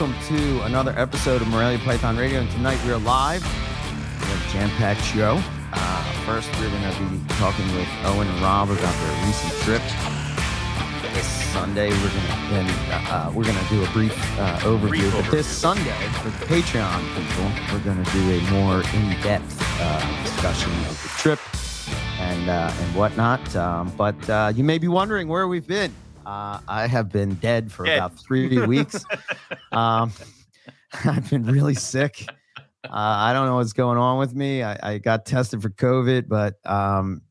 Uh, welcome to another episode of Morelia Python Radio. And tonight we are live. We have a jam packed show. Uh, first, we're going to be talking with Owen and Rob about their recent trip. This Sunday, we're going to then uh, we're going to do a brief uh, overview. Brief but this. Sunday, for the Patreon people, we're going to do a more in-depth uh, discussion of the trip and uh, and whatnot. Um, but uh, you may be wondering where we've been. Uh, I have been dead for Dead. about three weeks. Um, I've been really sick. Uh, I don't know what's going on with me. I, I got tested for COVID, but um,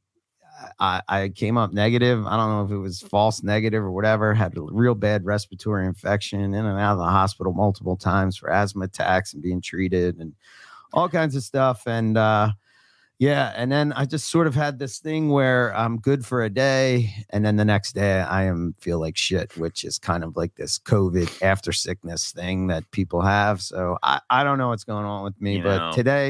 I, I came up negative. I don't know if it was false negative or whatever. Had a real bad respiratory infection, in and out of the hospital multiple times for asthma attacks and being treated and all kinds of stuff. And uh, yeah, and then I just sort of had this thing where I'm good for a day, and then the next day I am feel like shit, which is kind of like this COVID after sickness thing that people have. So I, I don't know what's going on with me, You but know, today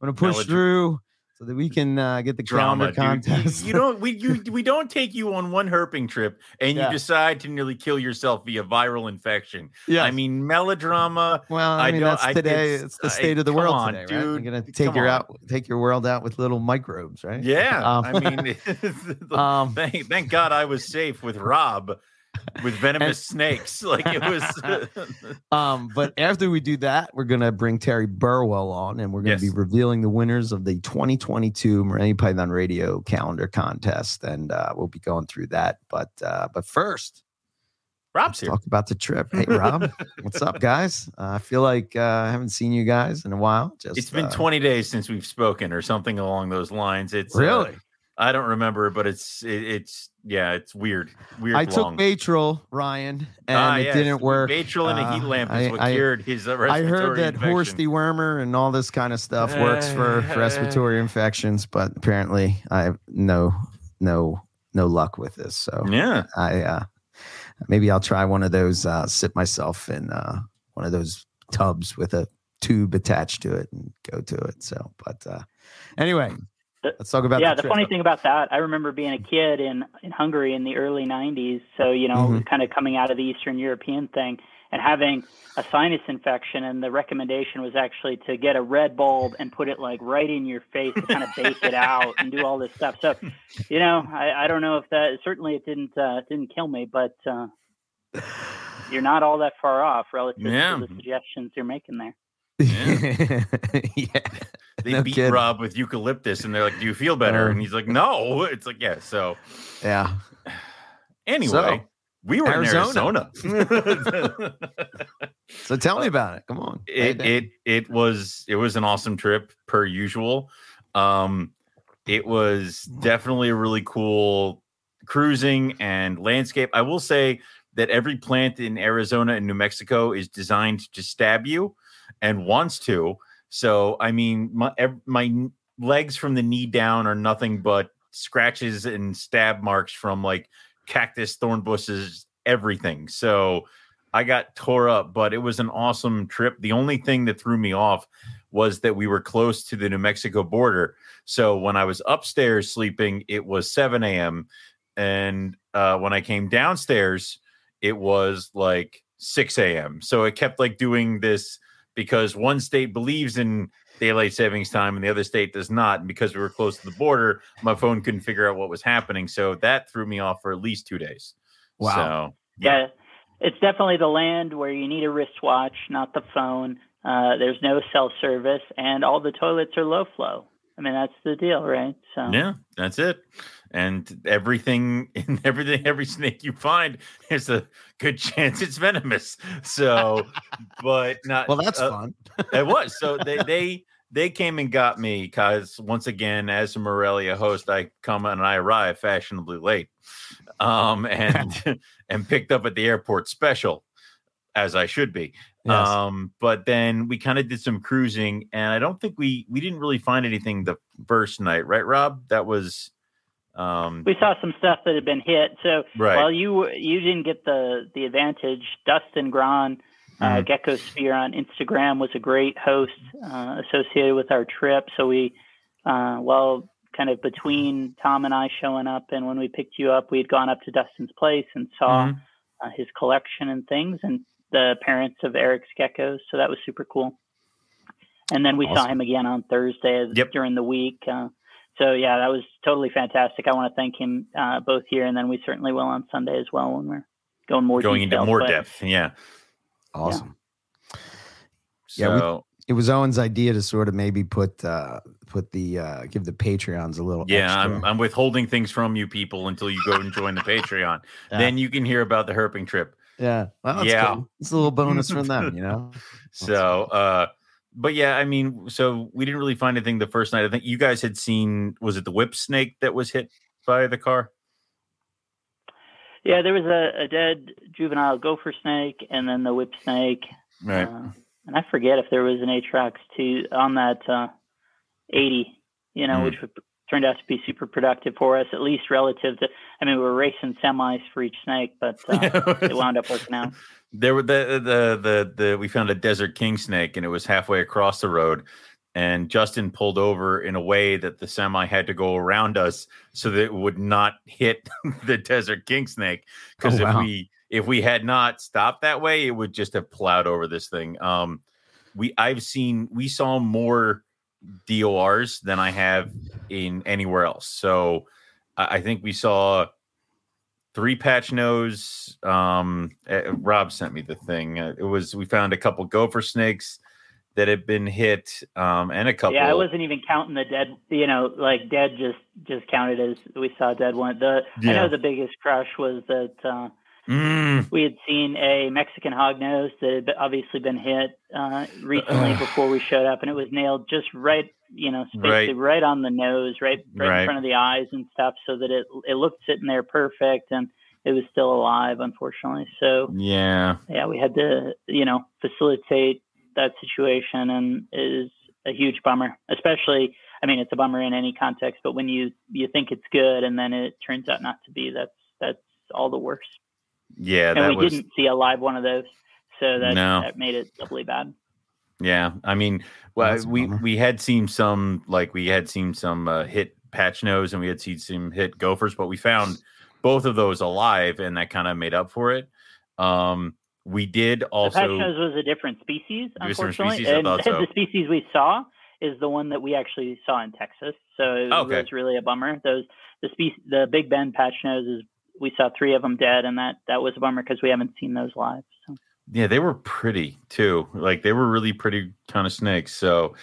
I'm gonna push melodra- through so that we can uh, get the drama. dude. You- contest. You, don't we you we don't take you on one herping trip and Yeah. you decide to nearly kill yourself via viral infection. yeah, I mean melodrama. well, I, I mean that's today. it's- It's, the I- state of the world on, today, right? You're gonna take your on. out, take your world out with little microbes, right? Yeah. Um, I mean Um, thank, thank God I was safe with Rob with venomous snakes. Like it was Um, but after we do that, we're gonna bring Terry Burwell on, and we're gonna be revealing the winners of the 2022 Morelia Python Radio Calendar Contest, and uh, we'll be going through that. But uh, but first, Rob's here. talk about the trip. Hey, Rob, what's up, guys? Uh, I feel like uh, I haven't seen you guys in a while. Just It's been uh, 20 days since we've spoken or something along those lines. It's uh, really. I don't remember, but it's it, it's yeah, it's weird. Weird I long. took Baytril, Ryan, and Ah, it yes. didn't work. Baytril and a heat Uh, lamp I- is what I- cured his uh, I heard that infection. horse dewormer and all this kind of stuff works for respiratory infections, but apparently I have no no no luck with this. So Yeah, I uh maybe I'll try one of those uh sit myself in uh one of those tubs with a tube attached to it and go to it. So but uh anyway, let's talk about that. yeah, the, the, funny thing about that, I remember being a kid in in Hungary in the early '90s. So you know, Mhm. kind of coming out of the Eastern European thing and having a sinus infection, and the recommendation was actually to get a red bulb and put it like right in your face to kind of bake it out and do all this stuff. So, you know, I, I don't know if that certainly it didn't uh, didn't kill me, but uh, you're not all that far off relative Yeah. to the suggestions you're making there. yeah. they No beat. Rob with eucalyptus, and they're like, "Do you feel better?" Uh. and he's like, "No." It's like, yeah. So Yeah. anyway, So, we were Arizona. in Arizona. So tell me about it. Come on. It it it was it was an awesome trip per usual. Um, it was definitely a really cool cruising and landscape. I will say that every plant in Arizona and New Mexico is designed to stab you and wants to. So I mean, my my legs from the knee down are nothing but scratches and stab marks from like cactus, thorn bushes, everything. So I got tore up, but it was an awesome trip. The only thing that threw me off was that we were close to the New Mexico border. So when I was upstairs sleeping, it was 7 a.m. And uh, when I came downstairs, it was like 6 a.m. So it kept like doing this because one state believes in daylight savings time and the other state does not. And because we were close to the border, my phone couldn't figure out what was happening. So that threw me off for at least two days. Wow. So Yeah. It's definitely the land where you need a wristwatch, not the phone. Uh, there's no cell service, and all the toilets are low flow. I mean, that's the deal, right? So Yeah, that's it. And everything in everything, every snake you find, there's a good chance it's venomous. So, but not. well, that's uh, fun. It was. So they they they came and got me because once again, as a Morelia host, I come and I arrive fashionably late, um, and and picked up at the airport special, as I should be. Yes. Um, but then we kind of did some cruising, and I don't think we we didn't really find anything the first night, right, Rob? That was um we saw some stuff that had been hit. So right. while you you didn't get the the advantage, Dustin Gran, uh, Mhm. Gecko Sphere on Instagram was a great host uh, associated with our trip. So we, uh, well, kind of between Tom and I showing up and when we picked you up, we had gone up to Dustin's place and saw Mhm. uh, his collection and things, and the parents of Eric's geckos. So that was super cool. And then we saw him again on Thursday Yep. during the week. Uh, so yeah, that was totally fantastic. I want to thank him uh, both here, and then we certainly will on Sunday as well when we're going more Going into more but- depth. Yeah. Awesome. Yeah, we- It was Owen's idea to sort of maybe put uh put the uh give the Patreons a little yeah, extra. I'm I'm withholding things from you people until you go and join the Patreon. Yeah. Then you can hear about the herping trip. yeah. Well, that's Yeah. cool. It's a little bonus from them, you know. So, uh, but yeah, I mean, so we didn't really find anything the first night. I think you guys had seen, was it the whip snake that was hit by the car? Yeah, there was a, a dead juvenile gopher snake, and then the whip snake. Right. Uh, and I forget if there was an Atrox too on that uh, 80, you know, Mm. which would, turned out to be super productive for us, at least relative to. I mean, we were racing semis for each snake, but uh, it wound up working out. there were the, the the the we found a desert king snake and it was halfway across the road and justin pulled over in a way that the semi had to go around us so that it would not hit the desert king snake because Oh, if we if we had not stopped that way it would just have plowed over this thing um we i've seen we saw more dors than i have in anywhere else so i, think we saw three patch nose. Um, uh, Rob sent me the thing. Uh, it was we found a couple gopher snakes that had been hit, um, and a couple. Yeah, I wasn't even counting the dead. You know, like dead just just counted as we saw dead one. The I know the biggest crush was that. Uh, Mm, we had seen a Mexican hognose that had obviously been hit uh, recently before we showed up, and it was nailed just right, you know, basically right, on the nose, right, right, Right. in front of the eyes and stuff, so that it it looked sitting there perfect, and it was still alive, unfortunately. So yeah, yeah, we had to, you know, facilitate that situation, and it is a huge bummer, especially. I mean, it's a bummer in any context, but when you you think it's good and then it turns out not to be, that's that's all the worse yeah. and that we was didn't see a live one of those, so that No. that made it doubly bad. yeah. I mean, well, That's we we had seen some like we had seen some uh, hit patch nose, and we had seen some hit gophers, but we found both of those alive, and that kind of made up for it. Um, we did The also. patch nose was a different species, Different unfortunately, species? And thought so. the species we saw is the one that we actually saw in Texas. So it Okay. was really a bummer. Those the species, the Big Bend patch noses, we saw three of them dead, and that that was a bummer because we haven't seen those live. So. Yeah, they were pretty too. Like they were really pretty kind of snakes. So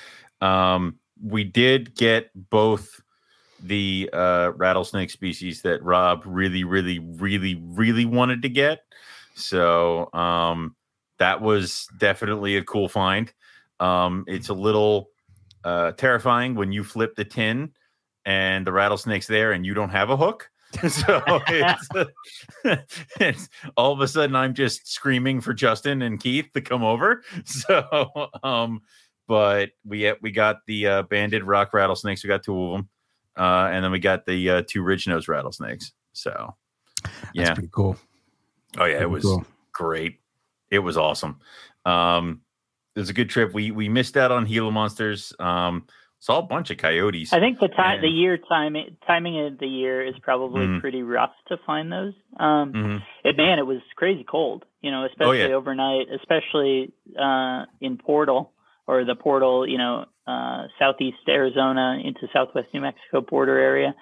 um we did get both the uh rattlesnake species that Rob really, really, really, really wanted to get. So um that was definitely a cool find. Um it's a little uh terrifying when you flip the tin and the rattlesnake's there and you don't have a hook. so it's, it's all of a sudden I'm just screaming for Justin and Keith to come over. So, um, but we we got the uh, banded rock rattlesnakes. We got two of them, uh, and then we got the uh, two ridge nose rattlesnakes. So, yeah, That's pretty cool. Oh yeah, it was cool. great. It was awesome. Um, it was a good trip. We we missed out on Gila monsters. Um, saw a bunch of coyotes. I think the time, the year timing, timing of the year is probably Mhm. pretty rough to find those. Um, Mhm. it man, it was crazy cold. You know, especially Oh, yeah. overnight, especially uh, in Portal or the Portal. You know, uh, southeast Arizona into southwest New Mexico border area.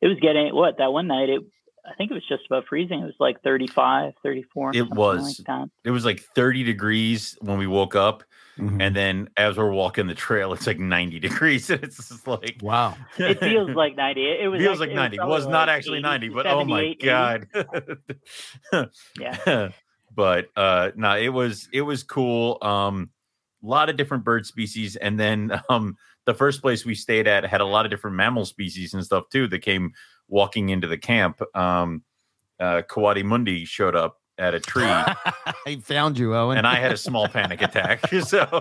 It was getting what that one night. It I think it was just about freezing. It was like 35, 34. It was. like that. It was like 30 degrees when we woke up, Mhm. and then as we're walking the trail, it's like 90 degrees. And it's just like wow. It feels like 90. It, it was feels like, like 90. It probably was not actually 80, 90, but oh my 80. god. Yeah. but uh no, it was it was cool. Um a lot of different bird species and then um the first place we stayed at had a lot of different mammal species and stuff too that came walking into the camp. Um uh coati mundi showed up at a tree I found you, Owen. and I had a small panic attack. So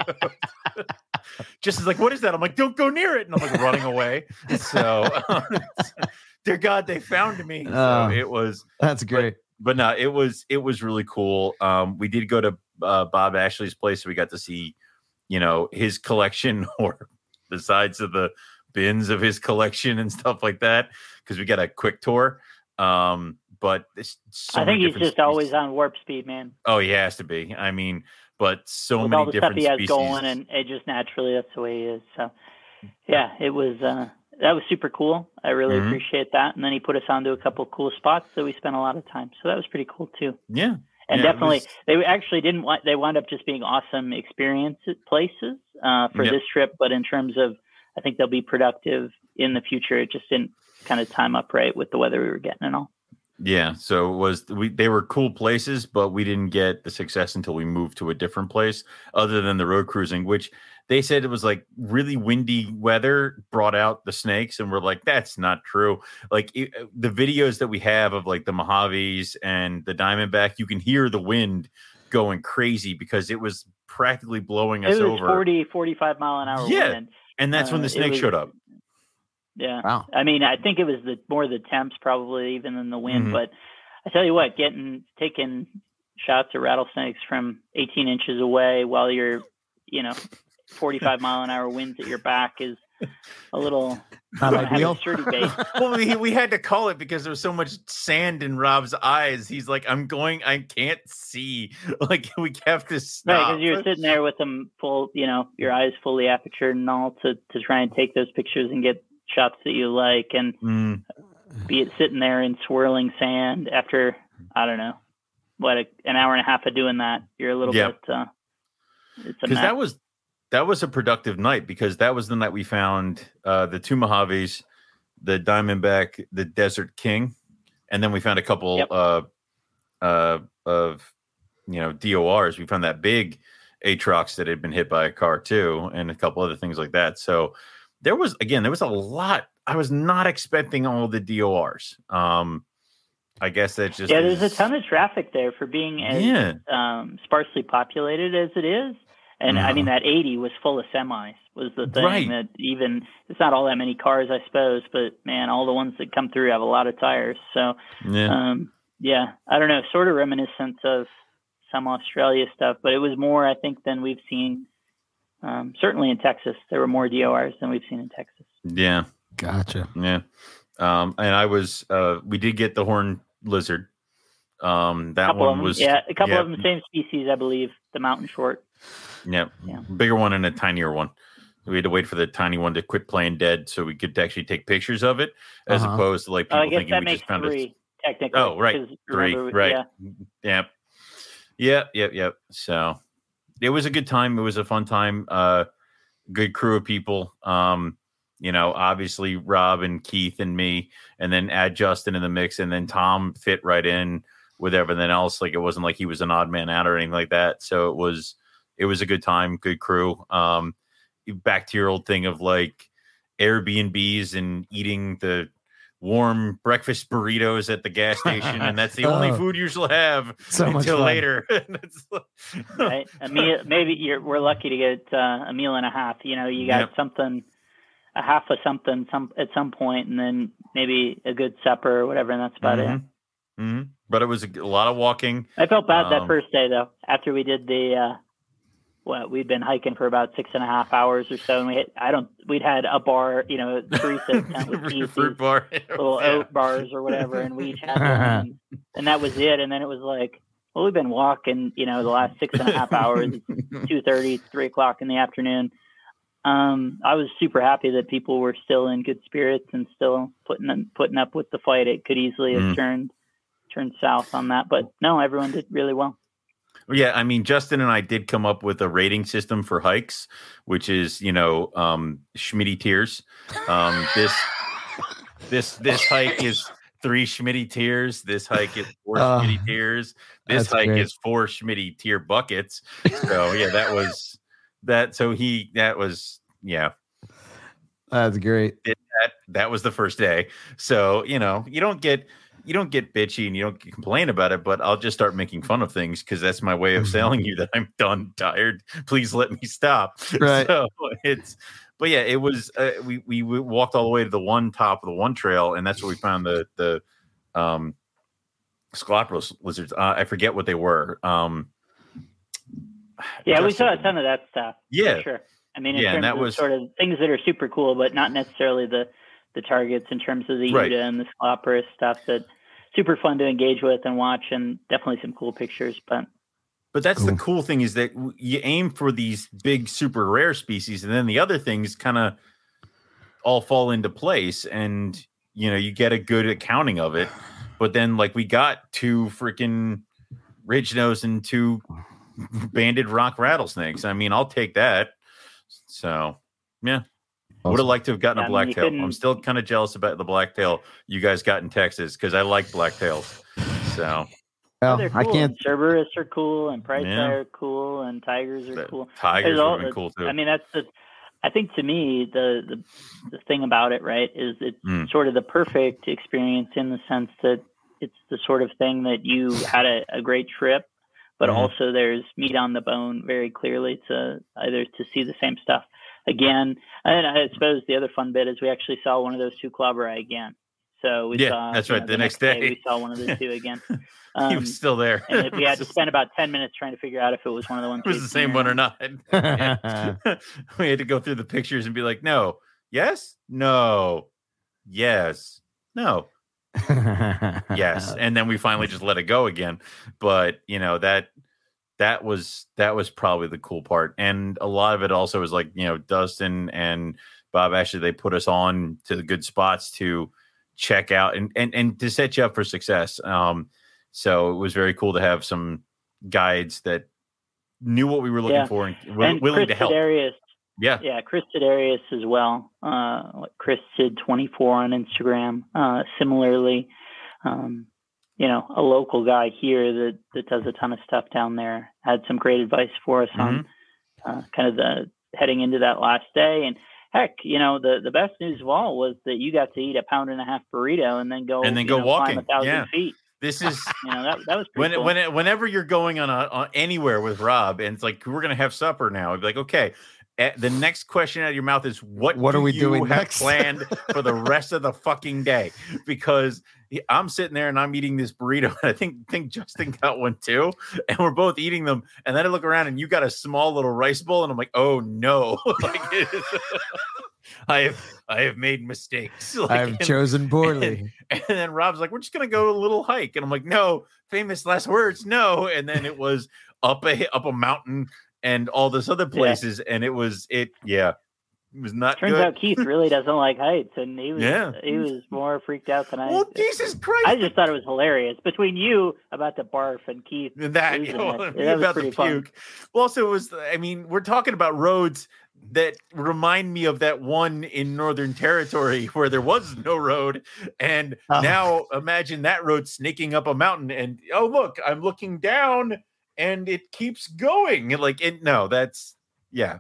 just as like, what is that? I'm like, don't go near it. And I'm like running away. So dear God, they found me. So Oh. it was, That's great. but no, it was, it was really cool. Um, we did go to uh, Bob Ashley's place. So we got to see, you know, his collection or the sides of the bins of his collection and stuff like that. Cause we got a quick tour. Um, but it's so I think he's just species. always on warp speed, man. Oh, he has to be. I mean, but so With many all the stuff different he has species. going, and it just naturally that's the way he is. So, yeah, it was uh, that was super cool. I really Mhm. appreciate that. And then he put us onto a couple cool spots that we spent a lot of time. So that was pretty cool too. yeah, And Yeah, definitely, was- they actually didn't want. They wound up just being awesome experience places uh, for Yep. this trip. But in terms of, I think they'll be productive in the future. It just didn't kind of time up right with the weather we were getting and all. Yeah. So it was we they were cool places, but we didn't get the success until we moved to a different place, other than the road cruising, which they said it was like really windy weather brought out the snakes, and we're like, that's not true. Like it, the videos that we have of like the Mojaves and the Diamondback, you can hear the wind going crazy because it was practically blowing us It was over, 40, 45 mile an hour Yeah. wind. and that's when uh, the it snake was- showed up. Yeah. Wow. I mean, I think it was the more the temps probably even than the wind. Mhm. But I tell you what, getting taking shots of rattlesnakes from 18 inches away while you're, you know, 45 mile an hour winds at your back is a little Not ideal. well, we, we had to call it because there was so much sand in Rob's eyes. He's like, I'm going, I can't see. Like, we have to Right, stop. because you're sitting there with them full, you know, your eyes fully apertured and all to to try and take those pictures and get shots that you like, and Mm, be it sitting there in swirling sand after I don't know what a, an hour and a half of doing that, you're a little Yeah. bit. Uh, it's because that was that was a productive night because that was the night we found uh, the two Mojaves, the Diamondback, the Desert King, and then we found a couple Yep. uh, uh, of you know DORs. We found that big Atrox that had been hit by a car too, and a couple other things like that. So there was again there was a lot. I was not expecting all the DORs. Um, I guess that's just yeah, there's a ton of traffic there for being as Yeah. um, sparsely populated as it is. And I mean, that 80 was full of semis. Was the thing Right. that even it's not all that many cars, I suppose, but man, all the ones that come through have a lot of tires. So yeah. um, yeah, I don't know, sort of reminiscent of some Australia stuff, but it was more, I think, than we've seen. Um, certainly in Texas, there were more DORs than we've seen in Texas. yeah. Gotcha. Yeah. Um, and I was uh we did get the horn lizard. Um that couple one them, was yeah, a couple yeah. of them same species, I believe. The mountain short. yeah, Yeah. bigger one and a tinier one. We had to wait for the tiny one to quit playing dead so we could actually take pictures of it as Uh-huh. opposed to like Oh, people I guess thinking that we makes just found a three technically. Oh, right. three, remember- right. Yeah. Yep. Yep, yep, yep. So it was a good time. It was a fun time. Uh good crew of people. Um, you know, obviously Rob and Keith and me, and then add Justin in the mix, and then Tom fit right in with everything else. Like it wasn't like he was an odd man out or anything like that. So it was it was a good time, good crew. Um back to your old thing of like Airbnbs and eating the warm breakfast burritos at the gas station, and that's the only Oh. food you shall have So until fun. later. That's like- right? A meal, maybe you're, we're lucky to get uh, a meal and a half. You know, you got Yep. something, a half of something, some at some point, and then maybe a good supper or whatever, and that's about it. Mhm. Mhm. But it was a lot of walking. I felt bad that Um, first day though. After we did the, uh, what we'd been hiking for about six and a half hours or so, and we had, I don't, we'd had a bar, you know, Teresa tent with these fruit bar. little Yeah. oat bars or whatever, and we each had one, and, and that was it. And then it was like, well, we've been walking, you know, the last six and a half hours, two thirty, three o'clock in the afternoon. Um, I was super happy that people were still in good spirits and still putting putting up with the fight. It could easily have Mm. turned turned south on that, but no, everyone did really well. Yeah, I mean, Justin and I did come up with a rating system for hikes, which is you know um, Schmitty tiers. Um, this this this hike is three Schmitty tears. This hike is four Oh, Schmitty tears. This hike great. is four Schmitty tier buckets. So yeah, that was that. So he that was yeah That's great. that that was the first day. So you know you don't get you don't get bitchy and you don't complain about it, but I'll just start making fun of things because that's my way of telling you that I'm done, tired. Please let me stop. Right. So it's, but yeah, it was. Uh, we we we walked all the way to the one top of the one trail, and that's where we found the the um Sceloporus lizards. Uh, I forget what they were. Um, Yeah, we saw a ton of that stuff. for Yeah. sure. I mean, in Yeah, and terms that of was- sort of things that are super cool, but not necessarily the the targets in terms of the Right. Uta and the Sceloporus stuff. That super fun to engage with and watch, and definitely some cool pictures. But But that's Cool. the cool thing is that you aim for these big, super rare species, and then the other things kind of all fall into place, and you know you get a good accounting of it. But then, like we got two freaking ridge nose and two banded rock rattlesnakes. I mean, I'll take that. So yeah, would have liked to have gotten Yeah, a I mean, you blacktail. I'm still kind of jealous about the blacktail you guys got in Texas because I like blacktails. So Well, they're cool. I can't. Cerberus are cool, and Price Yeah. are cool, and Tigers are the cool. tigers There's would all- have cool too. I mean, that's the. I think to me, the the the thing about it, right, is it's Mm. sort of the perfect experience in the sense that it's the sort of thing that you had a, a great trip, but Mhm. also there's meat on the bone very clearly to either to see the same stuff again. And I suppose the other fun bit is we actually saw one of those two klauberi again. So we Yeah, saw that's right, know, the next day. we saw one of the two again. he Um, was still there. and we had to spend about ten minutes trying to figure out if it was one of the ones. It was the same one or not. we had to go through the pictures and be like, no, yes, no, yes, no, yes, and then we finally just let it go again. But you know that that was that was probably the cool part, and a lot of it also was like you know Dustin and Bob actually they put us on to the good spots to check out and and and to set you up for success. Um, so it was very cool to have some guides that knew what we were looking Yeah. for and were and willing Chris to help. Sidarius, Yeah, yeah, Chris Sidarius as well. Uh, Chris Sid twenty four on Instagram. Uh, similarly, um, you know, a local guy here that that does a ton of stuff down there had some great advice for us on Mm-hmm. uh, kind of the heading into that last day. And heck, you know, the the best news of all was that you got to eat a pound and a half burrito and then go And then go know, walking. a thousand Yeah. feet. this is You know, that that was pretty when cool. when whenever you're going on a on anywhere with Rob and it's like we're gonna have supper now. I'd be like, okay. The next question out of your mouth is what What are we doing have next?" planned for the rest of the fucking day because I'm sitting there and I'm eating this burrito and I think think Justin got one too and we're both eating them and then I look around and you got a small little rice bowl and I'm like oh no like I have I have made mistakes like, I have and- chosen poorly. and then Rob's like, "We're just gonna go a little hike," and I'm like, "No, famous last words, no." And then it was up a up a mountain and all this other places, and it was it, yeah, it was not Turns good. out Keith really doesn't like heights, and he was Yeah. he was more freaked out than I. well, Jesus Christ, I just thought it was hilarious between you about the barf and Keith. that you know, That was about the puke. Well, also it was. I mean, we're talking about roads that remind me of that one in Northern Territory where there was no road, and Oh. now imagine that road snaking up a mountain, and oh look, I'm looking down, and it keeps going. Like it, no, that's yeah,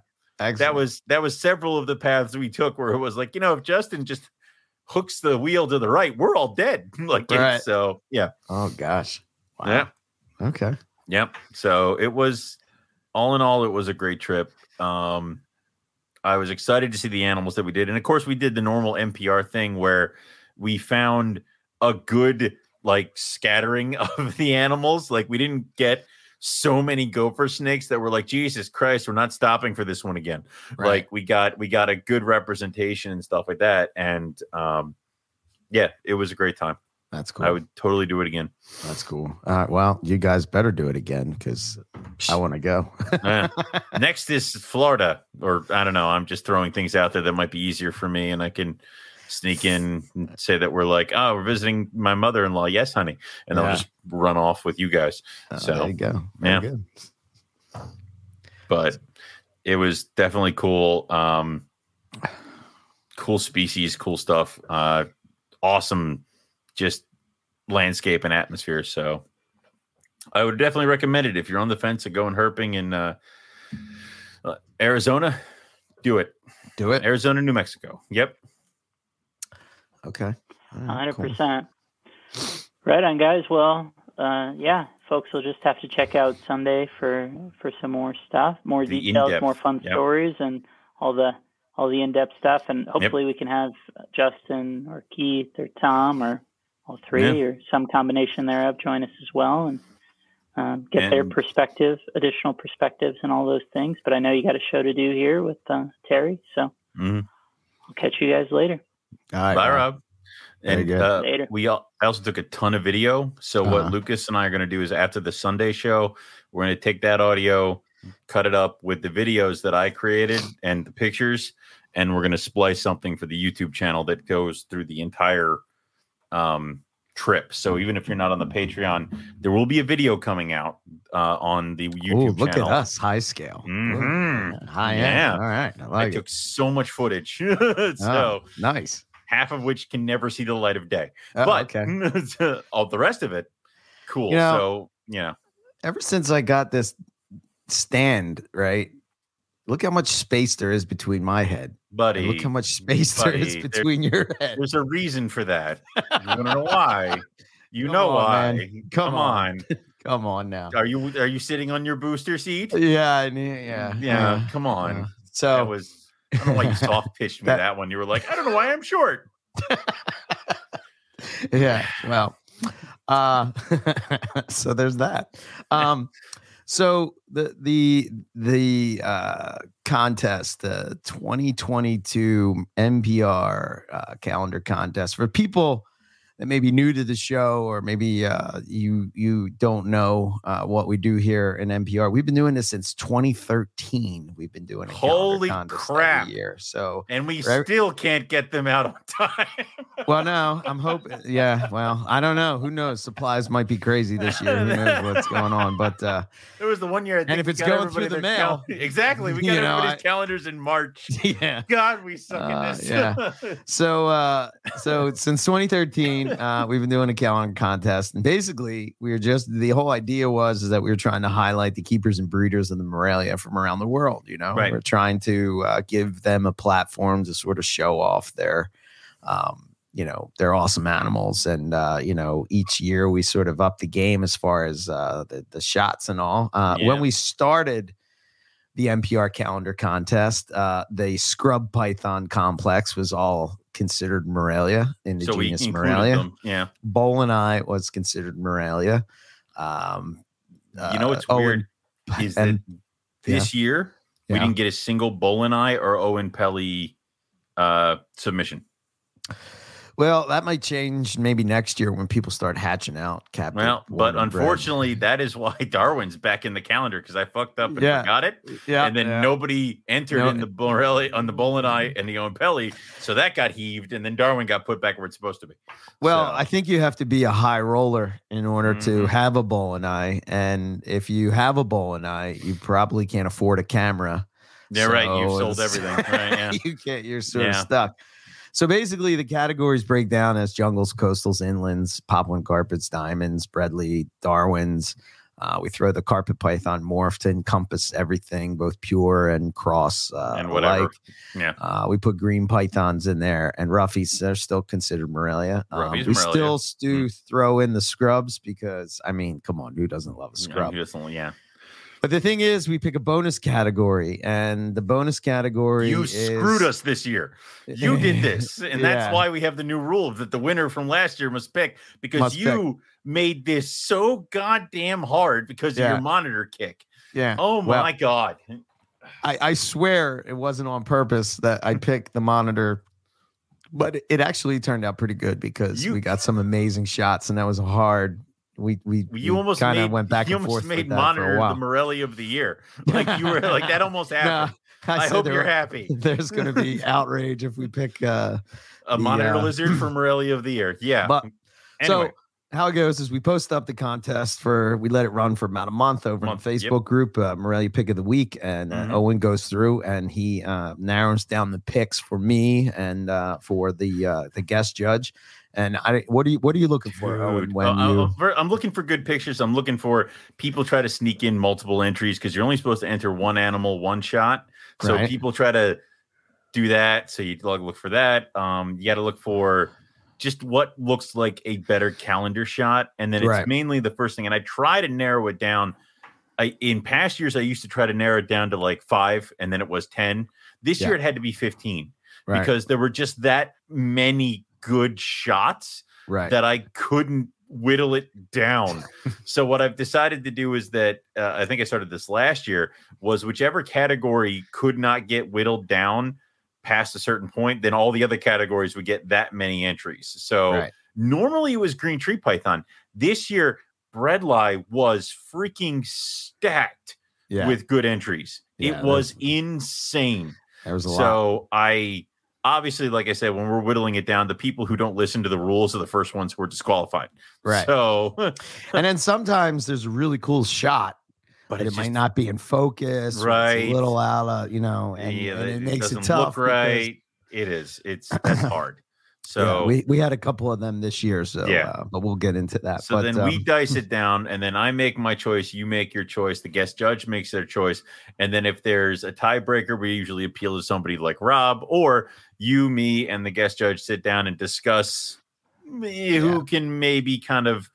that was that was several of the paths we took where it was like you know if Justin just hooks the wheel to the right, we're all dead. like Right. so yeah, Oh gosh. Wow. yeah. Okay. Yep. So it was all in all, it was a great trip. Um, I was excited to see the animals that we did. And of course, we did the normal MPR thing where we found a good like scattering of the animals. Like we didn't get so many gopher snakes that were like, Jesus Christ, we're not stopping for this one again. Right. Like we got we got a good representation and stuff like that. And um yeah, it was a great time. That's cool. I would totally do it again. That's cool. All right. Well, you guys better do it again because I want to go. Next is Florida, or I don't know. I'm just throwing things out there that might be easier for me, and I can sneak in and say that we're like, oh, we're visiting my mother-in-law. Yes, honey, and Yeah. I'll just run off with you guys. Uh, So, there you go. Very yeah. good. But it was definitely cool. Um, cool species, cool stuff. Uh, awesome, just landscape and atmosphere. So I would definitely recommend it if you're on the fence of going herping in uh, uh, Arizona. Do it. Do it. Arizona, New Mexico. Yep. Okay. All right, hundred cool. percent. Right on, guys. Well, uh, yeah, folks will just have to check out Sunday for for some more stuff, more The details, in-depth, more fun yep. stories, and all the all the in depth stuff. And hopefully, we can have Justin or Keith or Tom or all three or some combination thereof join us as well and um, get their perspective, additional perspectives, and all those things. But I know you got a show to do here with uh, Terry, so Mhm. I'll catch you guys later. All right. Bye, Rob. Rob. And uh, Later. we al- I also took a ton of video. So Uh-huh. what Lucas and I are going to do is after the Sunday show, we're going to take that audio, cut it up with the videos that I created and the pictures, and we're going to splice something for the YouTube channel that goes through the entire um, trip. So even if you're not on the Patreon, there will be a video coming out uh, on the Ooh, YouTube look channel. at us, high scale. Ooh, Mhm. High Yeah. end. All right. I I like took so much footage, Oh, so nice. Half of which can never see the light of day. Oh, but okay. all the rest of it, cool. You know, so yeah, Ever since I got this stand, right? Look how much space there is between my head. and buddy. look how much space there is buddy, there- between your head. There's a reason for that. You to know why? You Come know on, why? man. Come on. on. Come on now. Are you are you sitting on your booster seat? Yeah, I need, yeah, Yeah. come on. yeah. that So was. I don't know why you soft pitched me That- that one. You were like, I don't know why I'm short. yeah well uh so there's that um so the the the uh contest the 2022 MPR uh, calendar contest for people that may be new to the show or maybe uh you you don't know uh what we do here in MPR we've been doing this since 2013 we've been doing a calendar Holy crap. year so And we Right. still can't get them out on time. well, no, I'm hoping. Yeah, well, I don't know. Who knows? Supplies might be crazy this year. Who knows what's going on? But uh, There was the one year. I think if we going through the their cal- mail, exactly. We got you know, everybody's I- calendars in March. yeah. God, we suck Uh, at this. yeah. So, uh, so since 2013, uh, we've been doing a calendar contest, and basically, we were just the whole idea was is that we were trying to highlight the keepers and breeders of the Morelia from around the world. You know, Right. we're trying to uh, give them a platform to sort of show off their, um, you know, their awesome animals, and uh, you know, each year we sort of up the game as far as uh, the the shots and all. Uh, Yeah. When we started the MPR calendar contest. Uh, the scrub python complex was all considered Morelia in the so we genus included Morelia. them. Yeah. Boeleni was considered Morelia. Um, You know what's uh, weird Owen- is and- that this year we Yeah. didn't get a single Boeleni or Oenpelli uh, submission. Well, that might change maybe next year when people start hatching out. Captain. Well, but unfortunately, that is why Darwin's back in the calendar because I fucked up and Yeah. forgot it, yeah, and then yeah. nobody entered No. in the Borelli on the Boelen and the Oenpelli, so that got heaved, and then Darwin got put back where it's supposed to be. Well, So- I think you have to be a high roller in order to Mhm. have a boeleni. And if you have a eye, you probably can't afford a camera. Yeah, right. You've sold everything. Right. Yeah. you can't. You're sort of stuck. So basically, the categories break down as jungles, coastals, inlands, popland carpets, diamonds, Bredli, Darwins. Uh, we throw the carpet python morph to encompass everything, both pure and cross uh, And whatever. alike. Yeah. Uh, we put green pythons in there, and roughies are still considered Morelia. Um, we Morelia. still do throw in the scrubs because, I mean, come on, who doesn't love a scrub? yeah. But the thing is, we pick a bonus category, and the bonus category You is- screwed us this year. You did this, and that's why we have the new rule that the winner from last year must pick because Must pick. you made this so goddamn hard because of your monitor kick. Yeah. Oh Well, my god! I, I swear it wasn't on purpose that I picked the monitor, but it, it actually turned out pretty good because You- we got some amazing shots, and that was a hard. We we You we almost kind of went back you and almost forth made that for a monitor the Morelia of the year. Like you were like that almost happened. I, said hope there you're happy. There's going to be outrage if we pick. uh A the, monitor uh, lizard for Morelia of the year. Yeah. But anyway, so how it goes is we post up the contest for we let it run for about a month over Month, in the yep. Facebook group, uh, Morelia Pick of the Week, and uh, Mhm. Owen goes through and he uh, narrows down the picks for me and uh, for the uh, the guest judge. And I, what are you what are you looking for, Owen? Dude, When I'm- you I'm, looking for good pictures. I'm looking for people try to sneak in multiple entries because you're only supposed to enter one animal, one shot. So Right. people try to do that. So you look look for that. Um, you got to look for just what looks like a better calendar shot, and then it's Right. mainly the first thing. And I try to narrow it down. I in past years I used to try to narrow it down to like five, and then it was ten. This Yeah. year it had to be fifteen right, because there were just that many good shots right, that I couldn't whittle it down. so what I've decided to do is that uh, I think I started this last year was whichever category could not get whittled down past a certain point, then all the other categories would get that many entries. So Right. normally it was green tree python. This year, bredli was freaking stacked Yeah. with good entries. Yeah, it was insane. there was a lot. So I obviously, like I said, when we're whittling it down, the people who don't listen to the rules are the first ones who are disqualified. Right. So, And then sometimes there's a really cool shot, but but it it's might just- not be in focus. Right. a little out of, you know, and, yeah, and it it makes it tough. right. It is. It's that's hard. Yeah, So we, we had a couple of them this year. So, Yeah. uh, but we'll get into that. So but, then we um, dice it down, and then I make my choice. You make your choice. The guest judge makes their choice, and then if there's a tiebreaker, we usually appeal to somebody like Rob, or you, me, and the guest judge sit down and discuss me, who can maybe kind of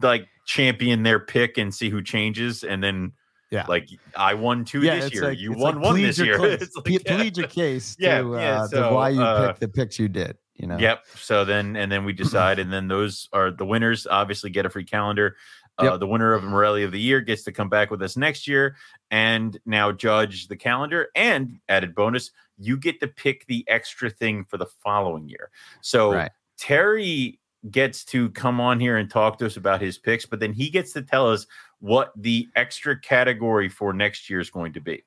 like champion their pick and see who changes, and then Yeah. like I won two yeah, this year, like- you won like one this year. It's like, Ple- yeah. plead your case Yeah, to, yeah, uh, so, to why you uh, picked the picks you did. You know, Yep. So then, and then we decide, and then those are the winners. Obviously, get a free calendar. Uh, Yep. The winner of Morelia of the year gets to come back with us next year and now judge the calendar. And added bonus, you get to pick the extra thing for the following year. So Right. Terry gets to come on here and talk to us about his picks, but then he gets to tell us what the extra category for next year is going to be.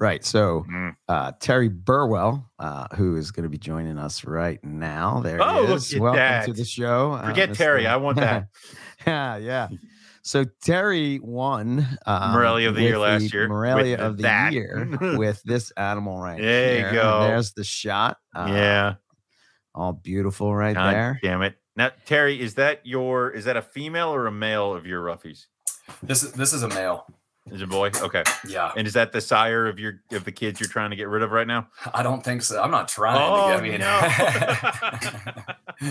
right. So Mm. uh, Terry Burwell, uh, who is going to be joining us right now. There Oh, he is. Welcome that. to the show. Uh, Forget Mr. Terry. I want that. yeah, yeah. So Terry won um, Morelia of the year last year, Morelia of the that. year with this animal right There you go. There's the shot. Uh, yeah. all beautiful right God there. damn it. Now, Terry, is that your is that a female or a male of your roughies? This is this is a male. Is it a boy? Okay. Yeah, And is that the sire of your of the kids you're trying to get rid of right now? I don't think so. I'm not trying Oh, to get. I mean,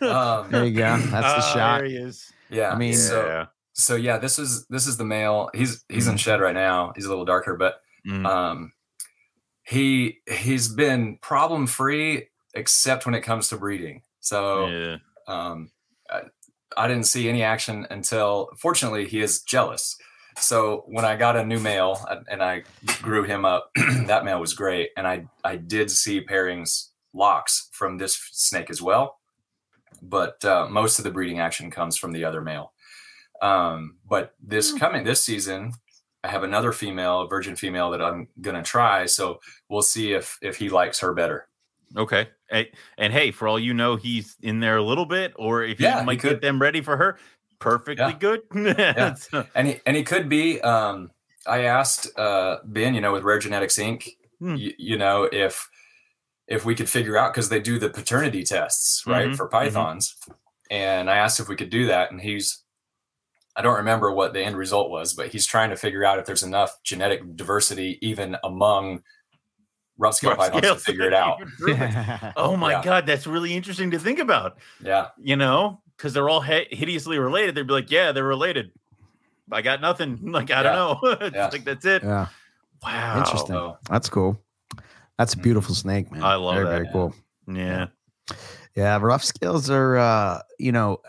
um, There you go. That's the Ah, shot. There he is. yeah. I mean- so yeah. so yeah, this is this is the male. He's he's in shed right now. He's a little darker, but Mm. um, he he's been problem free except when it comes to breeding. So yeah. um, I, didn't see any action until fortunately he is jealous. So when I got a new male and- I grew him up, that male was great, and I I did see pairings locks from this snake as well, but uh, most of the breeding action comes from the other male. Um, but this coming this season, I have another female, a virgin female that I'm gonna try. So we'll see if if he likes her better. Okay. Hey, and hey, for all you know, he's in there a little bit, or if Yeah, he he might get them ready for her, perfectly Yeah. good. So- and he and he could be. Um, I asked uh, Ben, you know, with Rare Genetics Inc. Hmm. y- you know, if if we could figure out because they do the paternity tests, right, Mhm, for mhm. pythons, and I asked if we could do that, and he's. I don't remember what the end result was, but he's trying to figure out if there's enough genetic diversity even among rough scale pythons to figure it out. oh my Yeah. god, that's really interesting to think about. Yeah, you know, because they're all hi- hideously related. They'd be like, yeah, they're related. I got nothing. Like, I don't know. It's Yeah. like, that's it. yeah, Wow. Interesting. so that's cool. That's a beautiful snake, man. I love very, that, Very cool. Yeah. Yeah, rough scales are, uh, you know,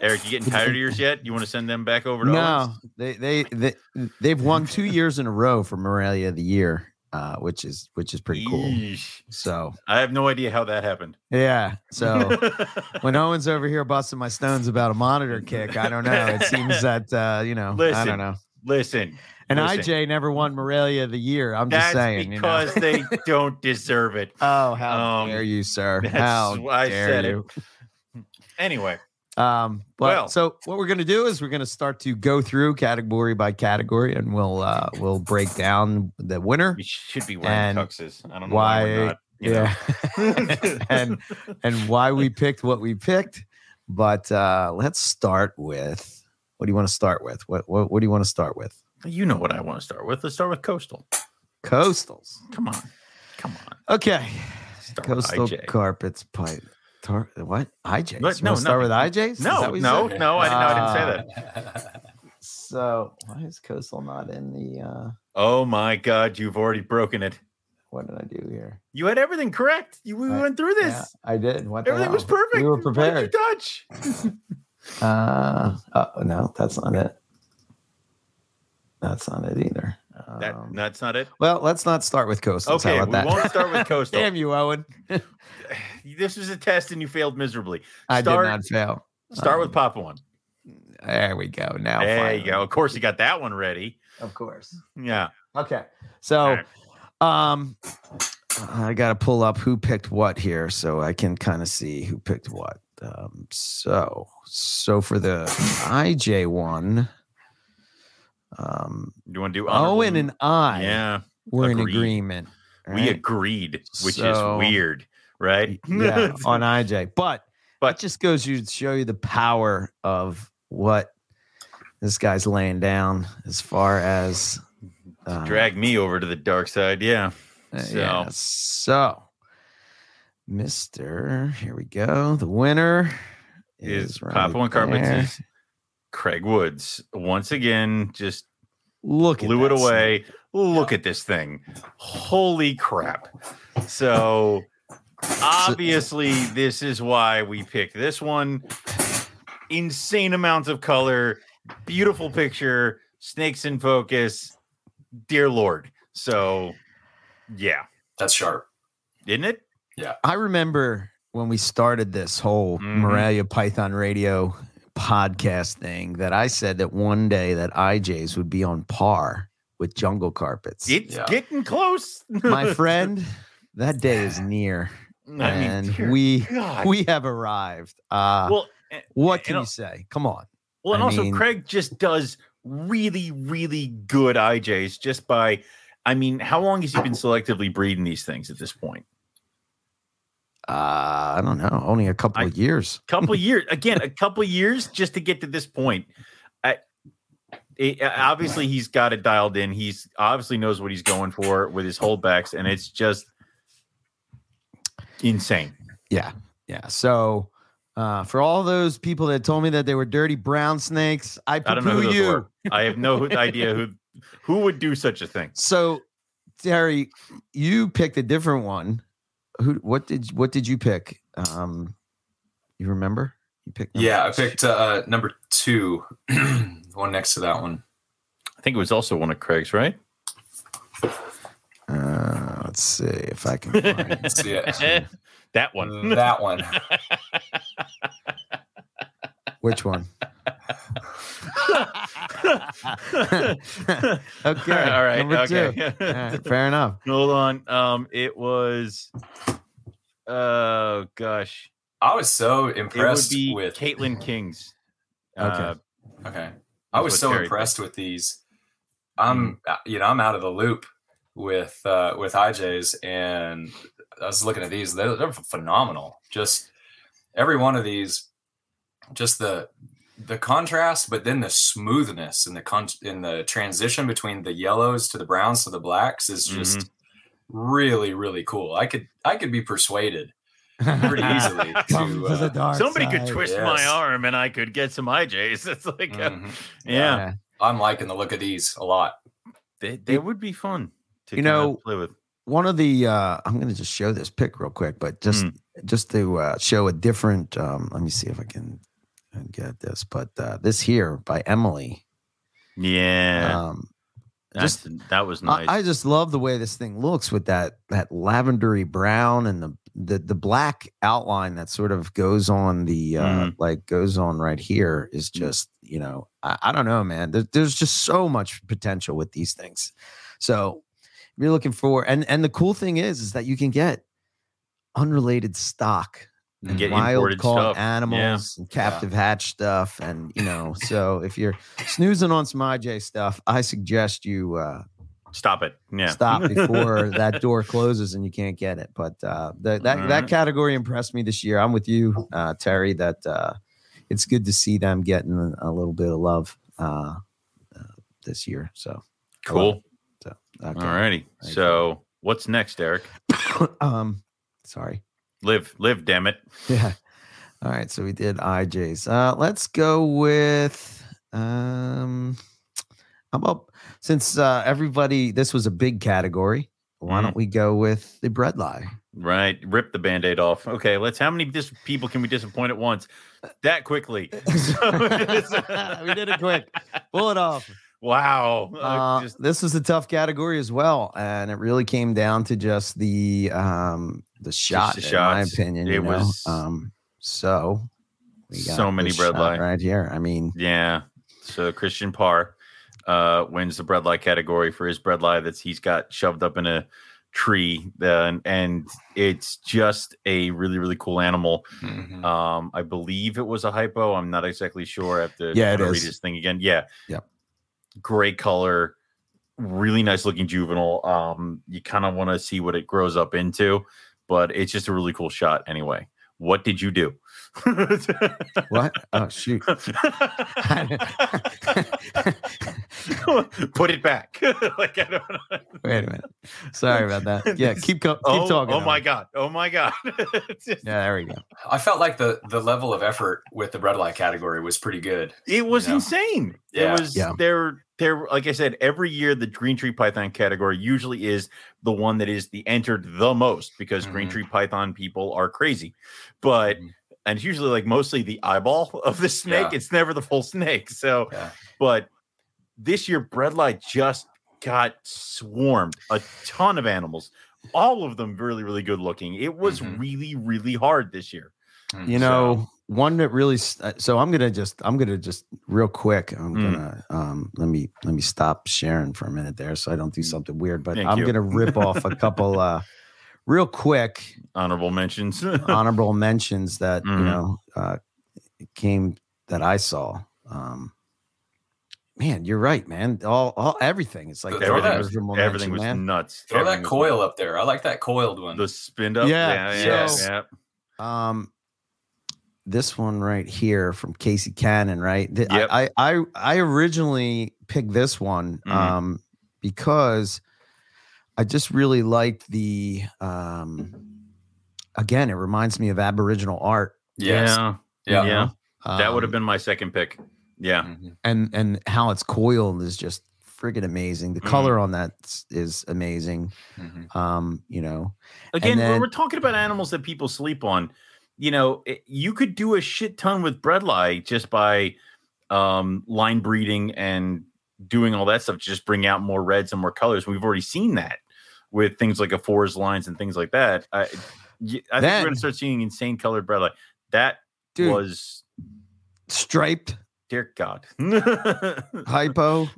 Eric, you getting tired of yours yet? You want to send them back over to no, Owens? they they they they've won two years in a row for Morelia of the year, uh, which is which is pretty cool. Yeesh. So I have no idea how that happened. yeah, so when Owen's over here busting my stones about a monitor kick, I don't know. It seems that uh, you know, I Listen, don't know. Listen, And listen. IJ never won Morelia of the year. I'm just that's saying, you know. because they don't deserve it. Oh, how Um, dare you, sir? How I dare said you? it. Anyway, Um, but Well- so what we're gonna do is we're gonna start to go through category by category, and we'll uh we'll break down the winner. we should be wearing And tuxes. I don't know why, we're why- not. Yeah, and and why we picked what we picked. But uh let's start with what do you want to start with? What what what do you want to start with? You know what I want to start with. Let's start with coastal. Coastals. Come on, come on. Okay. Start Coastal carpets pipe. Tar- what? IJs? What? You No, start with. IJs? No, that no, said? no, I didn't, no, I didn't say that. So why is coastal not in the uh Oh my God, you've already broken it. what did I do here? You had everything correct. You we I- went through this. Yeah, I did. What Everything was perfect. We were What did prepared. you touch? Uh, oh no, that's not it. That's not it either. That Um, that's not it. well, let's not start with coastals. How Okay, about we that? won't start with coastal. Damn you, Owen. This was a test and you failed miserably. I Start- did not fail. Start with Um, Papa one. There we go. Now, There finally. you go. Of course, you got that one ready. Of course. Yeah. Okay. So, All um, I got to pull up who picked what here so I can kind of see who picked what. Um, so, so for the IJ one, um, You want to do Owen and I Yeah, were in agreed. agreement. we agreed, which So- is weird, right? yeah, on IJ. But But- it just goes to show you the power of what this guy's laying down as far as uh, Drag me over to the dark side. Yeah. uh, So- yeah. So, Mister, here we go. The winner Is is right Papa there. is Craig Woods once again just Look, blew it away. Look at this thing. Holy crap. So obviously this is why we picked this one. Insane amounts of color, beautiful picture, snakes in focus. Dear Lord. So yeah, That's sharp. isn't it? Yeah. I remember when we started this whole Mhm. Morelia Python Radio podcast thing that I said that one day that IJs would be on par with jungle carpets. It's Yeah. getting close. My friend, that day is near, I mean, and we God. we have arrived. Uh, well, eh, what can you say? Come on. Well, and I also mean- Craig just does really, really good IJs just by. I mean, how long has he been selectively breeding these things at this point? Uh, I don't know. Only a couple I- of years. Couple years again, a couple years just to get to this point. I, it, obviously, he's got it dialed in. He's obviously knows what he's going for with his holdbacks, and it's just insane. Yeah, yeah. So, uh, for all those people that told me that they were dirty brown snakes, I I don't know who you. were. I have no idea who who would do such a thing. So, Terry, you picked a different one. Who? What did? What did you pick? Um, you remember? You picked. number Yeah, I picked uh, number two, the one next to that one. I think it was also one of Craig's, right? Uh, let's see if I can find. it. See it. that one. That one. Which one? okay. All right. Number two. okay. Fair enough. Hold on. Um, it was. Oh gosh, I was so it would impressed be with. Caitlin King's. Okay. Uh, Okay, I was so Terry impressed with these. I'm, uh, you know, I'm out of the loop with uh, with IJs, and I was looking at these. They're, they're phenomenal. Just every one of these, just the the contrast, but then the smoothness and the con- in the transition between the yellows to the browns to the blacks is just Mm-hmm. really really cool. I could I could be persuaded pretty easily to, to uh, dark Somebody could side. twist my arm and I could get some IJs. It's like, uh, mhm. yeah, I'm liking the look of these a lot. they, they would be fun to You know, play with. one of the uh i'm going to just show this pic real quick but just Mm. just to uh, show a different um let me see if i can uh, get this but uh this here by emily Yeah, um that's, that was nice. I, I just love the way this thing looks with that that lavendery brown and the the, the black outline that sort of goes on the uh Mhm. like goes on right here is just you know i, I don't know man there, there's just so much potential with these things so you're looking for and and the cool thing is is that you can get unrelated stock and Get wild caught stuff. animals and captive hatch stuff and you know so if you're snoozing on some ij stuff i suggest you uh Stop it. Yeah. stop before that door closes and you can't get it. But uh, the, that that right. category impressed me this year. I'm with you, uh, Terry. That uh, it's good to see them getting a little bit of love uh, uh, this year. So Cool. Okay. All righty. So what's next, Eric? um, sorry. Live, live, damn it. Yeah. All right. So we did IJs. Uh, let's go with um, how about since uh, everybody this was a big category. Why Mhm. don't we go with the Bredli? Right. Rip the band-aid off. Okay, let's how many dis- people can we disappoint at once? That quickly. So- we did it quick. Pull it off. Wow. Uh, Uh, just- this was a tough category as well, and it really came down to just the um the shot. the in my opinion, It you know? was- um. So we So many this bread shot right here. I mean, yeah. So Christian Parr uh, wins the Bredli category for his Bredli that's he's got shoved up in a tree. Uh, and it's just a really, really cool animal. Mhm. Um, I believe it was a hypo. I'm not exactly sure. I have to Yeah, it read is. this thing again. Yeah. Yep. Great color, really nice looking juvenile. Um, you kind of want to see what it grows up into, but it's just a really cool shot anyway. What did you do? what? Oh shoot! Put it back. like I don't know. Wait a minute. Sorry about that. Yeah, keep go- keep oh, talking. Oh my god. Oh my god. Just- Yeah, there we go. I felt like the the level of effort with the Bredli category was pretty good. It was You know? insane. Yeah. It was Yeah. there there like I said every year the green tree python category usually is the one that is the entered the most because green Mhm. tree python people are crazy. But Mhm. and it's usually like mostly the eyeball of the snake. Yeah. It's never the full snake. So Yeah. but this year Bredli just got swarmed a ton of animals all of them really really good looking it was Mhm. really really hard this year You know, one that really. uh, So I'm gonna just. I'm gonna just real quick. I'm Mm. gonna. Um. Let me. Let me stop sharing for a minute there, so I don't do something weird. But Thank I'm you. gonna rip off a couple. uh Real quick, honorable mentions honorable mentions that you Mhm. know uh came that I saw. Um Man, you're right, man. All, all everything. It's like everything that- was, honorable everything was man. nuts throw Everything that was coil up there. I like that coiled one. the spin up Yeah, yeah yeah, yes. yeah. Um, this one right here from Casey Cannon, right? Th- Yep. I, I I I originally picked this one Mhm. um because I just really liked the um again, it reminds me of Aboriginal art. yes. yeah Yeah. yeah that would have um, been my second pick yeah Mhm. and and how it's coiled is just friggin' amazing. The Mhm. color on that s- is amazing. Mhm. Um, you know, again when then- we're talking about animals that people sleep on you know it- you could do a shit ton with Bredli just by um line breeding and doing all that stuff to just bring out more reds and more colors we've already seen that with things like a fours lines and things like that i, y- I think we're gonna start seeing insane colored Bredli that dude, was striped dear god hypo.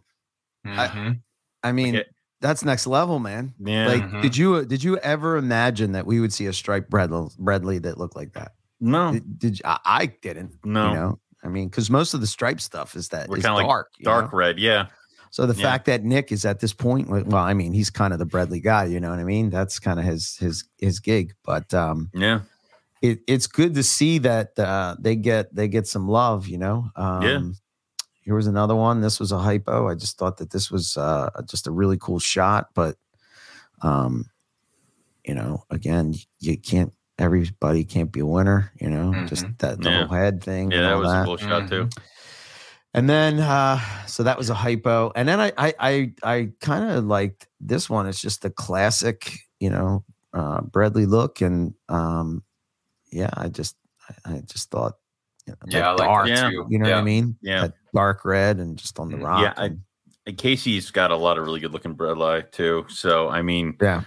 Mhm. I mean, Okay. That's next level, man. yeah Like, Mhm. did you did you ever imagine that we would see a striped Bredli, Bredli that looked like that? no Did, did you, I, I didn't. no You know, I mean, because most of the stripe stuff is that We're is kinda like dark, dark know? red yeah So the Yeah. fact that Nick is at this point, well, I mean, he's kind of the Bredli guy. You know what I mean? That's kind of his his his gig. But um, yeah it, it's good to see that uh, they get they get some love. You know. Um, Here was another one. This was a hypo. I just thought that this was uh, just a really cool shot, but um, you know, again, you can't. Everybody can't be a winner. You know, just that the Mm-hmm. Yeah. whole head thing. yeah and that was that. a cool shot too And then uh so that was a hypo. And then I I I, I kind of liked this one. It's just the classic, you know, uh Bredli look. And um yeah, I just I, I just thought you know, Yeah, that I like dark, Yeah. you know yeah. what I mean? Yeah. That dark red and just on the Mm, rock. yeah, I- and- And Casey's got a lot of really good looking Bredli too. So I mean, yeah.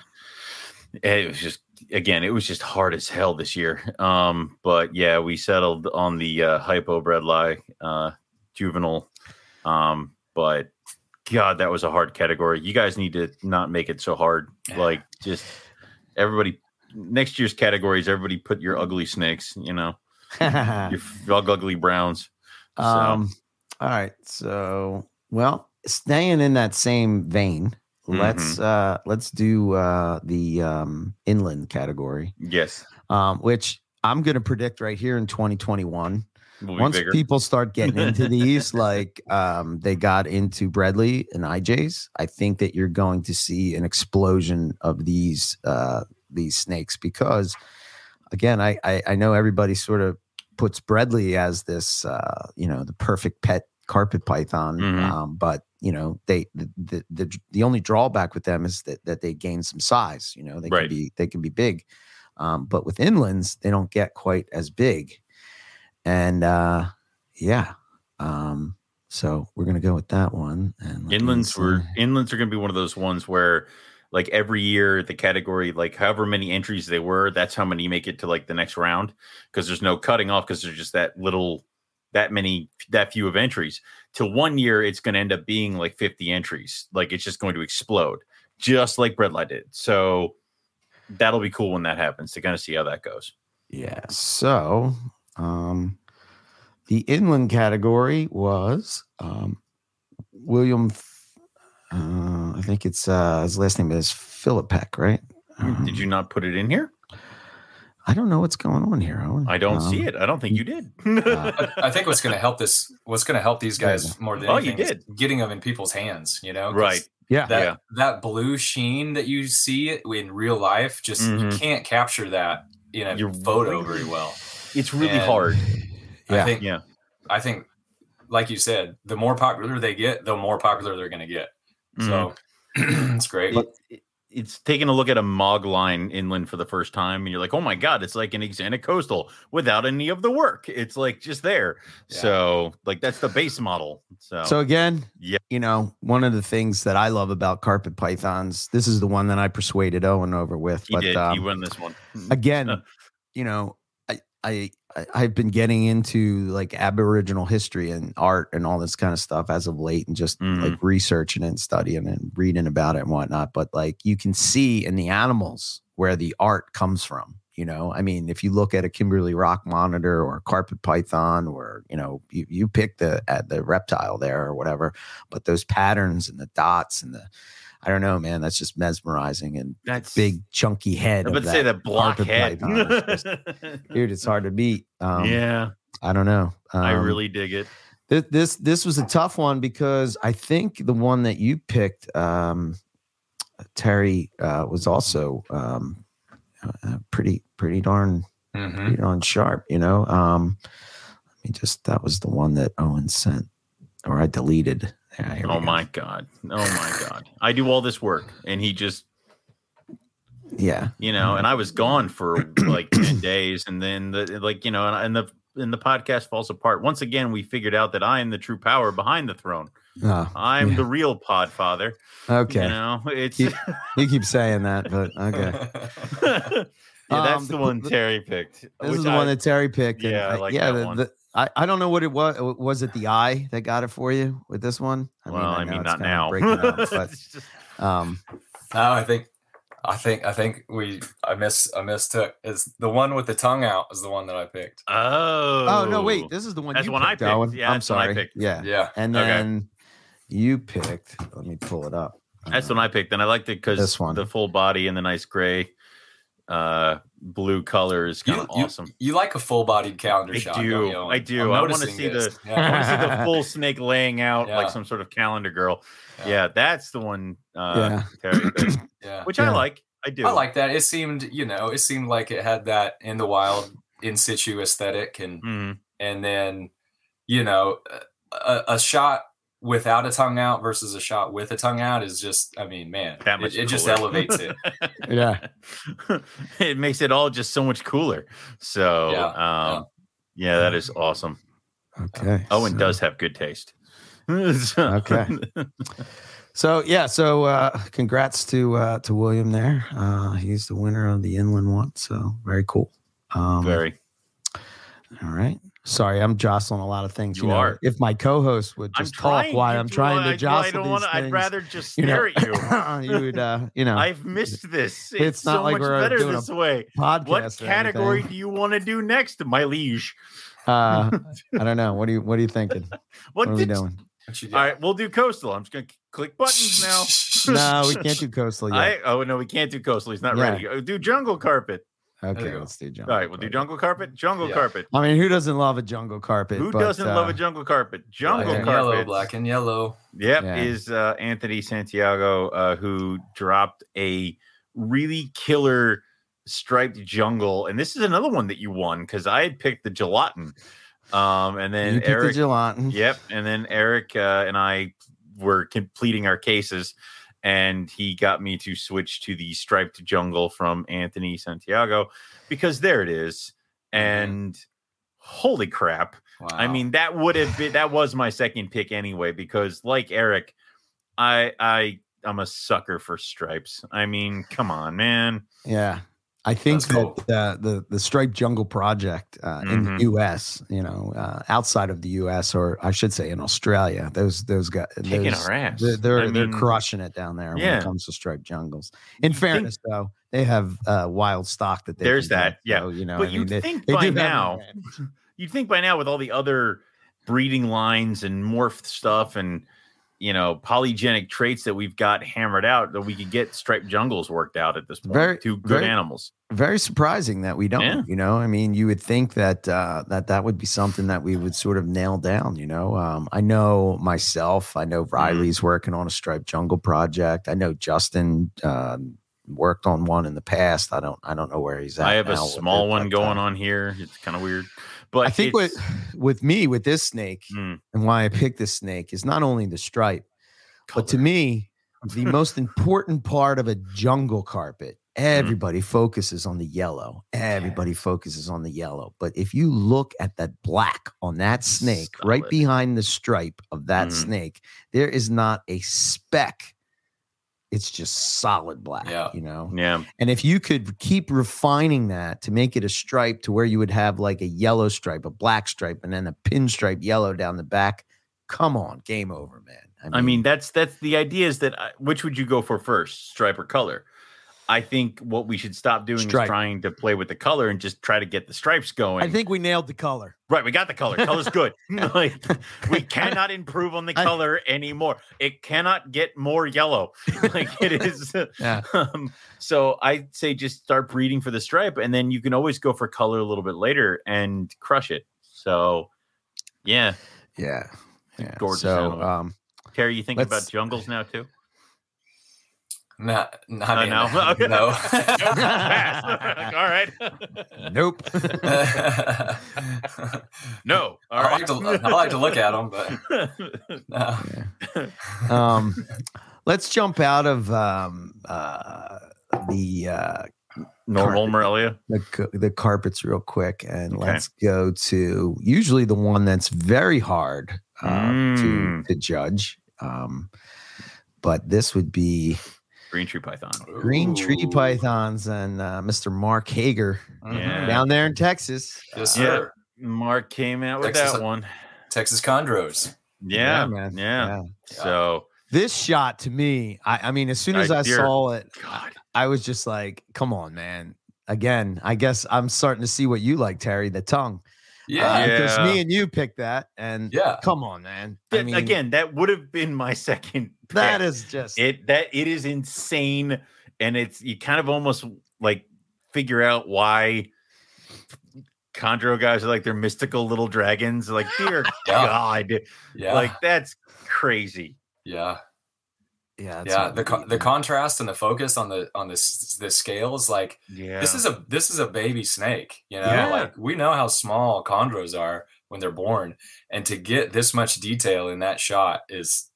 it was just again, it was just hard as hell this year. Um, but yeah, we settled on the uh, hypo Bredli uh, juvenile. Um, but God, that was a hard category. You guys need to not make it so hard. Like just everybody. Next year's categories, everybody put your ugly snakes. You know, your ugly browns. So, um all right. So well, staying in that same vein, let's Mm-hmm. uh let's do uh the um inland category. yes, um, which I'm going to predict right here in 2021. we'll Once bigger. people start getting into these, like um, they got into Bredli and IJs, I think that you're going to see an explosion of these uh, these snakes because, again, I, I I know everybody sort of puts Bredli as this uh, you know the perfect pet carpet python, Mhm. um, but you know they the, the the the only drawback with them is that that they gain some size. You know they Right. can be they can be big. Um, but with inlands, they don't get quite as big. And uh, yeah, um, So we're gonna go with that one. And Inlands were inlands are to be one of those ones where, like every year, the category, like however many entries they were, that's how many make it to like the next round because there's no cutting off because there's just that little, that many, that few of entries. Till one year, it's going to end up being like 50 entries. Like it's just going to explode, just like Bredli did. So that'll be cool when that happens to kind of see how that goes. Yeah. So, um, the inland category was um, William. Uh, I think it's uh, his last name is Philippek, right? Um, Did you not put it in here? I don't know what's going on here. Owen. I don't Um, see it. I don't think you did. uh, I, I think what's going to help this, what's going to help these guys more than Oh, you anything, is did. getting them in people's hands. You know, Right. Yeah. That Yeah. that blue sheen that you see in real life, just you Mhm. can't capture that in a You're photo really- very well. it's really And- hard. I Yeah. think Yeah. I think, like you said, the more popular they get, the more popular they're going to get. So it's great. it, it- it's taking a look at a mog line inland for the first time and you're like oh my god it's like an Xana coastal without any of the work it's like just there Yeah. so like that's the base model so, So again, Yeah. you know, one of the things that I love about carpet pythons, this is the one that I persuaded Owen over with. he but did um, he won this one again, you know, I, I I- I've been getting into like Aboriginal history and art and all this kind of stuff as of late, and just Mhm. like researching and studying and reading about it and whatnot. But like you can see in the animals where the art comes from. You know, I mean, if you look at a Kimberley rock monitor or a carpet python, or you know, you, you pick the at the reptile there or whatever, but those patterns and the dots and the I don't know, man, that's just mesmerizing and that's big chunky head. I of would say that block head python is just- dude, it's hard to beat. Um, yeah I don't know. i Um, really dig it thi- this this was a tough one because I think the one that you picked, um, Terry, uh, was also um, uh, pretty pretty darn Mhm. pretty darn sharp. You know, um, let me just that was the one that Owen sent, or I deleted. Yeah, oh go. my god oh my god i do all this work and he just Yeah, you know and i was gone for like 10 days and then the like you know and, and the and the podcast falls apart once again we figured out that i am the true power behind the throne Oh, i'm Yeah. the real pod father okay. you know it's You- You keep saying that, but okay. yeah that's Um, the the- one terry picked This which is the I- one that Terry picked. and Yeah, I I- like yeah. that the- one. the- I, I don't know what it was. Was it the eye that got it for you with this one? well i know mean not now breaking up, but um, No, I think, I think, I think we, I miss, I mistook. Is the one with the tongue out is the one that I picked. oh oh no, wait, this is the one. That's you the one I picked, picked. Owen. Yeah, I'm that's I sorry. picked. Yeah, Yeah. and Okay. then you picked. Let me pull it up. that's the Uh, one i picked and i liked it because This one. the full body and the nice gray uh blue color is kind You, of you- awesome you like a full-bodied calendar I shot? do. don't you, Owen? I do. I'm I wanna noticing see the- this. I want to see the full snake laying out Yeah. like some sort of calendar girl. Yeah. Yeah, that's the one. Uh, Yeah. Terry picked, yeah. which I like. I do. I like that. It seemed, you know, it seemed like it had that in the wild in situ aesthetic, and Mhm. and then, you know, a, a shot without a tongue out versus a shot with a tongue out is just, I mean, man, That it, much it just elevates it. Yeah. it makes it all just so much cooler. So, Yeah, um, yeah, that is awesome. Okay. Owen so- does have good taste. Okay. So yeah, so uh, congrats to uh, to William there. Uh, he's the winner of the inland one. So very cool. Um, Very. All right. Sorry, I'm jostling a lot of things. You know, are. If my co-host would just talk trying. while I'm trying to I- jostle I don't these wanna, things, I'd rather just you know, stare at you. you would, uh, you know, I've missed this. It's, It's not so like much we're better doing a this way. podcast. What category do you want to do next, my liege? Uh, I don't know. What are you What are you thinking? What, What are we doing? What All right, we'll do coastal. I'm just gonna click buttons now. No, we can't do coastal yet. I oh no, we can't do coastal. He's not Yeah. ready. Do jungle carpet. Okay, let's do jungle. All right, we'll do jungle carpet. Jungle Yeah. carpet. I mean, who doesn't love a jungle carpet? Who But, doesn't love uh, a jungle carpet? Black Jungle and carpet. yellow, black and yellow. Yep, Yeah. is uh, Anthony Santiago uh, who dropped a really killer striped jungle, and this is another one that you won because I had picked the gelatin, um, and then You Eric. the gelatin. Yep, and then Eric uh, and I were completing our cases, and he got me to switch to the striped jungle from Anthony Santiago because there it is, Mm-hmm. and holy crap. I mean, that would have been that was my second pick anyway, because like Eric, I I I'm a sucker for stripes. I mean, come on, man. Yeah. I think That's cool. that uh, the the Stripe Jungle Project uh, in Mhm. the U.S., you know, uh, outside of the U.S. or I should say in Australia, those those guys, Kicking those, our ass. they're they're, I they're crushing it down there when it comes to Stripe jungles. In think- fairness, though, they have uh, wild stock that they There's can get, that, yeah. so, you know, But I you'd they, think they by have now, you'd think by now with all the other breeding lines and morph stuff and you know polygenic traits that we've got hammered out that we could get striped jungles worked out at this point. Very- Two good very- animals. very surprising that we don't. Yeah. You know, I mean, you would think that uh, that that would be something that we would sort of nail down. You know, um, I know myself. I Mm-hmm. know Riley's working on a striped jungle project. I know Justin um, worked on one in the past. I don't. I don't know where he's at. I have a small one but, uh, going on here. It's kind of weird, but I think what with me with this snake Mm, and why I picked this snake is not only the stripe, but to me, the most important part of a jungle carpet, Mm-hmm. everybody focuses on the yellow. Everybody focuses on the yellow. But if you look at that black on that snake, right behind the stripe of that Mhm. snake, there is not a speck. It's just solid black, Yeah. you know? yeah, And if you could keep refining that to make it a stripe to where you would have like a yellow stripe, a black stripe, and then a pinstripe yellow down the back, come on, game over, man. I mean that's that's the idea is that I, which would you go for first, stripe or color? I think what we should stop doing Stripe. is trying to play with the color and just try to get the stripes going. I think we nailed the color. Right, we got the color. Color's good. like we cannot improve on the I- color anymore. It cannot get more yellow. Like it is. Yeah. Um, so I'd say just start breeding for the stripe, and then you can always go for color a little bit later and crush it. So, yeah, Yeah. Yeah. gorgeous so, animal. um, Terry, you thinking about jungles now too? Not, not Uh, I mean, no. Okay. no. Pass. All right. nope. no. All I right. like, to, I like to look at them, but no. um, let's jump out of um, uh, the uh, Normal Carpet. Morelia. the the carpets real quick, and Okay. let's go to usually the one that's very hard uh, to Mm. to judge. Um, but this would be Green tree python. green tree pythons and uh, Mr. Mark Hager Mhm. Yeah. down there in Texas. Yes, Yeah. sir. Mark came out with Texas- that one. Texas Chondros. Yeah, man. Yeah. So, This shot to me, I, I mean, as soon as I- I saw it, God. I was just like, come on, man. Again, I guess I'm starting to see what you like, Terry, the tongue. Yeah. Uh, Because Yeah. me and you picked that. And Yeah. come on, man. I mean, again, that would have been my second. that pick. is just it. That it is insane, and it's you kind of almost like figure out why Chondro guys are like they're mystical little dragons. Like, dear Yeah. God, Yeah. like that's crazy. yeah. Yeah, it's Yeah. The co- the contrast and the focus on the on this the scales like Yeah, this is a this is a baby snake. You know, Yeah. like we know how small chondros are when they're born, and to get this much detail in that shot is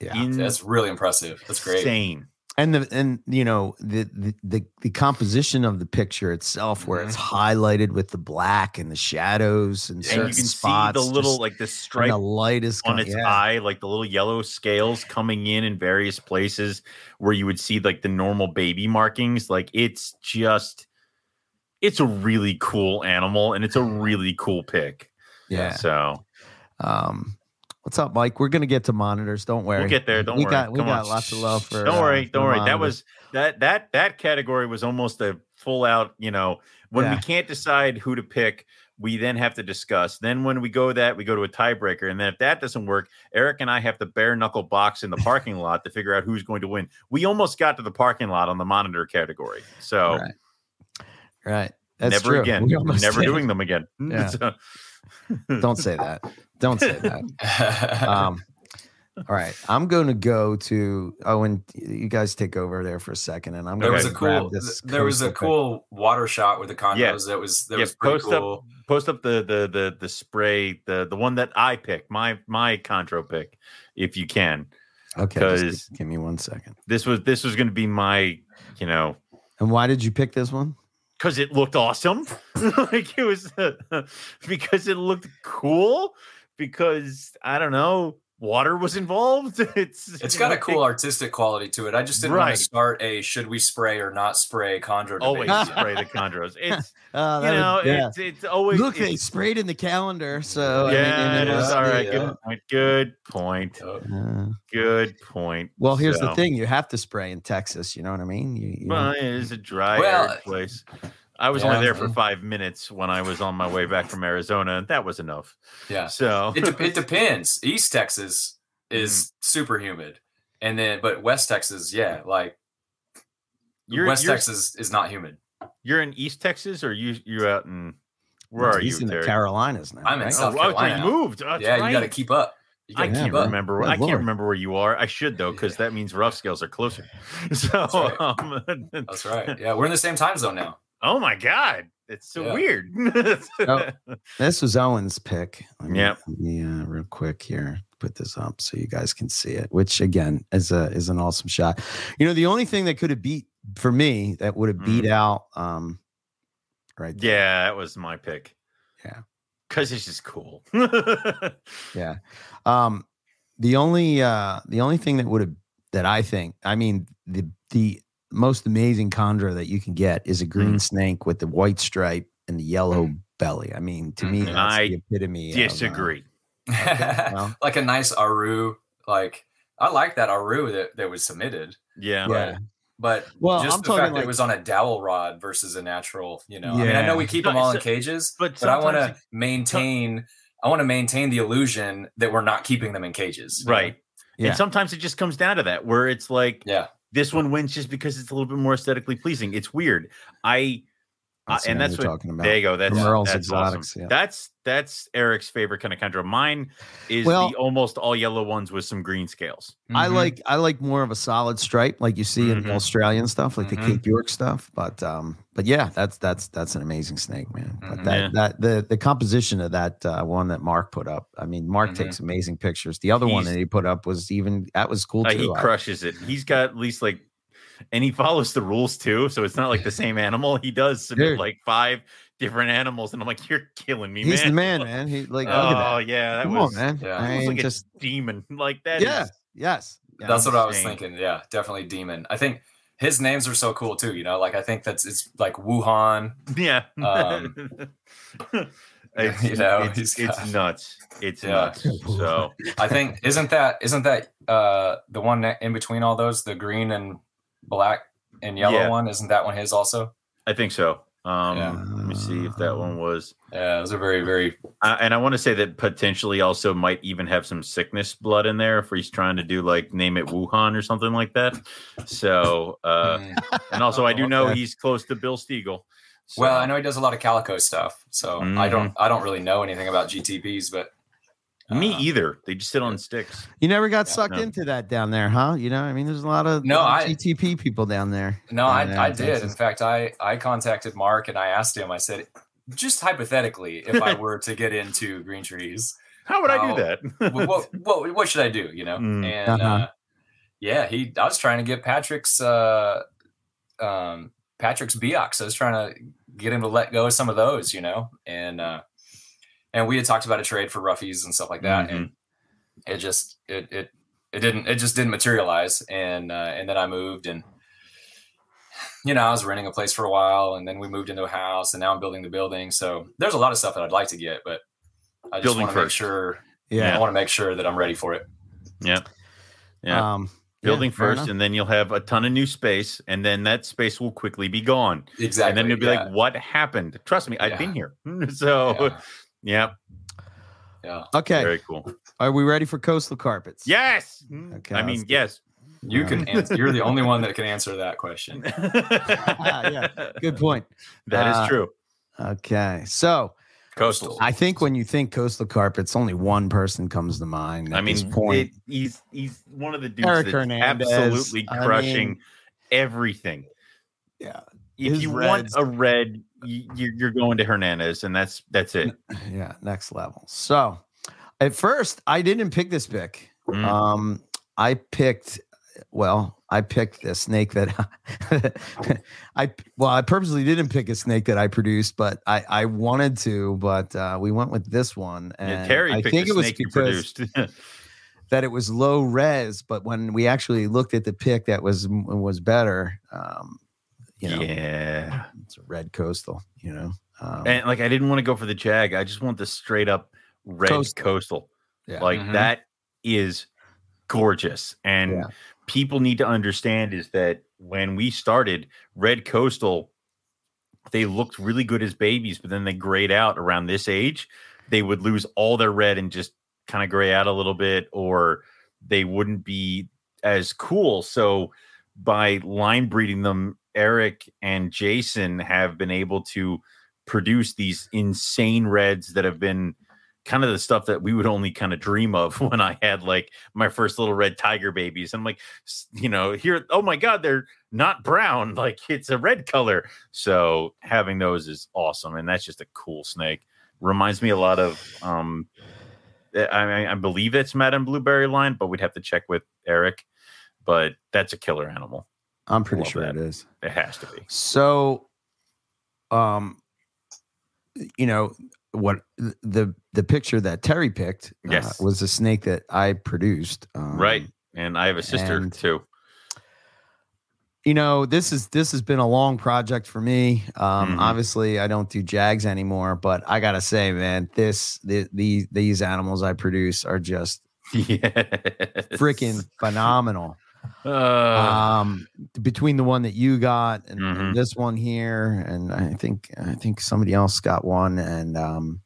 yeah. that's really impressive. That's great. insane. And the and you know the, the the the composition of the picture itself where it's highlighted with the black and the shadows and, And you can spots see the little like the stripe the light is on its yeah. eye, like the little yellow scales coming in in various places where you would see like the normal baby markings. Like it's just, it's a really cool animal and it's a really cool pick. yeah So um what's up mike we're gonna get to monitors don't worry we'll get there. Don't we worry. got we Come got on. lots of love for Don't uh, worry. for Don't worry. That was that that that category was almost a full out. You know, when Yeah. we can't decide who to pick. We then have to discuss. Then, when we go that, we go to a tiebreaker. And then, if that doesn't work, Eric and I have to bare knuckle box in the parking lot to figure out who's going to win. We almost got to the parking lot on the monitor category. So, Right. right that's never true. again. Never did. doing them again. Yeah. So- don't say that don't say that um all right i'm going to go to oh and you guys take over there for a second and i'm there going was to a grab cool this there was a coastal cool water shot with the chondros Yeah. that was that Yeah, was pretty post up- cool. Post up the the the the spray, the the one that I picked, my my Chondro pick, if you can. okay just 'cause- give me one second This was this was going to be my, you know, and why did you pick this one because it looked awesome. like it was because it looked cool. Because I don't know, water was involved. It's It's you got know, a cool artistic quality to it. I just didn't want to start a should we spray or not spray chondro. Always spray the chondros. It's Uh, you know, was- yeah. it's it's always Look, they sprayed in the calendar. So I mean, yeah, and it it is. was- all right. yeah. Good point. Good point. Uh, Good point. well, here's the thing: you have to spray in Texas. You know what I mean? You, you Well, it is a dry Well, place. I was yeah, only there for mm. five minutes when I was on my way back from Arizona, and that was enough. yeah. So It, de- it depends. East Texas is Mm-hmm. super humid. And then but West Texas, yeah, like you're West you're, Texas is not humid. you're in East Texas, or you you out in where are He's you? in the Carolinas now. I'm in right? South oh, oh, so Carolina you now. moved. Oh, that's yeah, you got to keep up. I can't keep up. remember. Good I can't remember where you are. I should though, because that means rough scales are closer. So, That's right. um, That's right. Yeah, we're in the same time zone now. Oh my god, it's so Yeah. weird. Oh. This was Owen's pick. Let me, Yep. Let me uh, real quick here put this up so you guys can see it. Which again is a is an awesome shot. You know, the only thing that could have beat for me that would have Mm. beat out um right there. yeah, that was my pick. Yeah. because it's just cool. Yeah. Um the only uh the only thing that would have that I think, I mean, the the most amazing chondro that you can get is a green Mhm. snake with the white stripe and the yellow belly. I mean, to me, Mhm. that's I the epitome. of, uh, Disagree. well. like a nice Aru. Like I like that Aru that, that was submitted. Yeah. yeah. But Well, just I'm the talking fact that like it was on a dowel rod versus a natural, you know. I mean, I know we keep them all in cages, but but I want to maintain. I want to maintain the illusion that we're not keeping them in cages. you know? Right. Yeah. And sometimes it just comes down to that where it's like Yeah. This one wins just because it's a little bit more aesthetically pleasing. It's weird. I uh, and that's what talking about. there you go. That's Merle's that's Exotics, awesome. yeah. That's that's Eric's favorite kind of chondro. Mine is Well- the almost all yellow ones with some green scales. I Mhm. like I like more of a solid stripe, like you see in Mhm. the Australian stuff, like Mhm. the Cape York stuff. But um, but yeah, that's that's that's an amazing snake, man. But Mhm. that Yeah. that the the composition of that uh, one that Mark put up, I mean, Mark Mhm. takes amazing pictures. The other one that he put up was even that was cool Uh, too. he I- crushes it. He's got at least like, and he follows the rules too. So it's not like the same animal. He does submit Dude. like five different animals, and I'm like, you're killing me, man. He's man. the man, man. He like look oh at that. yeah, that Come was on, man. yeah. I was like just a demon like that. yeah, is- yes. Yeah. That's what I was insane. thinking. Yeah, definitely demon. I think his names are so cool too. You know, like I think that's it's like Wuhan. yeah. Um, it's, you know, it's, he's it's nuts. It's Yeah. nuts. So I think isn't that isn't that uh the one in between all those the green and black and yellow Yeah. one isn't that one his also? I think so. Um, Yeah. Let me see if that one was. Yeah, those are very very. Uh, and I want to say that potentially also might even have some sickness blood in there if he's trying to do like name it Wuhan or something like that. So, uh, Mm. and also I do know Okay. he's close to Bill Stiegel. So, well, I know he does a lot of calico stuff, so I Mhm. don't I don't really know anything about GTPs, but me uh, either. They just sit on sticks. You never got Yeah, sucked no. into that down there, huh? You know, I mean, there's a lot of No, lot of I- GTP people down there. No, down there I, I in did. In fact, I I contacted Mark and I asked him. I said, just hypothetically, if I were to get into green trees, How would I do that? what, what what what should I do? You know, Mm. and Uh-huh. uh, yeah, he. I was trying to get Patrick's uh, um, Patrick's Biaks. I was trying to get him to let go of some of those. You know, and uh, and we had talked about a trade for roughies and stuff like that, and it just it it it didn't it just didn't materialize, and uh, and then I moved and. You know, I was renting a place for a while, and then we moved into a house, and now I'm building the building. So there's a lot of stuff that I'd like to get, but I just Building want to make sure Yeah. I want to make sure that I'm ready for it. yeah. Yeah. Um, Building fair first, and then you'll have a ton of new space, and then that space will quickly be gone. Exactly. And then you'll be yeah. like, what happened? Trust me, I've Yeah. been here. so, yeah, yeah, yeah. okay, very cool. are we ready for coastal carpets? Yes. Okay, I mean, do- yes. You can answer. You're the only one that can answer that question. Yeah, Good point. That is Uh, true. Okay, so Coastal. I think when you think coastal carpets, only one person comes to mind. At I mean, this point. it, he's he's one of the dudes Eric that's Hernandez, absolutely I crushing mean- everything. yeah, If his you reds- want a red, you, you're, you're going to Hernandez, and that's that's it. yeah, next level. So at first, I didn't pick this pick. Mm. Um, I picked well, I picked the snake that I well, I purposely didn't pick a snake that I produced, but I I wanted to, but uh, we went with this one, and Yeah, Terry I picked think it was you because produced. that it was low res, but when we actually looked at the pick, that was was better. Um, you know, yeah. it's a red coastal. You know, um, And like I didn't want to go for the Jag. I just want the straight up red Coastal. coastal. Yeah. Like Mhm. that is gorgeous. And Yeah. people need to understand is that when we started red coastal, they looked really good as babies, but then they grayed out around this age. They would lose all their red and just kind of gray out a little bit, or they wouldn't be as cool. So by line breeding them, Eric and Jason have been able to produce these insane reds that have been kind of the stuff that we would only kind of dream of when I had like my first little red tiger babies. And I'm like, you know, here, oh my God, they're not brown, like it's a red color. So having those is awesome. And that's just a cool snake. Reminds me a lot of um I, I, I believe it's Madame Blueberry line, but we'd have to check with Eric. But that's a killer animal. I'm pretty sure that. it is. It has to be. So, um, you know what the the picture that Terry picked uh, Yes. was a snake that I produced. Um, right. And I have a sister and- too. You know, this is this has been a long project for me. Um, Mhm. Obviously, I don't do jags anymore, but I gotta say, man, this the, the these animals I produce are just Yeah. freaking phenomenal. Uh, um between the one that you got and, and Mhm. this one here and i think i think somebody else got one and um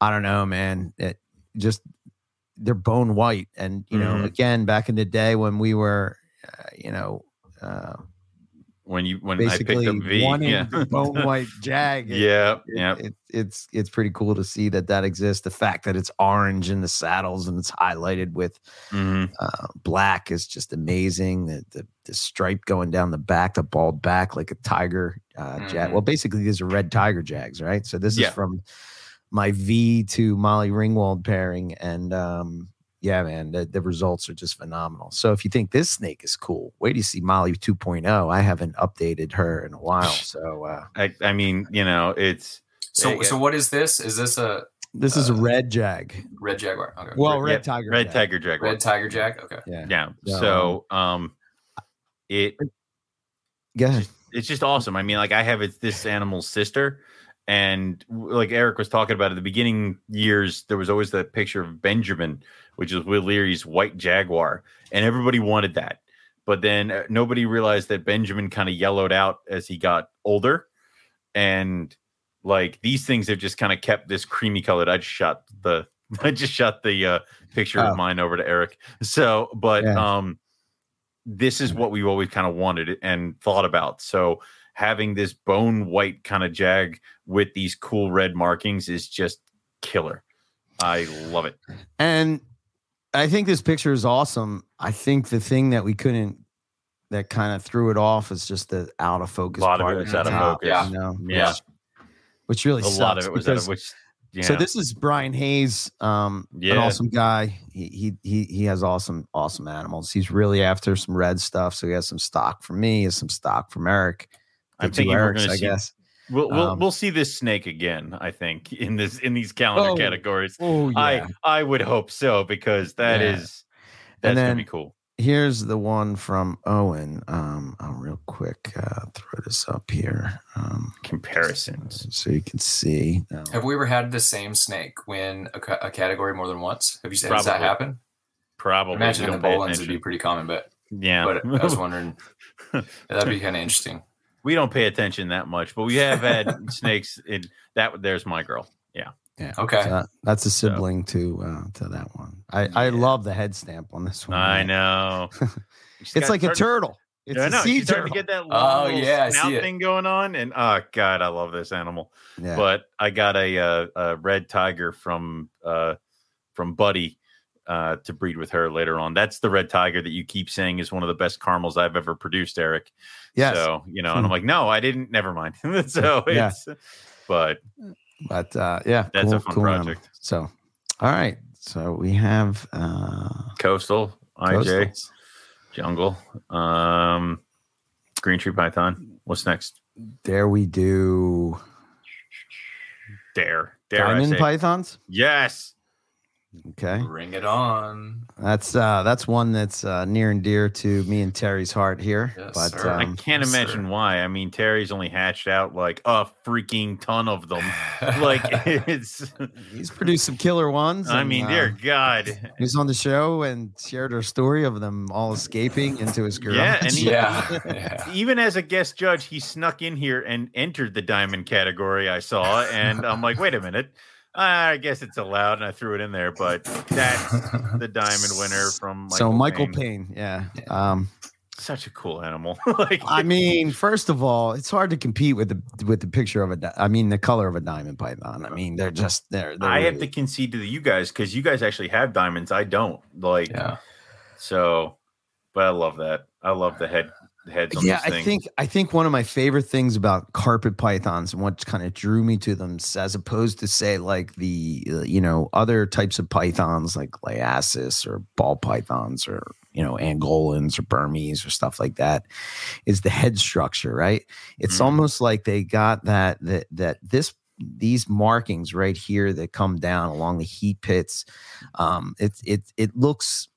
i don't know man it just they're bone white and you know Mhm. again back in the day when we were uh, you know uh when you when I picked basically up V, wanting yeah, bone white jag it- yeah, it- yeah. it- it's it's pretty cool to see that that exists the fact that it's orange in the saddles and it's highlighted with Mhm. uh, black is just amazing. The, the the stripe going down the back, the bald back like a tiger uh, jag. Mhm. Well, basically these are red tiger jags, right? So this Yeah. is from my V to Molly Ringwald pairing, and um, yeah, man, the, the results are just phenomenal. So if you think this snake is cool, wait to see Molly 2.0. I haven't updated her in a while, so uh, I, I mean, you know, it's So, Yeah, so what is this? Is this a this is a Uh, red jag. red jaguar? Okay. Well, red- red tiger, red jag. tiger jaguar. red tiger jack. Okay. Yeah, yeah. So, So, um, it go ahead. it's just awesome. I mean, like I have it's this animal's sister, and like Eric was talking about at the beginning years, there was always that picture of Benjamin, which is Will Leary's white jaguar, and everybody wanted that. But then uh, nobody realized that Benjamin kind of yellowed out as he got older, and like these things have just kind of kept this creamy colored. I just shot the I just shot the uh, picture Oh. of mine over to Eric. So, but Yeah. um, this is what we've always kind of wanted and thought about. So having this bone white kind of jag with these cool red markings is just killer. I love it. And I think this picture is awesome. I think the thing that we couldn't that kind of threw it off is just the out of focus. A lot of part it was at the out of top, focus. Yeah. You know, Yeah. which, which really A sucks lot of it was out of which. Yeah. So this is Brian Hayes, um, an awesome guy. He, he he he has awesome awesome animals. He's really after some red stuff. So he has some stock for me, he has some stock from Eric. I'm two thinking we're Erics, gonna I see- guess. We'll we'll, um, we'll see this snake again. I think in this in these calendar Oh, categories. Oh I I would hope so because that Yeah. is that's And gonna then- be cool. Here's the one from Owen. Um, I'll real quick uh, throw this up here. Um, Comparisons. so you can see. Now, Have we ever had the same snake win a, ca- a category more than once? Have you has that happen? Probably. Imagine in don't the pay Boelens would be pretty common, but Yeah. but I was wondering that'd be kind of interesting. We don't pay attention that much, but we have had snakes in that. There's my girl. Yeah. yeah. Okay. So that- that's a sibling to uh, to that one. I, I love the head stamp on this one. I man. know. it's It's like a turtle. It's a know. sea turtle. to get that Oh, yeah, I snout see it. thing going on, and oh god, I love this animal. yeah. But I got a, uh a red tiger from uh, from Buddy uh, to breed with her later on. That's the red tiger that you keep saying is one of the best caramels I've ever produced, Eric. Yeah. So you know, and I'm like, no, I didn't. Never mind. so Yeah. it's, but but uh, yeah, That's a cool- fun cool project. So, all right. So we have uh, coastal IJ. coastals. Jungle. Um, Green Tree Python. What's next? There we do. Dare. Dare Diamond pythons. Yes. Okay. Bring it on. That's uh that's one that's uh near and dear to me and Terry's heart here. Yes, but sir. I um, can't yes, imagine sir. why. I mean, Terry's only hatched out like a freaking ton of them. Like it's. he's produced some killer ones. I and, mean, uh, dear God. He's on the show and shared her story of them all escaping into his garage. Yeah, and he- yeah, yeah. Even as a guest judge, he snuck in here and entered the diamond category. I saw, and I'm like, wait a minute. I guess it's allowed, and I threw it in there. But that's the diamond winner from Michael so Michael Payne. Payne, yeah. Um, Such a cool animal. like, I mean, first of all, it's hard to compete with the with the picture of a. di- I mean, the color of a diamond python. I mean, they're just they're. they're I have to concede to the, you guys because you guys actually have diamonds. I don't. Like, yeah. so. But I love that. I love the head the heads on yeah, I think I think one of my favorite things about carpet pythons and what kind of drew me to them, as opposed to say like the uh, you know other types of pythons like Liasis or ball pythons or you know Angolans or Burmese or stuff like that, is the head structure. Right? It's Mhm. almost like they got that that that this these markings right here that come down along the heat pits. Um, it it it looks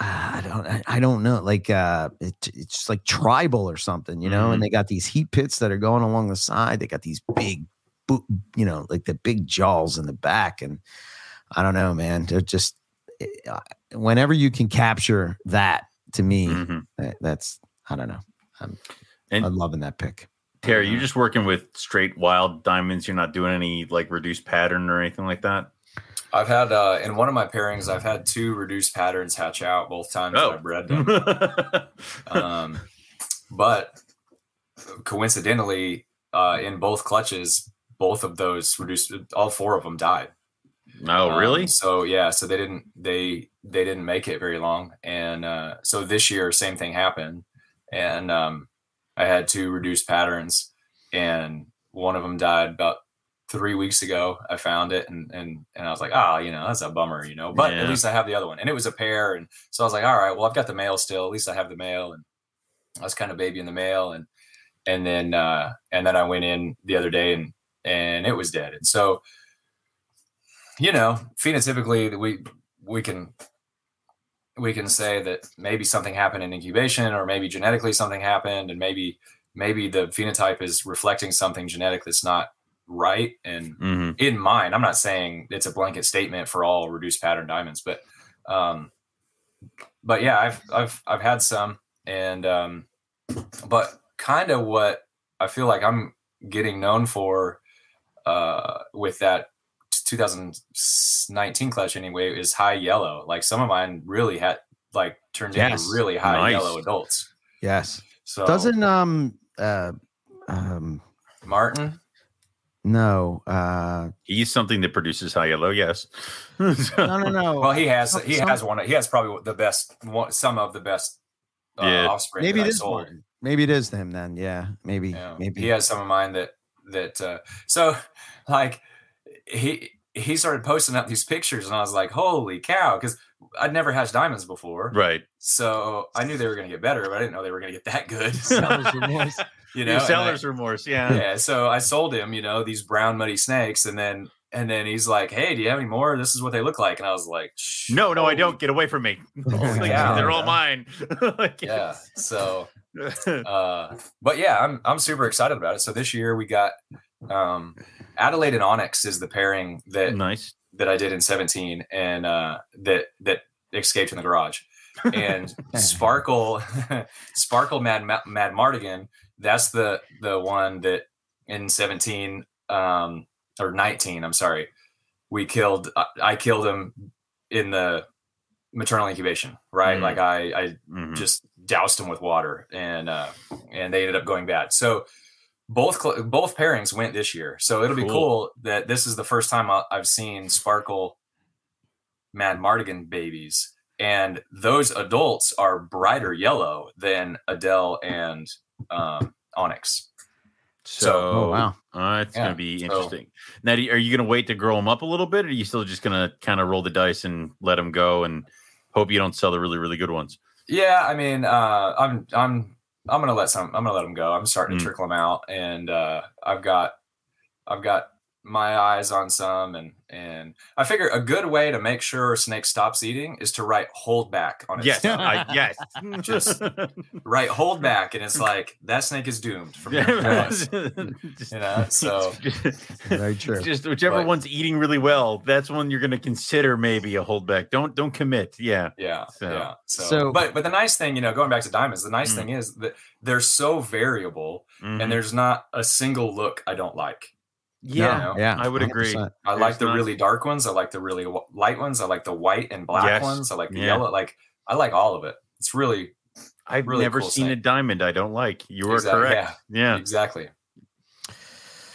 I don't I- don't know like uh it, it's just like tribal or something you know Mhm. and they got these heat pits that are going along the side they got these big you know like the big jaws in the back and I don't know man they're just eh, whenever you can capture that to me Mhm. that- that's I don't know And I'm loving that pick Terry, Mm-hmm. you're just working with straight wild diamonds. You're not doing any like reduced pattern or anything like that. I've had uh, in one of my pairings, I've had two reduced patterns hatch out both times Oh. I bred them. um, but coincidentally, uh, in both clutches, both of those reduced, all four of them died. oh, Um, really? so yeah, so they didn't they they didn't make it very long, and uh, so this year same thing happened, and um, I had two reduced patterns, and one of them died about three weeks ago. I found it, and and and I was like, ah, you know, that's a bummer, you know, but Yeah. at least I have the other one, and it was a pair, and so I was like, all right, well, I've got the male still. At least I have the male, and I was kind of babying the male, and and then uh, and then I went in the other day, and and it was dead, and so you know, phenotypically we we can we can say that maybe something happened in incubation or maybe genetically something happened and maybe maybe the phenotype is reflecting something genetic that's not right? And hmm in mine i'm not saying it's a blanket statement for all reduced pattern diamonds but um but yeah i've i've i've had some and um but kind of what i feel like i'm getting known for uh with that 2019 clutch anyway is high yellow. Like some of mine really had like turned Yes. into really high Nice. yellow adults. Yes. So doesn't um uh um martin no uh He's something that produces high yellow. Yes. no no no well he has Some- he some- has one he has probably the best one some of the best uh, Yeah. offspring maybe that it I is sold. Martin. maybe it is him then yeah maybe Yeah. maybe he has some of mine that that uh so like he he started posting up these pictures and I was like, holy cow, because I'd never hatched diamonds before. right. So I knew they were gonna get better, but I didn't know they were gonna get that good. Seller's remorse. you know, Your and I- seller's remorse. Yeah. yeah. So I sold him, you know, these brown muddy snakes, and then and then he's like, Hey, do you have any more? This is what they look like. And I was like, No, no, I don't. Get away from me. Like, yeah. They're all mine. Like, Yeah. So uh but yeah i'm i'm super excited about it so this year we got um adelaide and onyx is the pairing that nice. That i did in 17 and uh that that escaped in the garage and sparkle sparkle mad mad mardigan that's the the one that in 17 um or 19 i'm sorry we killed i, I killed him in the maternal incubation right Mm. like i i Mhm. just doused him with water and uh and they ended up going bad so both cl- both pairings went this year so it'll be Cool. cool that this is the first time I- i've seen sparkle mad mardigan babies and those adults are brighter yellow than adele and um onyx So, oh wow uh, it's Yeah, gonna be so- interesting. Now, do you- are you gonna wait to grow them up a little bit, or are you still just gonna kind of roll the dice and let them go and hope you don't sell the really, really good ones? Yeah, I mean, uh, I'm I'm I'm gonna let some. I'm gonna let them go. I'm starting Mm. to trickle them out, and uh, I've got I've got my eyes on some, and and I figure a good way to make sure a snake stops eating is to write hold back on its Yes, tongue. I, yes. Just- write hold back, and it's like that snake is doomed from here on. Just- You know, so- Very true. Just whichever But- one's eating really well, that's one you're going to consider maybe a hold back. Don't don't commit. Yeah. Yeah, So- yeah. So, So- but but the nice thing, you know, going back to diamonds, the nice Mm. thing is that they're so variable, Mhm. and there's not a single look I don't like. Yeah, know, yeah, I would agree. 100%. I There's like the not- really dark ones. I like the really w- light ones. I like the white and black Yes. ones. I like the Yeah. yellow. Like I like all of it. It's really I've really never cool seen a diamond I don't like. You are Exactly, correct. Yeah. exactly.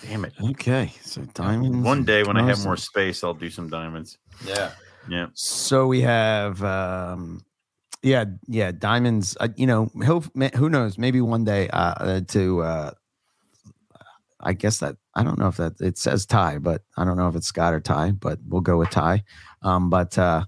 Damn it. Okay, so diamonds. One day when I have more space, I'll do some diamonds. Yeah. Yeah. So we have, um, yeah, yeah, diamonds. Uh, you know, who who knows? Maybe one day uh, uh, to. Uh, I guess that I don't know if that it says tie, but I don't know if it's Scott or Ty, but we'll go with Ty. Um, but uh,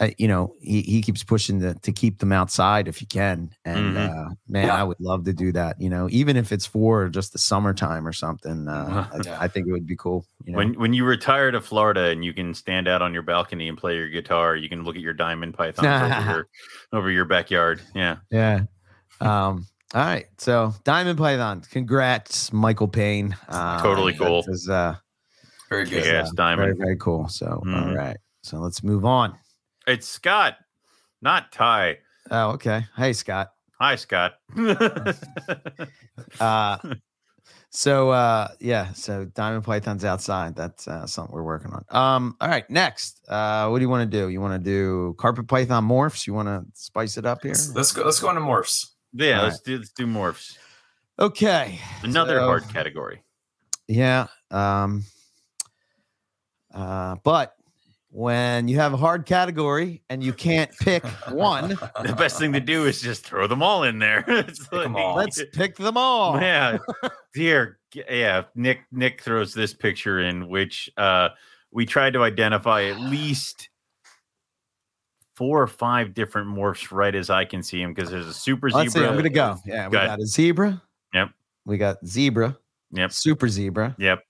uh, you know, he, he keeps pushing to to keep them outside if you can, and Mhm. uh, man, Yeah. I would love to do that. You know, even if it's for just the summertime or something, uh, I, I think it would be cool. You know? When when you retire to Florida and you can stand out on your balcony and play your guitar, you can look at your diamond pythons over your over your backyard. Yeah. Yeah. Um, all right. So Diamond Python, congrats, Michael Payne. Uh, Totally cool. is, uh, Very good. Kick-ass very, diamond. very cool. So, all Mhm. right. So let's move on. It's Scott, not Ty. Oh, okay. Hey, Scott. Hi, Scott. Uh, so, uh, yeah. So Diamond Python's outside. That's uh, something we're working on. Um, all right. Next, uh, what do you want to do? You want to do Carpet Python morphs? You want to spice it up here? Let's, let's go. Let's go into morphs. Yeah, All let's do let's do morphs. Okay. Another So- hard category. Yeah. Um, uh, but when you have a hard category and you can't pick one, The best thing to do is just throw them all in there. Like- all. let's pick them all. Yeah. Here, yeah. Nick Nick throws this picture in, which uh we tried to identify at least four or five different morphs right as I can see him because there's a super Let's see. zebra. I'm gonna go. Yeah, we Go ahead. got a zebra. Yep. We got zebra. Yep. Super zebra. Yep,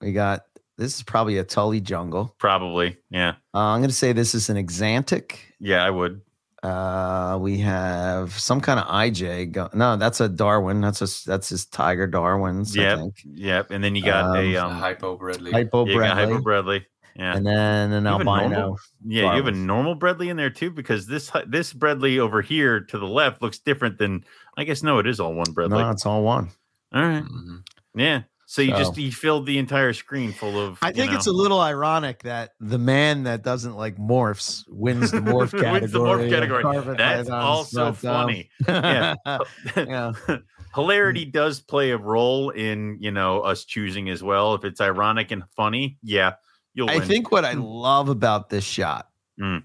We got. This is probably a Tully jungle. probably. Yeah. Uh, I'm gonna say this is an axanthic. Yeah, I would. Uh, we have some kind of IJ. Go- no, that's a Darwin. That's a that's his Tiger Darwins. Yep. I think. Yep. And then you got a Um, um Hypo Bredli. Hypo you got Bredli. Hypo Bredli. Yeah. and then an You have a normal- albino. Yeah, you have a normal Bredli in there too, because this hy- this Bredli over here to the left looks different than I guess no, it is all one Bredli. No, it's all one. all right. Mhm. Yeah. So you just you filled the entire screen full of I you think it's a little ironic that the man that doesn't like morphs wins the morph category. Wins the morph category. That's pythons, also but, um, funny. Yeah. yeah. Hilarity does play a role in, you know, us choosing as well. If it's ironic and funny, yeah, you'll I win. think what I love about this shot Mm.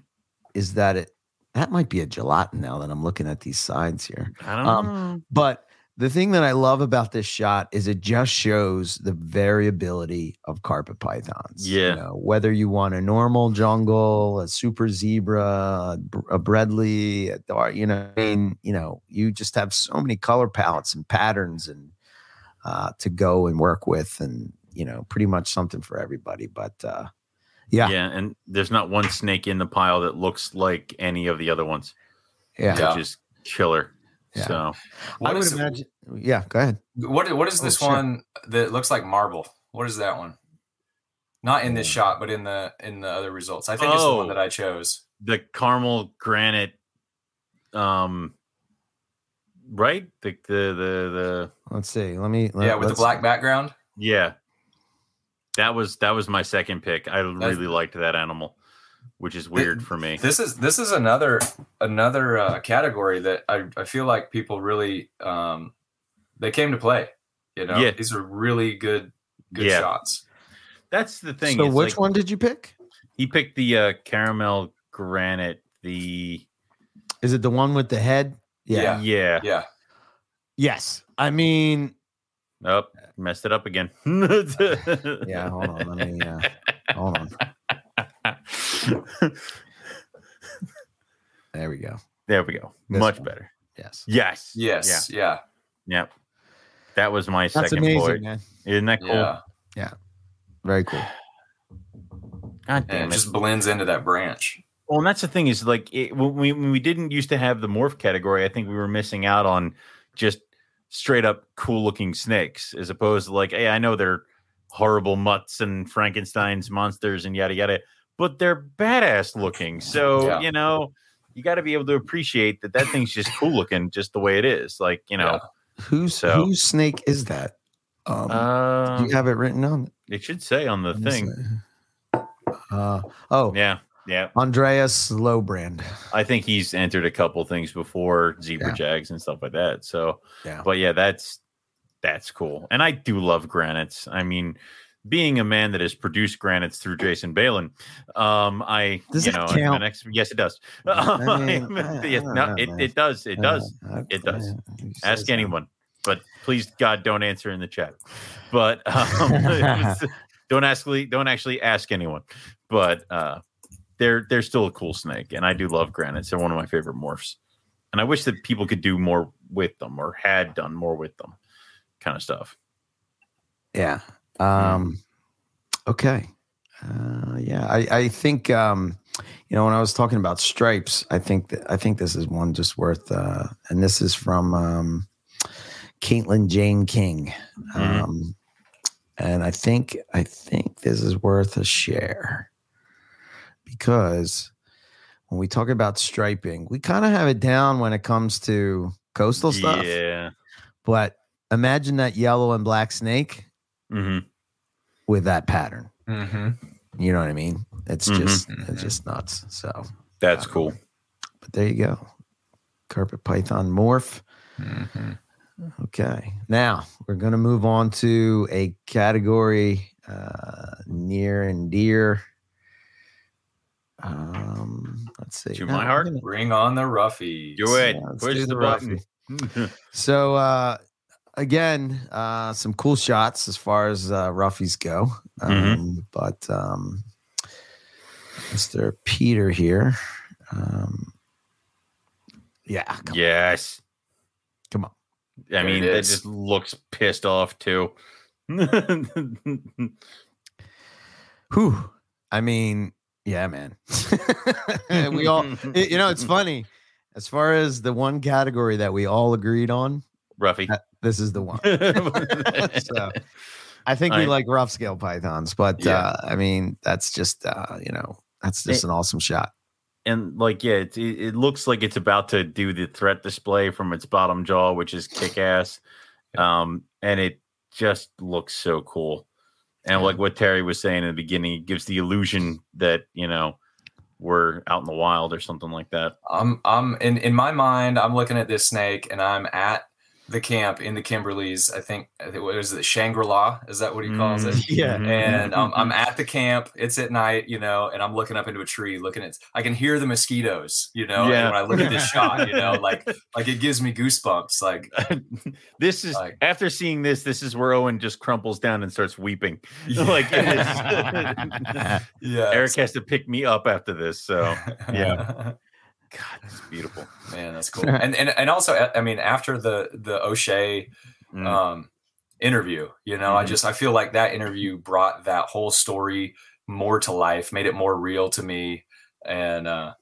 is that it that might be a gelatin now that I'm looking at these sides here. I don't um, know. But the thing that I love about this shot is it just shows the variability of carpet pythons. Yeah. You know, whether you want a normal jungle, a super zebra, a, Br- a Bredli, you know, I mean, you know, you just have so many color palettes and patterns and uh, to go and work with, and you know, pretty much something for everybody. But uh, yeah, Yeah, and there's not one snake in the pile that looks like any of the other ones, yeah. Yeah. which is killer. Yeah. So I would is- imagine. Yeah, go ahead. What what is Oh, this sure. one that looks like marble? What is that one? Not in this Mm. shot, but in the in the other results. I think it's the one that I chose. the caramel granite, um, right? The the the the Let's see. Let me. Let, yeah, with the black background. yeah. That was that was my second pick. I really liked that animal, which is weird for me. This is this is another another uh, category that I, I feel like people really um, they came to play. You know, Yeah. these are really good good Yeah. shots. That's the thing. So, it's which like- one did you pick? He picked the uh, caramel granite. The Is it the one with the head? Yeah. yeah. Yeah, Yes. I mean, Oh, messed it up again. yeah. Hold on. Let me. Uh, hold on. There we go. There we go. This Much one. better. Yes. Yes. Yes. Yeah. Yeah. Yep. That was my That's second amazing, boy. man. Isn't that cool? Yeah. Very cool. God And damn it it. just blends into that branch. Well, and that's the thing is like it, when we when we didn't used to have the morph category, I think we were missing out on just straight up cool looking snakes, as opposed to like, hey, I know they're horrible mutts and Frankenstein's monsters and yada yada, but they're badass looking. So Yeah. you know, you got to be able to appreciate that that thing's just cool looking, just the way it is. Like you know, Whose So- whose snake is that? Um, do you have it written on it should say on the thing. Uh, oh, Yeah, yeah. Andreas Lowbrand. I think he's entered a couple things before zebra Yeah. jags and stuff like that. So, Yeah. but yeah, that's that's cool. And I do love granites. I mean, being a man that has produced granites through Jason Balin, um, I Does you know count? an ex- yes, it does. I mean, Yes, no, it, it does. It does. Uh, It does. uh, who Ask anyone, but please God, don't answer in the chat. But um, don't ask. Don't actually ask anyone. But uh, they're they're still a cool snake, and I do love granites. They're one of my favorite morphs, and I wish that people could do more with them or had done more with them, kind of stuff. Yeah. Um, okay. Uh, yeah, I, I think um, you know when I was talking about stripes, I think that I think this is one just worth, uh, and this is from um, Caitlin Jane King, Mhm. um, and I think I think this is worth a share because when we talk about striping, we kind of have it down when it comes to coastal stuff, Yeah. but imagine that yellow and black snake hmm with that pattern. Mm-hmm. You know what I mean? It's Mhm. just it's just nuts. So, That's Uh, cool. but there you go. Carpet python morph. Mm-hmm. Okay. Now we're gonna move on to a category uh near and dear. Um, let's see. To No, my heart? gonna- Bring on the roughies. Do it. Yeah, Push the, the button. So uh again, uh some cool shots as far as uh roughies go. Um Mhm. but um Mr. Peter here. Um yeah, come, yes. come on. I There mean, it that is. just looks pissed off too. Whew. I mean, yeah, man. we all it- you know, it's funny. As far as the one category that we all agreed on, Ruffy. this is the one. so I think we I- like rough scale pythons, but Yeah. uh, I mean that's just uh, you know that's just an awesome shot. and like yeah it, it it looks like it's about to do the threat display from its bottom jaw which is kick-ass um and it just looks so cool and like what terry was saying in the beginning it gives the illusion that you know we're out in the wild or something like that I'm I'm in in my mind. I'm looking at this snake, and I'm at the camp in the Kimberleys. I think I think- what is it? Shangri La? Is that what he calls it? Yeah. Mhm. And um, I'm at the camp. It's at night, you know, and I'm looking up into a tree, looking at. I can hear the mosquitoes, you know. Yeah. And when I look at this shot, you know, like like it gives me goosebumps. Like this is Like- after seeing this this is where owen just crumples down and starts weeping like it is yeah, eric has to pick me up after this so yeah. God it's beautiful man, that's cool. And and and also, I mean, after the the O'Shea Mm. um interview you know i Mhm. just i feel like that interview brought that whole story more to life made it more real to me and uh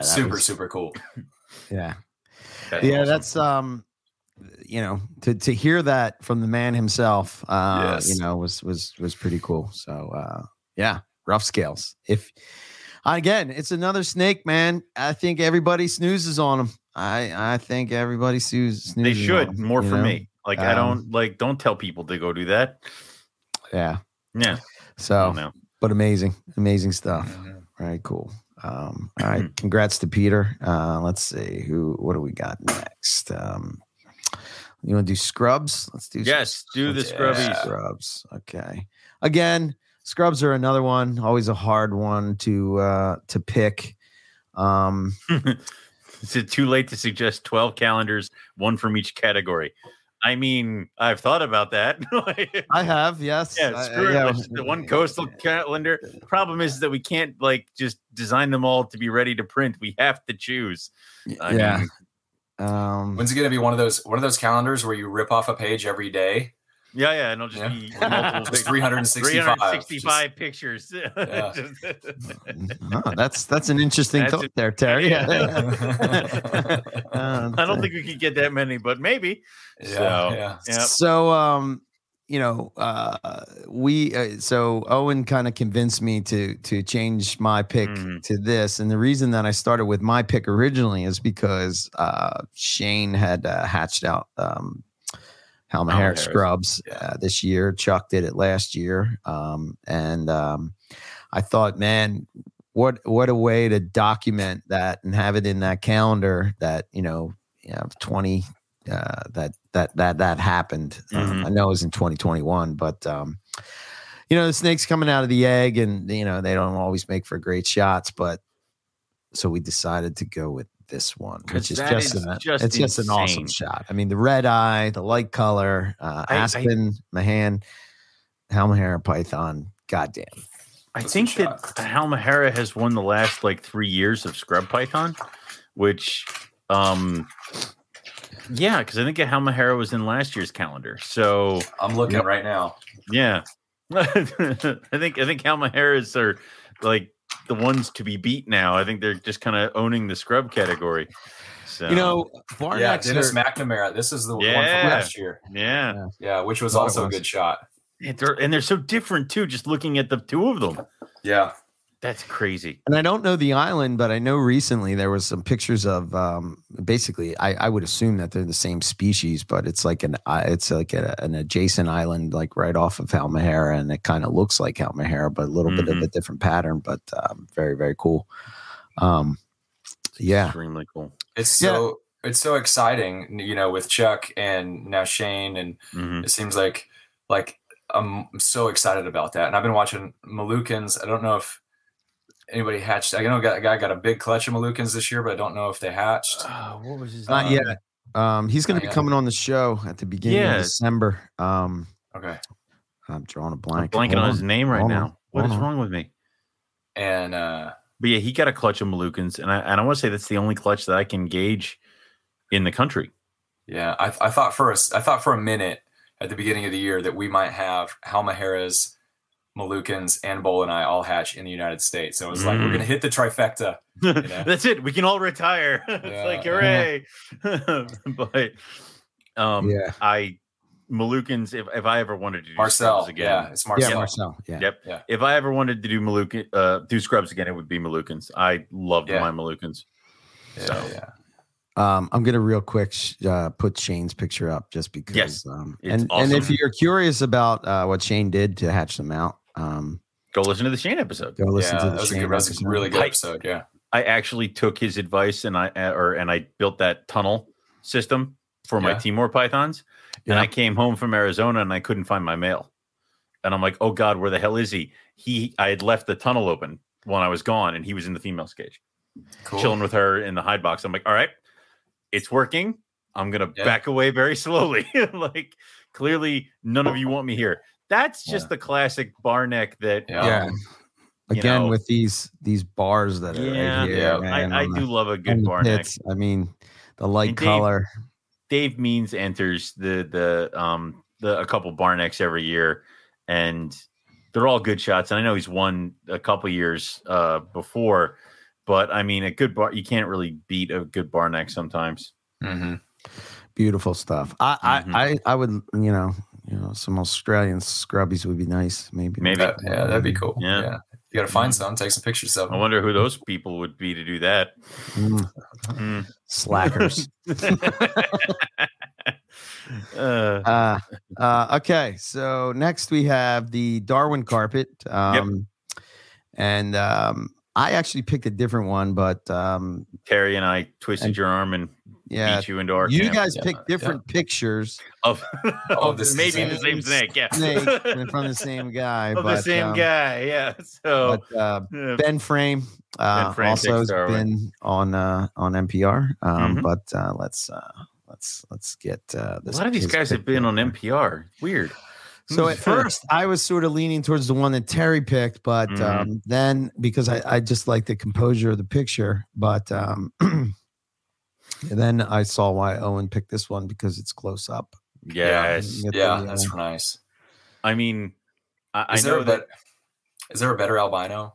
That super was- super cool Yeah, That's yeah, awesome. that's um, you know, to to hear that from the man himself, uh, Yes. you know, was was was pretty cool. So uh, yeah, rough scales. If again, it's another snake, man. I think everybody snoozes on him. I I think everybody snoozes. they should on should 'em, more for know? me like i Um, don't like don't tell people to go do that Yeah. yeah So, but amazing, amazing stuff. Mhm. Very cool. Um, all right, congrats to Peter. Uh, let's see who. What do we got next? Um, you want to do scrubs? Let's do some yes do the Yeah. Scrubs. Okay. Again, scrubs are another one. Always a hard one to uh to pick. Um is it too late to suggest 12 calendars one from each category I mean, I've thought about that. I have, yes. yeah, I- screw yeah. it. Let's the one coastal calendar. Problem is that we can't like just design them all to be ready to print. We have to choose. I yeah. mean, um, When's it gonna be one of those one of those calendars where you rip off a page every day? Yeah, yeah, and it'll just Yeah. be multiple Just pic- 365. 365 pictures. Yeah. Just- oh, that's that's an interesting That's thought it. there, Terry. yeah, Uh, I don't think we could get that many, but maybe. So, yeah. Yeah. So, um, you know, uh, we uh, so Owen kind of convinced me to to change my pick Mhm. to this, and the reason that I started with my pick originally is because uh, Shane had uh, hatched out um, Halma Hair Halmaheras. scrubs uh, this year. Chuck did it last year, um, and um, I thought, man, what what a way to document that and have it in that calendar that you know, you know, twenty uh, that that that that happened. Um, Mhm. I know it was in 2021, but um, you know the snake's coming out of the egg, and you know they don't always make for great shots. But so we decided to go with this one, which is just, is an, just it's just an awesome shot. I mean, the red eye, the light color, uh, I- I- Aspen, Mahan, Halmahera, Python. Goddamn. I That's a think good that Halmahera has won the last like three years of Scrub Python, which, um, yeah, because I think Halmahera was in last year's calendar. So I'm looking right now. yeah, I think I think Halmaheras are like the ones to be beat now. I think they're just kind of owning the Scrub category. So You know, Yeah, Barnacks Dennis are- McNamara. This is the one from last year. yeah, Yeah, which was also a good shot. And they're and they're so different too. Just looking at the two of them, Yeah. That's crazy. And I don't know the island, but I know recently there was some pictures of um, basically. I, I would assume that they're the same species, but it's like an uh, it's like a, an adjacent island, like right off of Halmahera, and it kind of looks like Halmahera, but a little bit of Mhm. a different pattern. But um, very very cool. Um, yeah, Extremely cool. It's Yeah. so it's so exciting, you know, with Chuck and now Shane, and Mhm. it seems like like I'm so excited about that. And I've been watching Malukans. I don't know if anybody hatched. I know a guy got a big clutch of Malukans this year, but I don't know if they hatched. Uh, what was his not Um, yet. Um, he's going to be coming on the show at the beginning Yeah. of December. Um, Okay. I'm drawing a I'm blank. blanking Hold on his name right Hold on. now. What Hold is on. wrong with me? And uh But yeah, he got a clutch of Malukans, and I and I want to say that's the only clutch that I can gauge in the country. yeah, I, I thought for a s- I thought for a minute at the beginning of the year that we might have Halmaheras, Malukans, and Boeleni all hatch in the United States. So it was like we're Mm. gonna hit the trifecta. know? that's it. We can all retire. it's Yeah. like hooray! but um, Yeah. I Malukans. If, if I ever wanted to do Marcel, scrubs again, yeah, it's Yeah, Marcel. Marcel. Yeah. Yep. Yeah. If I ever wanted to do Malukan, uh, do scrubs again, it would be Malukans. I loved Yeah. my Malukans. Yeah, So- yeah. Um, I'm gonna real quick sh- uh, put Shane's picture up just because. Yes, um, it's and and if you're curious about uh, what Shane did to hatch them out, um, Go listen to the Shane episode. go listen yeah, to the that was a Shane good, that's episode. really good I- episode. Yeah. I actually took his advice and I uh, or and I built that tunnel system for my Yeah. Timor pythons. And I came home from Arizona and I couldn't find my male. And I'm like, oh God, where the hell is he? He I had left the tunnel open when I was gone, and he was in the female cage, Cool. chilling with her in the hide box. I'm like, all right, it's working. I'm gonna Yeah. back away very slowly. like clearly none of you want me here. That's just Yeah. the classic bar neck that Yeah. Yeah. you Again, know- with these these bars that are yeah, right here, yeah, man, I, I do the- love a good the bar neck. I mean, the light And Dave- color. Dave Means enters the the um the a couple bar necks every year, and they're all good shots. And I know he's won a couple years uh before, but I mean a good bar you can't really beat a good bar neck sometimes. hmm Beautiful stuff. I, Mhm. I, I, I would, you know, you know, some Australian scrubbies would be nice. Maybe. Maybe. That- yeah, that'd be cool. Yeah. Yeah. You got to find some, take some pictures of them. I wonder who those people would be to do that. Mm, Mm. slackers. uh, uh, uh, okay, so next we have the Darwin carpet. Um, And um, I actually picked a different one, but um, Terry and I twisted And- your arm and yeah, beat you into our you camp guys Yeah, picked different pictures of, of this is maybe the the same same snake. Yeah, snake from the same guy. of but, the same um, guy. Yeah. So But uh, uh, Ben Frame, uh, Ben Frame also has Darwin. been on uh, on MPR. Um, Mhm. But uh, let's uh, let's let's get uh, A lot of these guys have picture been on. MPR. Weird. So at first, I was sort of leaning towards the one that Terry picked, but Mhm. um, then because I, I just like the composure of the picture, but um, and then I saw why Owen picked this one because it's close up. yes. You get Yeah, the, that's uh, nice. I mean, I, I Is there know a that. bet- is there a better albino?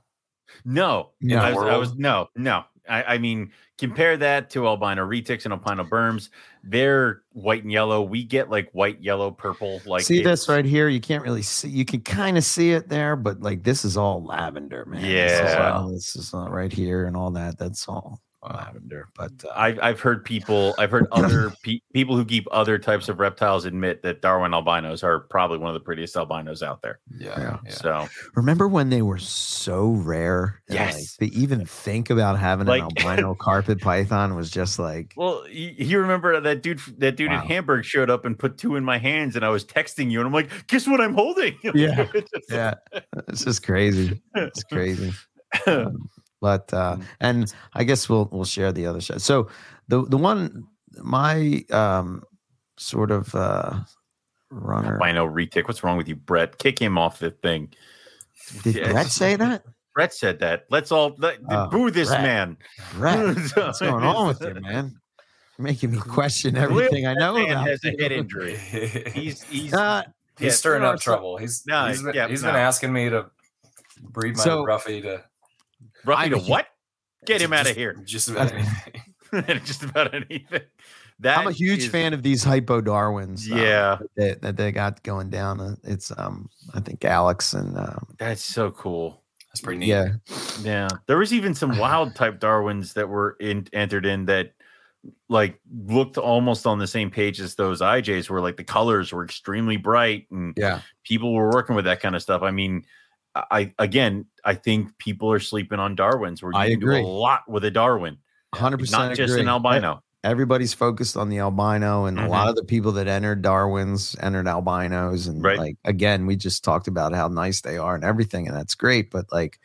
No, No. I, was, I was no, no. I, I mean, compare that to albino retics and albino berms. They're white and yellow. We get like white, yellow, purple. Like see this right here? You can't really see. You can kind of see it there, but like this is all lavender, man. This is Yeah. all- this is all right here and all that. That's all Wow. Lavender. But uh, I've I've heard people. I've heard other pe- people who keep other types of reptiles admit that Darwin albinos are probably one of the prettiest albinos out there. Yeah. Yeah. yeah. So remember when they were so rare? Yes. Like, to even think about having Like- an albino carpet python was just like. Well, you, you remember that dude? That dude Wow. in Hamburg showed up and put two in my hands, and I was texting you, and I'm like, "Guess what I'm holding?" Yeah. It's just- yeah it's just crazy it's crazy Um, but uh Mm. and i guess we'll we'll share the other shot so the the one my um sort of uh runner Albino retic. What's wrong with you, Brett? Kick him off the thing. did Yeah, brett say that Brett said that. Let's all let, Oh, boo this Brett. man. brett what's going on with you man you're making me question Clearly everything i know Man about has a head injury. He's he's Uh, He's yeah, stirring up trouble. He's No, he's been, yeah, he's no. been asking me to breed my So- Ruffy to Ruffy to I- what? Get him out of here. Just about anything. Just about anything. That i'm a huge is- fan of these hypo darwins um, Yeah, that, that they got going down uh, it's um i think alex and um that's so cool. That's pretty neat. yeah Yeah, there was even some wild type Darwins that were in, entered in that like looked almost on the same page as those IJs, where like the colors were extremely bright and yeah people were working with that kind of stuff. I mean, I again, I think people are sleeping on Darwins We're I can agree. do a lot with a Darwin, 100% not just an albino. everybody's focused on the albino and a Mhm. lot of the people that entered darwin's entered albinos and Right. like again we just talked about how nice they are and everything and that's great but like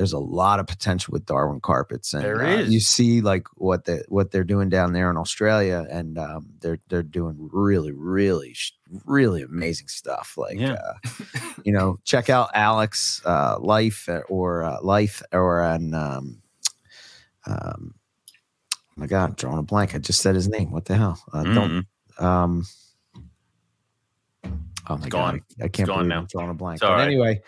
there's a lot of potential with darwin carpets and There uh, you see like what the what they're doing down there in australia and um, they're they're doing really really really amazing stuff like Yeah. uh, you know check out alex uh, life or uh, life or an um, um, oh my god, I'm drawing a blank. I just said his name. What the hell? Uh, Don't Mm. um. Oh my gone. god, I, I can't gone now. I'm drawing a blank. It's But right. anyway,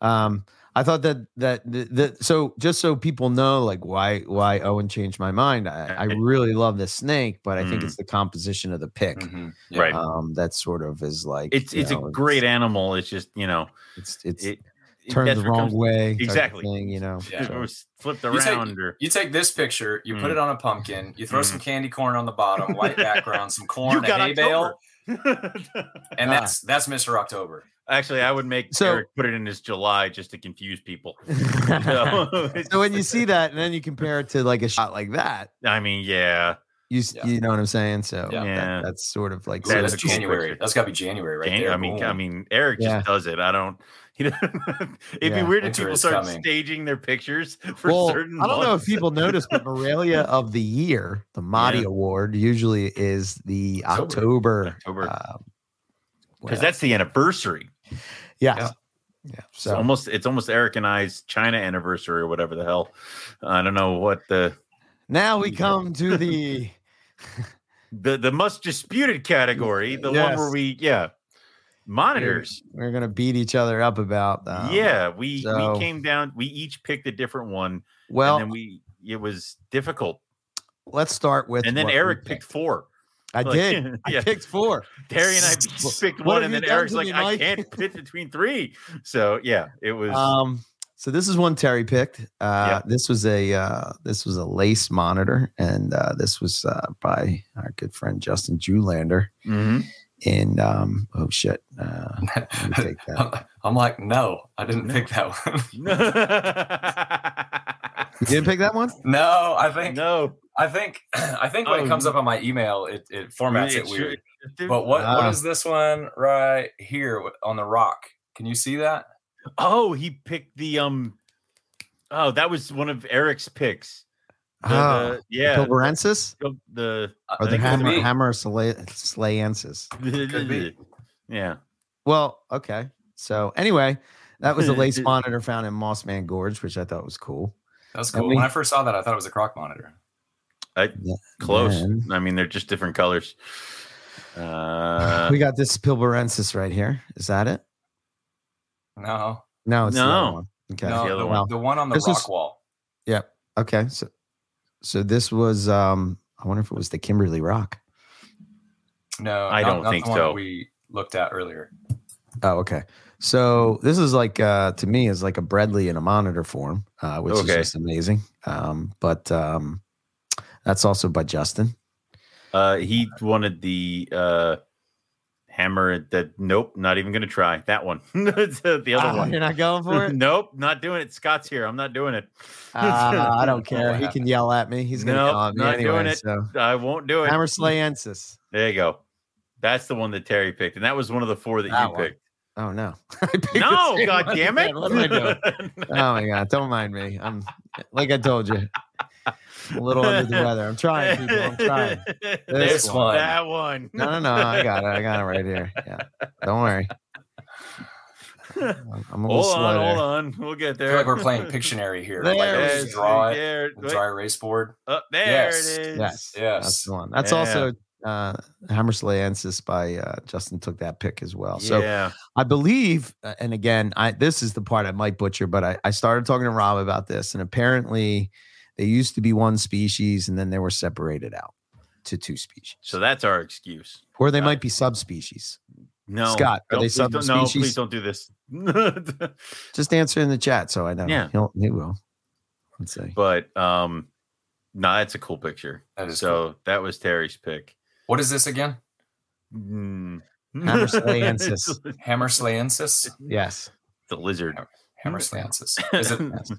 um, I thought that that the, the so just so people know like why why Owen changed my mind. I, I really love this snake, but I think Mm. it's the composition of the pick. Mhm. Yeah. Right. Um, that sort of is like It's it's know, a great animal. It's just you know It's it's, it turned the wrong comes- way. Exactly. Thing, you know. Yeah. If it was flipped You take- around or You take this picture, you put Mm. it on a pumpkin, you throw Mm. some candy corn on the bottom, white background, some corn, you a got hay bale, October. and Ah. that's that's Mr. October. Actually, I would make So- Eric put it in his July just to confuse people. So, so when you see that and then you compare it to like a shot like that, I mean, yeah, you Yeah. you know what I'm saying? So Yeah. that- that's sort of like So That that's is a cool January. picture. That's got to be January right Jan- there. I mean, I mean, Eric Yeah. just does it. I don't. He doesn't, it'd Yeah. be weird if people start coming. staging their pictures for well, certain. I don't know if people notice, but Morelia of the Year, the Mahdi Yeah. Award, usually is the October. October. October. uh, because that's the anniversary. yes. yeah. yeah. It's So almost it's almost Eric and I's China anniversary or whatever the hell. I don't know what the now we come to the the the most disputed category, the one where we yeah monitors. we're gonna beat each other up about. Um, yeah, we so- we came down. We each picked a different one, Well, and then we it was difficult. let's start with. And then Eric picked four. I like, did. I picked four. Terry and I picked one, and then Eric's like, me, I Mike?" can't pick between three. So yeah, it was. Um, so this is one Terry picked. Uh, Yeah. This was a uh, this was a lace monitor, and uh, this was uh, by our good friend Justin Julander. mhm. In um, oh shit, uh, take that. I'm like, no, I didn't pick that one. You didn't pick that one? no, I think no, I think I think when Oh, it comes up on my email, it, it formats it It's- weird. Dude, But what what Ah. is this one right here on the rock? Can you see that? Oh, he picked the um. Oh, that was one of Eric's picks. The, Oh, the- yeah, Pilbarensis the, the Uh, or the think it could hammer be. hammer slay, slayensis. Could be. yeah. Well, okay. So anyway, that was a lace monitor found in Mossman Gorge, which I thought was cool. That was And cool. we- when I first saw that, I thought it was a croc monitor. I, close. Man. I mean, they're just different colors. Uh, we got this Pilbarensis right here. Is that it? No, No, it's the No. other one. Okay. no, the the, other one, one. the one on the This rock is- wall. Yep. Okay. So, so this was. um I wonder if it was the Kimberley Rock. No, I not- don't not think the one so. We looked at earlier. Oh, okay. So this is like uh to me is like a Bredli in a monitor form, uh, which Okay. is just amazing. Um, but um that's also by Justin. uh, he wanted the uh, hammer that. Nope, not even going to try that one. Uh, the other Ah, one. You're not going for it? nope, not doing it. Scott's here. I'm not doing it. Uh, I don't care. He can yell at me. He's gonna Nope, yell at me not anyway. doing it. So I won't do it. Hamersleyensis. There you go. That's the one that Terry picked, and that was one of the four that, That you one. picked. Oh no. No, god damn it! What am I doing? oh my god, don't mind me. I'm like I told you. I'm a little under the weather. I'm trying, people. I'm trying. This one. one. That one. No, no, no. I got it. I got it right here. Yeah. Don't worry. I'm I'm a little Hold on, hold on. We'll get I there. feel like we're playing Pictionary here. There like, it is. just draw it. There, a Dry erase board. oh, there Yes, it is. Yes. Yes. That's the one. That's Yeah. also uh Hamersleyensis by uh Justin took that pick as well. So yeah. I believe, uh, and again, I this is the part I might butcher, but I, I started talking to Rob about this, and apparently they used to be one species and then they were separated out to two species. So that's our excuse. Or they uh, might be subspecies. No, Scott, are don't- they please don't- No, please don't do this. Just answer in the chat so I know. Yeah. He'll, he will. Let's see. but um, no, that's a cool picture. That is so cool. that was Terry's pick. What is this again? Mm. Hamersleyensis. Hamersleyensis? Yes. the lizard. Hamersleyensis. Is it?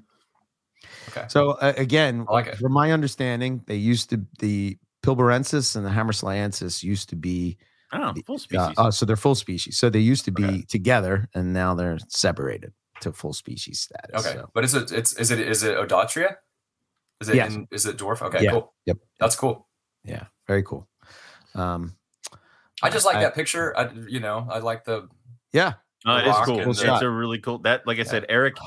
Yes. Okay. So uh, again, like from my understanding, they used to the Pilbarensis and the Hamersleyensis used to be Oh, full uh, species. oh, so they're full species. So they used to be Okay. together, and now they're separated to full species status. Okay. So, But is it it's is it is it Odatria? Is it Yes. in, is it dwarf? Okay, Yeah. cool. Yep. That's cool. yeah, very cool. Um, I just like I- that picture. I you know, I like the yeah, No, it is cool. It's the- a really cool. That, like I said, Eric,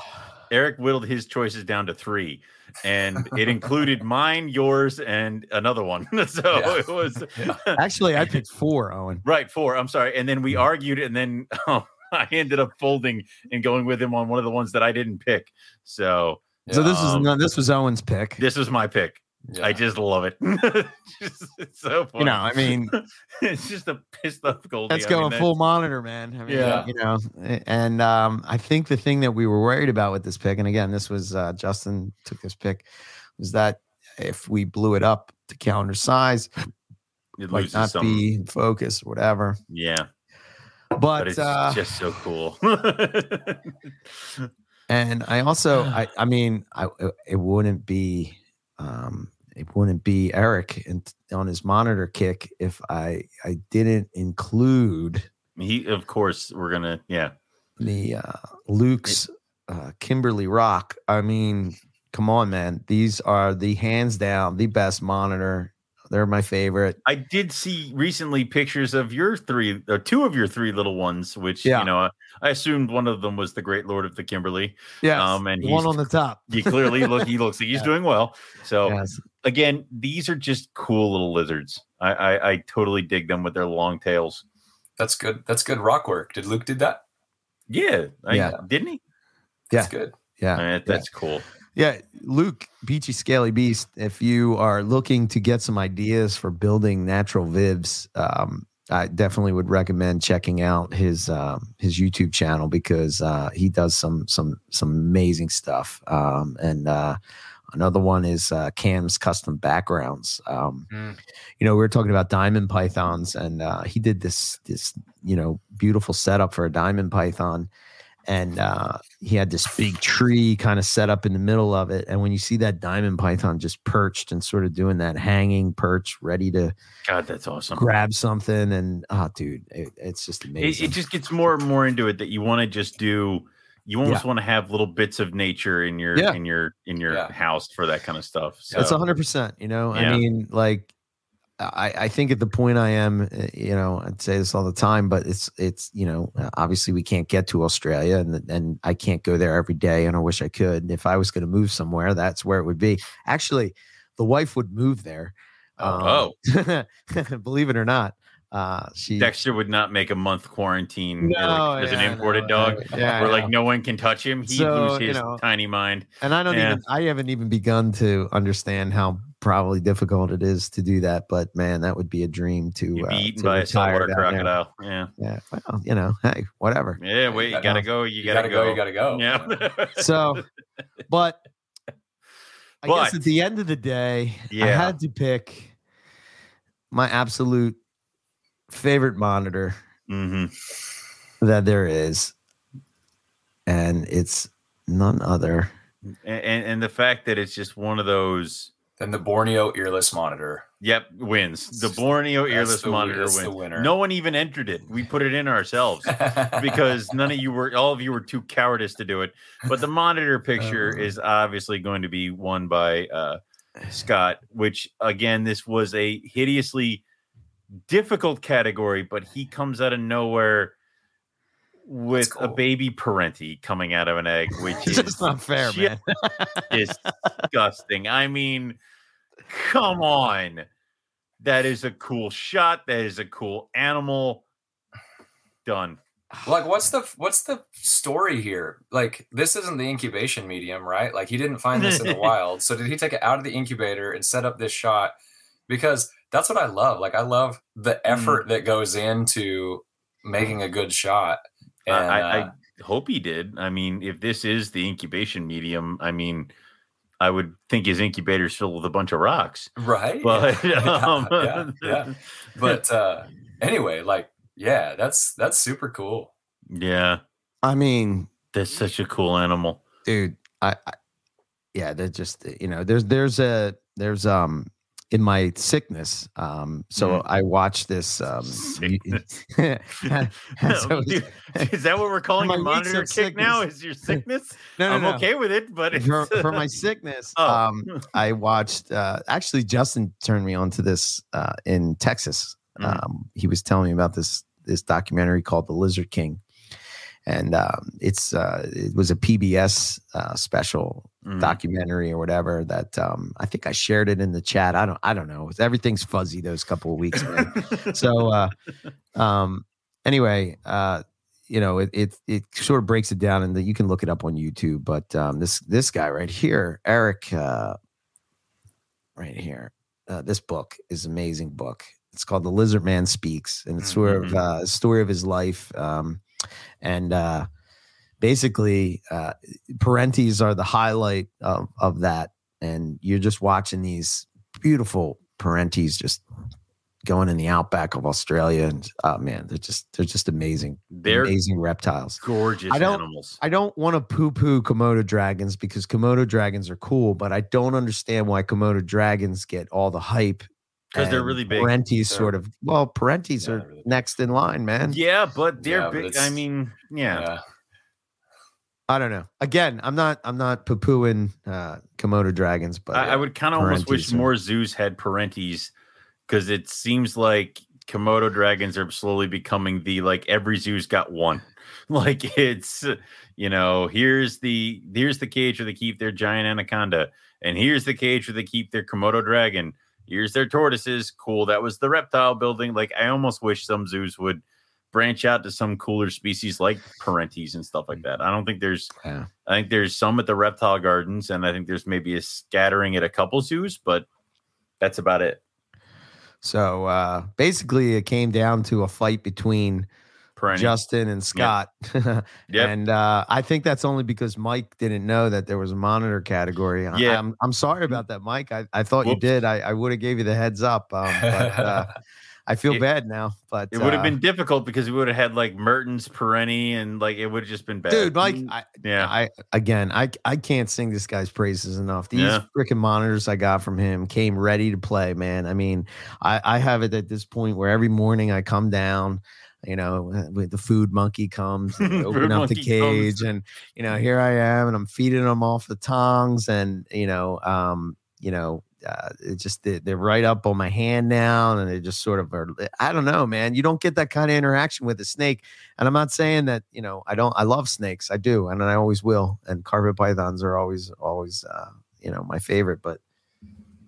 Eric whittled his choices down to three, and it included mine, yours, and another one. so Yeah. it was Yeah. actually, I picked four. Owen. right four. I'm sorry, and then we argued, and then um, I ended up folding and going with him on one of the ones that I didn't pick. So So this is Um, no, this was Owen's pick. this was my pick. Yeah. I just love it. Just- it's so funny. you know, I mean, it's just a pissed off Goldie. That's I mean, going that- full monitor, man. I mean, Yeah. you know, and um, I think the thing that we were worried about with this pick, and again, this was uh, Justin took this pick, was that if we blew it up to calendar size, It might not some. be in focus, whatever. Yeah, But, but it's uh, just so cool. and I also, I, I mean, I, it wouldn't be, um, it wouldn't be Eric and on his monitor kick if I, I didn't include he, of course, we're gonna. Yeah, the uh, Luke's uh, Kimberley Rock. I mean, come on, man. These are the hands down the best monitor. They're my favorite. I did see recently pictures of your three, or two of your three little ones, which Yeah. you know, I assumed one of them was the Great Lord of the Kimberley. Yeah, Um, and the one on the top. You clearly look, he looks like he's Yeah. doing well. So Yes. again, these are just cool little lizards. I, I, I totally dig them with their long tails. That's good. That's good rock work. Did Luke did that? Yeah, I, Yeah. didn't he? That's good. Yeah. I mean, that's cool. Yeah, Luke, Beachy Scaly Beast. If you are looking to get some ideas for building natural vivs, um, I definitely would recommend checking out his um, his YouTube channel because uh, he does some some some amazing stuff. Um, and uh, another one is uh, Cam's custom backgrounds. Um, Mm. You know, we were talking about diamond pythons, and uh, he did this this you know beautiful setup for a diamond python and uh, he had this big tree kind of set up in the middle of it. And when you see that diamond python just perched and sort of doing that hanging perch, ready to God, that's awesome. grab something, and oh, dude, it, it's just it, amazing. it just gets more and more into it that you want to just do you almost want to have little bits of nature in your Yeah. in your in your Yeah. house for that kind of stuff. So That's hundred percent. You know, Yeah. I mean, like, I, I think at the point I am, uh, you know, I'd say this all the time, but it's, it's, you know, uh, obviously we can't get to Australia, and and I can't go there every day, and I wish I could. And if I was going to move somewhere, that's where it would be. Actually, the wife would move there. Oh. Um, believe it or not, uh, she Dexter would not make a month quarantine No, like, as an imported no, dog. uh, yeah, where like no one can touch him. He'd So, lose you his know, tiny mind. and I don't Yeah. even I haven't even begun to understand how probably difficult it is to do that. But man, that would be a dream to You'd be uh, eaten to by a saltwater down there. crocodile. Yeah. Yeah, well, you know, hey, whatever. Yeah, wait, you gotta- gotta go. You You gotta, gotta go. You gotta go. Yeah. So, but I But- guess at the end of the day, I had to pick my absolute favorite monitor hmm that there is, and it's none other. and, and and the fact that it's just one of those. Then the Borneo earless monitor. Yep, wins. The Borneo That's earless the- monitor wins. winner. No one even entered it. We put it in ourselves because none of you were. All of you were too cowardice to do it. But the monitor picture Oh. is obviously going to be won by uh, Scott. Which again, this was a hideously difficult category, but he comes out of nowhere with a baby perentie coming out of an egg, which is just not fair, shit man. disgusting. I mean, come on. That is a cool shot. That is a cool animal. Done. like what's the what's the story here like this isn't the incubation medium right like he didn't find this in the wild so did he take it out of the incubator and set up this shot because that's what i love like i love the mm. effort that goes into making a good shot I- and I, uh, I hope he did. I mean, if this is the incubation medium, I mean, I would think his incubator's filled with a bunch of rocks. right But yeah, um, yeah, yeah. but uh anyway like yeah that's that's super cool yeah, I mean, that's such a cool animal. dude, I, I yeah, they're just you know, there's there's a there's um in my sickness, um, so Mhm. I watched this um so Dude, is that what we're calling your monitor kick now? sickness. Is your sickness? no, no, I'm no. okay with it, but it's, for, for my sickness, Oh. um, I watched. Uh, actually, Justin turned me on to this uh, in Texas. Mhm. Um, he was telling me about this this documentary called The Lizard King, and um, it's uh, it was a PBS uh, special Mhm. documentary or whatever that um, I think I shared it in the chat. I don't I don't know. Everything's fuzzy those couple of weeks, man so uh um anyway uh you know it, it it sort of breaks it down and you can look it up on youtube but um this this guy right here eric uh right here uh, this book is an amazing book it's called the lizard man speaks and it's sort of uh, a story of his life um and uh basically uh perenties are the highlight of, of that and you're just watching these beautiful perenties just going in the outback of Australia, and oh man, they're just they're just amazing, They're amazing reptiles. gorgeous I don't- animals. I don't want to poo poo Komodo dragons because Komodo dragons are cool, but I don't understand why Komodo dragons get all the hype. 'Cause they're really big. Perenties They're- sort of well, perenties Yeah, are really next in line, man. Yeah, but they're Yeah, but big. I mean, yeah. yeah I don't know. Again, I'm not I'm not poo pooing uh, Komodo dragons, but I, I would kind of almost wish are- more zoos had perenties because it seems like Komodo dragons are slowly becoming the like every zoo's got one. Like it's you know here's the here's the cage where they keep their giant anaconda, and here's the cage where they keep their Komodo dragon. Here's their tortoises. Cool. That was the reptile building. Like I almost wish some zoos would branch out to some cooler species like perenties and stuff like that. I don't think there's Yeah. I think there's some at the reptile gardens, and I think there's maybe a scattering at a couple zoos, but that's about it. So uh, basically, it came down to a fight between Perennial. Justin and Scott. Yep. And uh, I think that's only because Mike didn't know that there was a monitor category. I- Yeah. I'm, I'm sorry about that, Mike. I, I thought you did. I, I would have gave you the heads up. Um, but uh, I feel It- bad now. But it would have uh, been difficult because we would have had like Mertens, Perentie, and like it would have just been bad. dude, Mike. I, yeah, I again, I I can't sing this guy's praises enough. These Yeah. freaking monitors I got from him came ready to play, man. I mean, I I have it at this point where every morning I come down, you know, uh, with the food monkey comes, and open up the cage, comes. and you know, here I am, and I'm feeding them off the tongs, and you know, um, you know, uh, it just they, they're right up on my hand now, and they just sort of are. I don't know, man. You don't get that kind of interaction with a snake, and I'm not saying that you know I don't. I love snakes, I do, and I always will. And carpet pythons are always, always, uh, you know, my favorite. But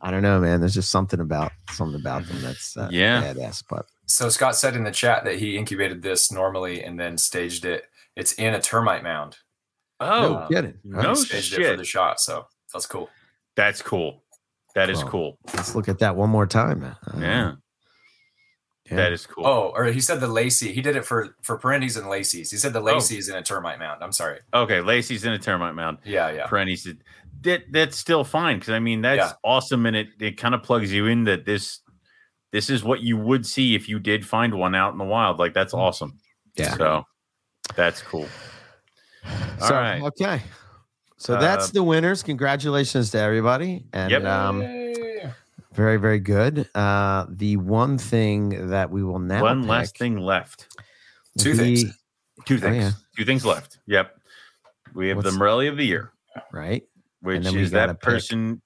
I don't know, man. There's just something about something about them that's uh, Yeah. badass. But So Scott said in the chat that he incubated this normally and then staged it. It's in a termite mound. Oh, no kidding. no All right, staged it for the shot. So that's cool. that's cool. That is Wow. cool. let's look at that one more time. Uh, Yeah, yeah. that is cool. Oh, or he said the Lacey. He did it for for Perenties and Lacey's. He said the Oh. Lacey's in a termite mound. I'm sorry. Okay, Lacey's in a termite mound. Yeah, yeah. Perenties. That that's still fine because I mean that's Yeah. awesome and it it kind of plugs you in that this this is what you would see if you did find one out in the wild. Like that's awesome. Yeah. So that's cool. All so, right. Okay. So that's Uh, the winners. Congratulations to everybody. And Yep. um, very, very good. Uh, the one thing that we will now One pick last thing left. Two be- things. Two things. yeah. Two things left. Yep. We have What's- the Morelia of the year, Right. which is that pick- person.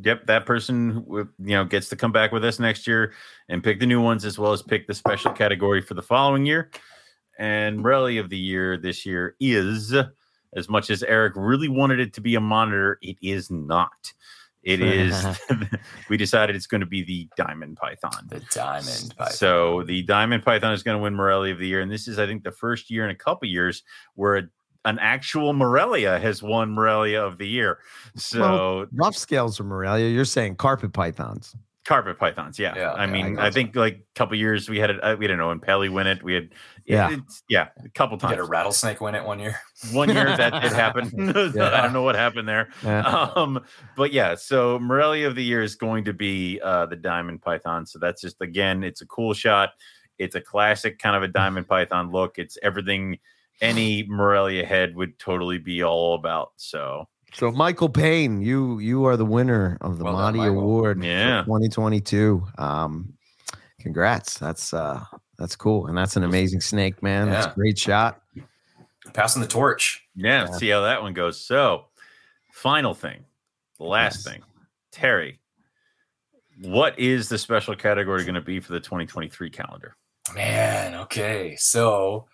Yep, that person uh, you know gets to come back with us next year and pick the new ones as well as pick the special category for the following year. And Morelia of the year this year is, as much as Eric really wanted it to be a monitor, it is not. It is. we decided it's going to be the Diamond Python. The diamond python. So the Diamond Python is going to win Morelia of the Year, and this is, I think, the first year in a couple years where a, an actual Morelia has won Morelia of the Year. So Rough scales of Morelia. You're saying carpet pythons. carpet pythons, yeah. Yeah, I okay, mean, I I, think like a couple years we had it. Uh, we didn't know Oenpelli win it. We had, Yeah. yeah, it's, yeah, a couple You get times. a rattlesnake win it one year. One year that did happen. Yeah. I don't know what happened there. Yeah. um but yeah so Morelia of the year is going to be uh the diamond python so that's just again it's a cool shot it's a classic kind of a diamond python look it's everything any Morelia head would totally be all about so So Michael Payne, you you are the winner of the Well Monty Michael. Award Yeah. 2022. Um congrats. That's uh that's cool. And that's an amazing snake, man. That's a great shot. Passing the torch. yeah, Yeah. see how that one goes so final thing the last Yes. thing terry what is the special category going to be for the 2023 calendar Man, okay. So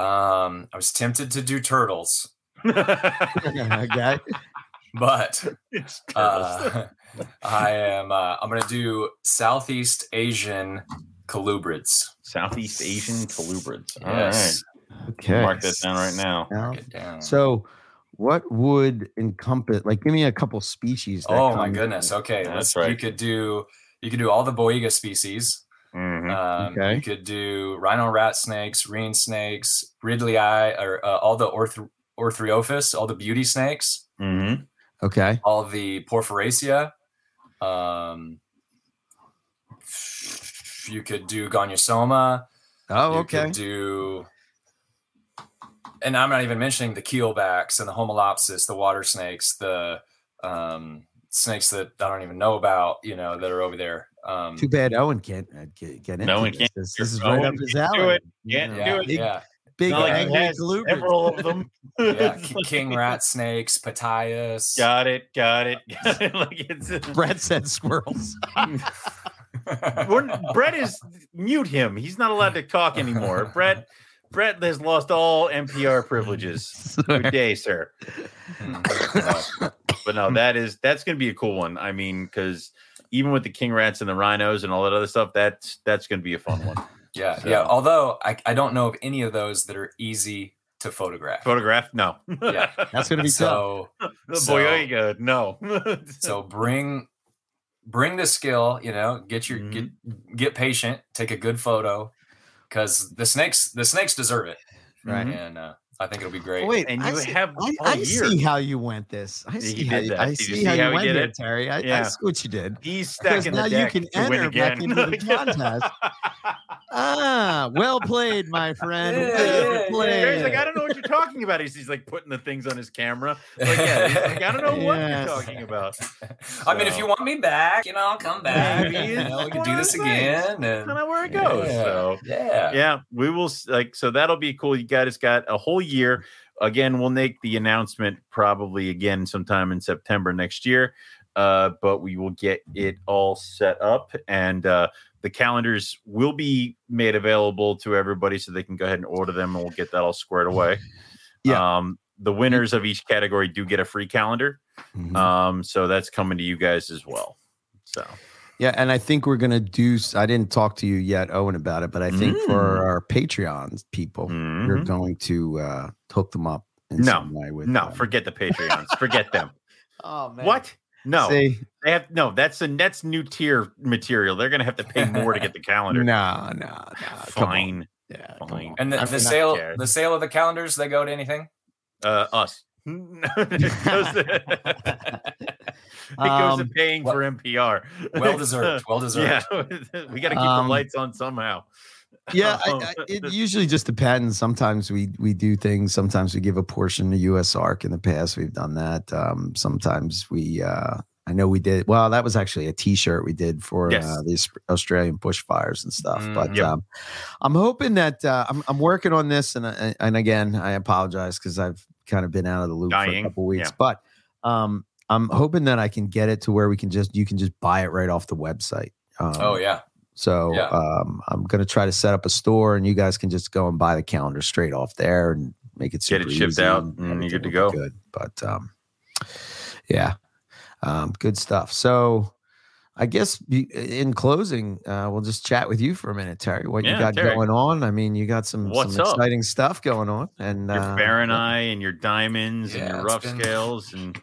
um I was tempted to do turtles, okay. but uh, I am uh, I'm gonna do Southeast Asian colubrids. Southeast Asian colubrids. All right. Yes. Okay. Mark that down right now. Now, Mark it down. So what would encompass like give me a couple species that oh my come- goodness. Okay. That's let's, You could do you could do all the Boiga species. Mhm. Um, Okay. You could do rhino rat snakes, reen snakes, ridleyi, or uh, all the orth- Orthriophis, all the beauty snakes, Mhm. Okay. all the Porphyracea. Um, you could do Gonyosoma. Oh, you okay. Could do, and I'm not even mentioning the keelbacks and the Homalopsis, the water snakes, the um, snakes that I don't even know about. You know that are over there. Um, Too bad Owen can't uh, get, get into No one this. can't. This, this is Owen right up his can't do alley. it. Can't You know, do it. Big, yeah, big Not like has several of them. yeah. King rat snakes, Ptyas. got it. Got it. Got it. like it's Brett said squirrels. Brett is mute him. He's not allowed to talk anymore. Brett Brett has lost all MPR privileges. Good day, sir. Mm. But no, that is that's gonna be a cool one. I mean, because even with the king rats and the rhinos and all that other stuff, that's that's gonna be a fun one. Yeah, So- yeah. Although I, I don't know of any of those that are easy to photograph. Photograph? No. Yeah. That's gonna be tough. so the So- Boiga, no. so bring bring the skill. You know, get your Mhm. get get patient. Take a good photo because the snakes the snakes deserve it, Right. Mhm. and uh, I think it'll be great. Wait, and I you see- have I, all I year. see how you went this. I see how you, that. I Did you see see how you how he went did it? Terry. I, I see what you did. He's Because stacking now you can to enter back into the contest. Ah, well played, my friend. Yeah, well yeah, played. Gary's like, I don't know what you're talking about. He's, he's like putting the things on his camera. Like, yeah, like, I don't know what Yes. you're talking about. I mean, if you want me back, you know, I'll come back. Maybe you know, we can do this again. And Kind of where it goes. yeah, So yeah. yeah, we will like so that'll be cool. You guys got a whole year. Again, we'll make the announcement probably again sometime in September next year. Uh, but we will get it all set up and uh the calendars will be made available to everybody so they can go ahead and order them and we'll get that all squared away. Yeah. Um the winners of each category do get a free calendar. Mhm. Um, so that's coming to you guys as well. So Yeah, and I think we're gonna do. I didn't talk to you yet, Owen, about it, but I think for Mm. our Patreon people, we're mhm. going to uh, hook them up in No, some way with. no, um, forget the Patreons. forget them. oh man, What? No, See, they have no. That's a that's new tier material. They're gonna have to pay more to get the no, calendar. no, no. come on. Fine, Yeah, come fine. on. And the, I'm the sale, care. the sale of the calendars, they go to anything. Uh, us. it goes to, it goes to Um, paying for MPR. Well deserved. Well deserved. yeah, we got to keep Um, the lights on somehow. Yeah, I, I, it usually just depends. Sometimes we we do things. Sometimes we give a portion to USARK. In the past, we've done that. Um, sometimes we. Uh, I know we did. Well, that was actually a T-shirt we did for Yes. uh, these Australian bushfires and stuff. Mm, but yep. um, I'm hoping that uh, I'm I'm working on this. And uh, and again, I apologize because I've kind of been out of the loop for a couple weeks. yeah. But um, I'm hoping that I can get it to where we can just you can just buy it right off the website. Um, Oh yeah. So Yeah. um, I'm gonna try to set up a store, and you guys can just go and buy the calendar straight off there and make it Get it shipped out, and and you're good to go. Good, but um, yeah, um, good stuff. So I guess in closing, uh, we'll just chat with you for a minute, Terry. What you got Terry. going on? I mean, you got some, What's some up? exciting stuff going on, and Your uh, Fahrenheit and your diamonds and your rough been- scales and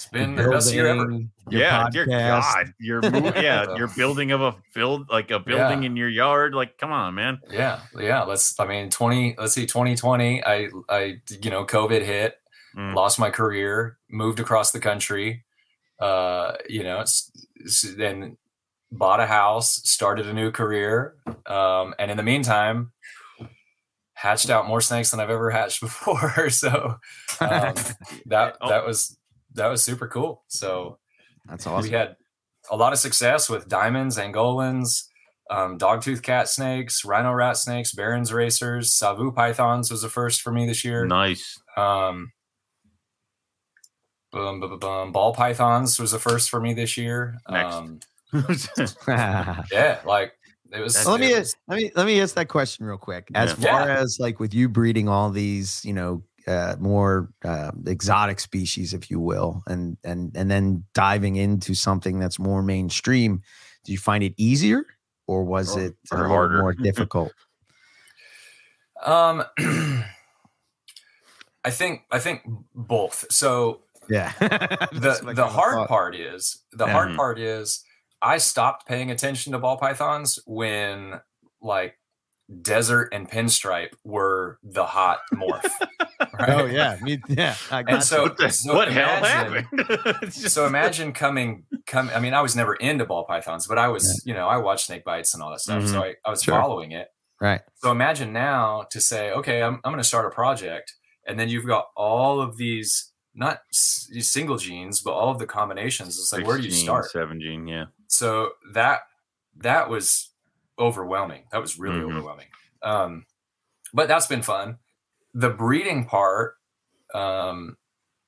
It's been the best year ever. building, your yeah, dear. God, your mo- yeah, your building of a build like a building Yeah. in your yard. Like, come on, man. Yeah, yeah. Let's. I mean, twenty. Let's see, twenty twenty. I, I, you know, COVID hit, Mm. lost my career, moved across the country. Uh, you know, it's, it's- then bought a house, started a new career, um, and in the meantime, hatched out more snakes than I've ever hatched before. so um, that Oh. that was that was super cool. So That's awesome. we had a lot of success with diamonds, angolans, um, dogtooth cat snakes, rhino rat snakes, Barons racers, savu pythons was the first for me this year. Nice. Um, boom, boom, boom, boom. Ball pythons was the first for me this year. Next. Um, yeah, like it was. let me was- let me let me ask that question real quick. As Yeah. far Yeah. as like with you breeding all these, you know, uh, more uh, exotic species, if you will, and and and then diving into something that's more mainstream, do you find it easier or was Or- it or little harder? more difficult? um, I think I think both. So yeah. the That's what I the hard thought. part is the Yeah. hard part is I stopped paying attention to ball pythons when like desert and pinstripe were the hot morph. right? Oh yeah, me, yeah. I got And so, what the, so what hell imagine- happened? Just- so imagine coming come I mean I was never into ball pythons, but I was, you know, I watched snake bites and all that stuff. So I, I was Sure. following it. right. So imagine now to say, okay, I'm, I'm going to start a project, and then you've got all of these not s- these single genes, but all of the combinations. It's like, where do you 16, start? Seven gene, yeah. So that that was overwhelming. That was really Mhm. overwhelming. Um, but that's been fun. The breeding part um,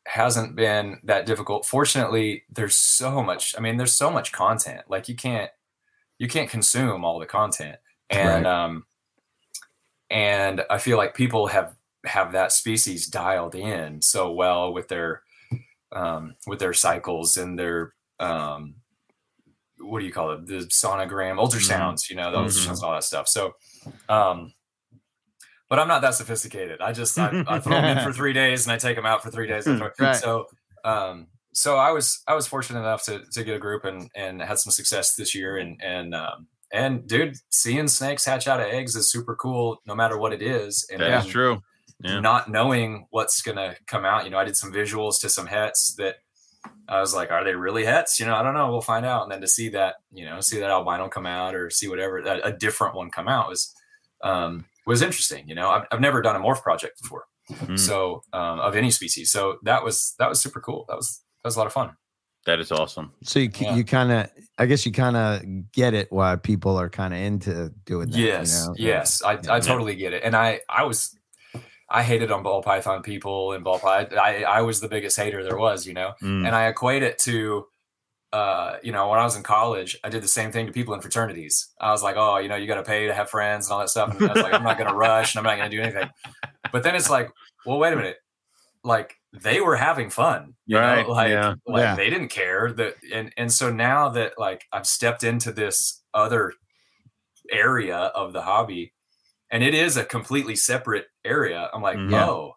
hasn't been that difficult. Fortunately, there's so much. I mean, there's so much content. Like you can't you can't consume all the content, and um, and I feel like people have have that species dialed in so well with their um, with their cycles and their um, what do you call it? The sonogram, ultrasounds, you know, Mhm. ultrasounds, all that stuff. So, um, but I'm not that sophisticated. I just I, I throw them in for three days and I take them out for three days. and throw- Right. So, um, so I was I was fortunate enough to to get a group and and had some success this year. And and um, and dude, seeing snakes hatch out of eggs is super cool, no matter what it is. And That is then true. Yeah. not knowing what's gonna come out. You know, I did some visuals to some hets that I was like, are they really hets? You know, I don't know. We'll find out. And then to see that, you know, see that albino come out or see whatever a, a different one come out was um, was interesting. You know, I've, I've never done a morph project before, Mm, so um, of any species. So that was that was super cool. That was that was a lot of fun. that is awesome. So you Yeah. you kind of, I guess you kind of get it why people are kind of into doing that. yes, you know? yes, I, I totally get it. And I I was I hated on ball python people and ball python. I I was the biggest hater there was. You know, Mm, and I equate it to, uh, you know, when I was in college, I did the same thing to people in fraternities. I was like, oh, you know, you got to pay to have friends and all that stuff. And I was like, I'm not going to rush and I'm not going to do anything. But then it's like, well, wait a minute, like they were having fun, you Right, know, like, yeah. like Yeah. they didn't care that, and and so now that like I've stepped into this other area of the hobby, and it is a completely separate area. I'm like, Mhm. oh,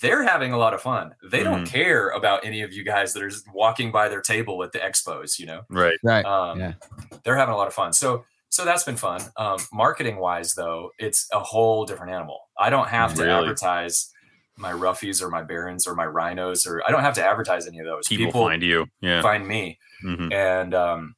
they're having a lot of fun. They don't Mm-hmm. care about any of you guys that are just walking by their table at the expos. You know, right. Right. um, Yeah. they're having a lot of fun. So so that's been fun. Um, marketing wise, though, it's a whole different animal. I don't have to advertise my roughies or my barons or my rhinos or I don't have to advertise any of those. People, find you. Yeah. find me, Mhm. and um,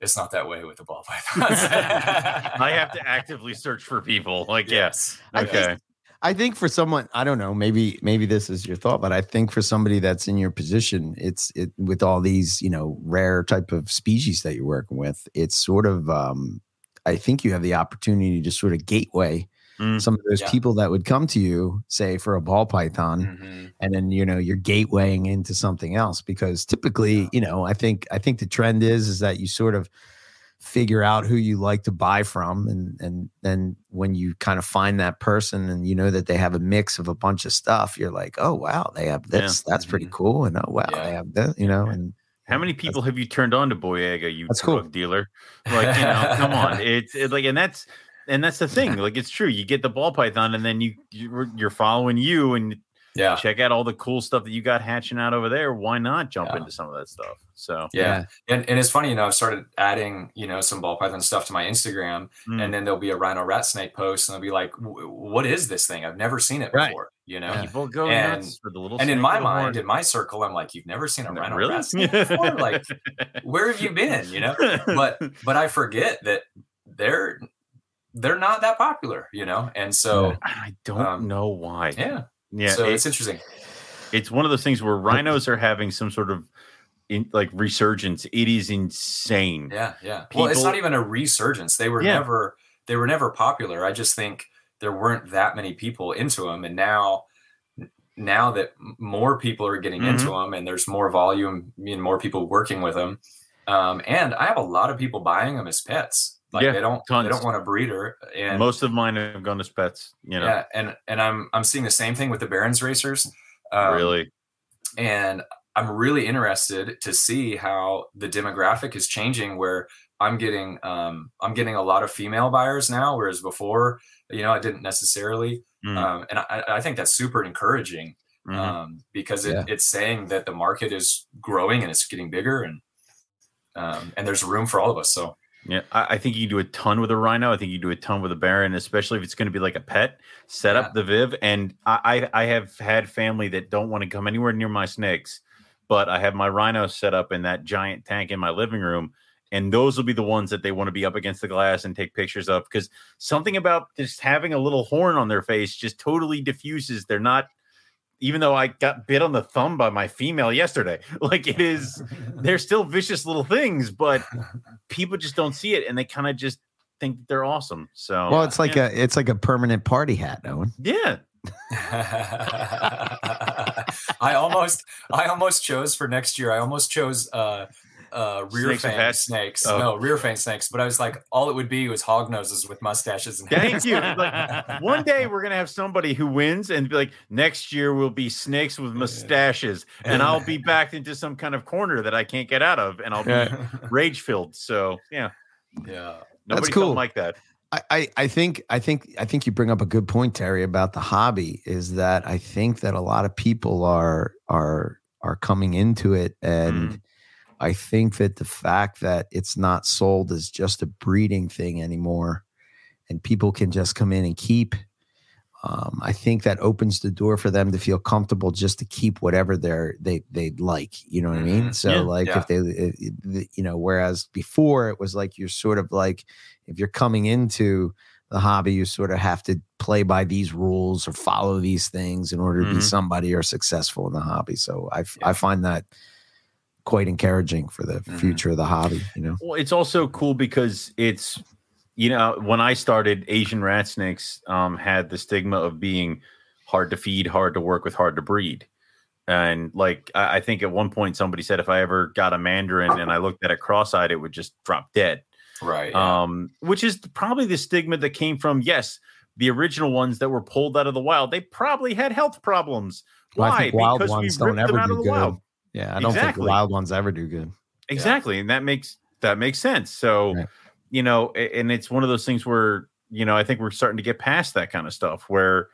it's not that way with the ball pythons. I have to actively search for people. Like, yes. I Okay. I think for someone, I don't know, maybe maybe this is your thought, but I think for somebody that's in your position, it's it with all these you know rare type of species that you're working with, it's sort of um, I think you have the opportunity to sort of gateway Mm. some of those Yeah. people that would come to you, say for a ball python, Mhm. and then you know you're gatewaying into something else because typically you know i think i think the trend is is that you sort of figure out who you like to buy from and and then when you kind of find that person and you know that they have a mix of a bunch of stuff you're like oh wow they have Yeah. this that's pretty Mhm. cool and oh wow Yeah. they have this you know and How many people have you turned on to Boiga, you That's cool. dealer? Like, you know, come on. It's it, like, and that's and that's the thing. Like, it's true. You get the ball python, and then you you're, you're following you and Yeah. check out all the cool stuff that you got hatching out over there. Why not jump Yeah. into some of that stuff? So, Yeah. And, and it's funny, you know, I've started adding, you know, some ball python stuff to my Instagram, mm, and then there'll be a rhino rat snake post, and they'll be like, "What is this thing? I've never seen it Right. before." You know. Yeah. people go And- nuts for the little. And in my mind, horn. in my circle, I'm like, "You've never seen a No, rhino really? rat snake before? Like, where have you been?" You know. But but I forget that they're they're not that popular, you know. And so I don't um, know why. yeah, yeah. so it- it's interesting. it's one of those things where rhinos are having some sort of in, like resurgence. It is insane. Yeah, yeah. well, it's not even a resurgence. They were Yeah. never they were never popular. I just think there weren't that many people into them, and now now that more people are getting Mm-hmm. into them, and there's more volume and more people working with them, um, and I have a lot of people buying them as pets. Like Yeah, they don't tons. they don't want a breeder, and Most of mine have gone as pets. You know, yeah, and and I'm I'm seeing the same thing with the Barons racers. Um, really. and I'm really interested to see how the demographic is changing. Where I'm getting, um, I'm getting a lot of female buyers now, whereas before, you know, I didn't necessarily. Mm, Um, and I, I think that's super encouraging mhm. um, because it, Yeah. it's saying that the market is growing and it's getting bigger, and um, and there's room for all of us. So Yeah, I, I think you can do a ton with a rhino. I think you do a ton with a baron, especially if it's going to be like a pet. Set Yeah. up the Viv, and I, I I have had family that don't want to come anywhere near my snakes, but I have my rhino set up in that giant tank in my living room, and those will be the ones that they want to be up against the glass and take pictures of because something about just having a little horn on their face just totally diffuses. They're not. Even though I got bit on the thumb by my female yesterday, like it is, they're still vicious little things, but people just don't see it and they kind of just think that they're awesome. So well it's like yeah. a it's like a permanent party hat Owen. yeah. I almost I almost chose for next year. I almost chose uh uh rear Snakes with fang snakes. Oh. No, rear fang snakes. But I was like, all it would be was hog noses with mustaches and Thank you. Like one day we're gonna have somebody who wins and be like, next year will be snakes with mustaches, and I'll be backed into some kind of corner that I can't get out of, and I'll be rage filled. So yeah, yeah. nobody cool. felt like that. I, I, I think I think I think you bring up a good point, Terry, about the hobby. Is that I think that a lot of people are are are coming into it, and I think that the fact that it's not sold as just a breeding thing anymore, and people can just come in and keep. Um, I think that opens the door for them to feel comfortable just to keep whatever they're they they like. You know what I mean? Mhm. So Yeah. like Yeah. if they, it- you know, whereas before it was like you're sort of like if you're coming into the hobby. You sort of have to play by these rules or follow these things in order to be Mhm. somebody or successful in the hobby. So I, Yeah. I find that quite encouraging for the Mhm. future of the hobby. You know, Well, it's also cool because it's you know when I started, Asian rat snakes um, had the stigma of being hard to feed, hard to work with, hard to breed. And like I, I think at one point somebody said if I ever got a mandarin and I looked at it cross-eyed, it would just drop dead. Right. Um, which is probably the stigma that came from yes, the original ones that were pulled out of the wild. They probably had health problems. Well, Why? I think wild because we ones don't ripped them ever out do of the good. wild. Yeah, I don't think the wild ones ever do good. Exactly. And that makes that makes sense. So, Right. you know, and it's one of those things where, you know, I think we're starting to get past that kind of stuff where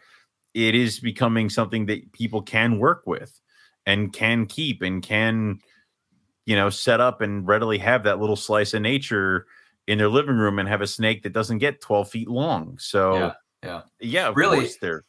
it is becoming something that people can work with and can keep and can, you know, set up and readily have that little slice of nature in their living room and have a snake that doesn't get 12 feet long. So, Yeah, yeah. yeah, of Really, course they're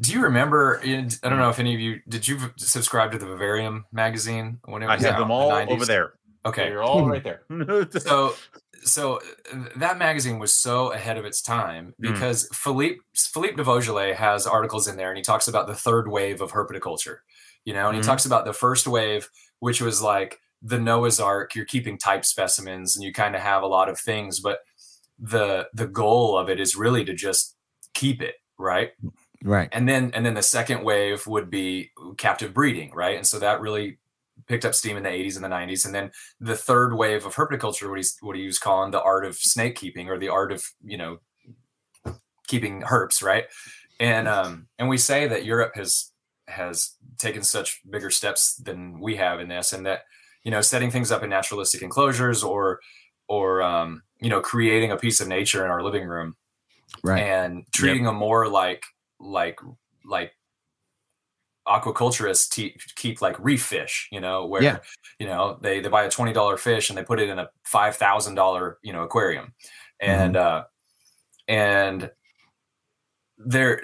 Do you remember? I don't know if any of you did. You subscribe to the Vivarium magazine when it I have them in the all over there. Okay, you're all right there. so so uh, that magazine was so ahead of its time Mm. because Philippe Philippe de Vosjoli has articles in there and he talks about the third wave of herpetoculture, you know, and Mhm. he talks about the first wave, which was like the Noah's Ark. You're keeping type specimens and you kind of have a lot of things, but the the goal of it is really to just keep it right Right. and then and then the second wave would be captive breeding right? And so that really picked up steam in the 80s and the 90s and then the third wave of herpetoculture what he's what he was calling the art of snake keeping or the art of you know keeping herps right? And um and we say that europe has has taken such bigger steps than we have in this and that you know setting things up in naturalistic enclosures or or um you know creating a piece of nature in our living room Right. and treating them more like like like aquaculturists te- keep like reef fish you know where Yeah. you know they they buy a $20 fish and they put it in a $5000 you know aquarium and uh and there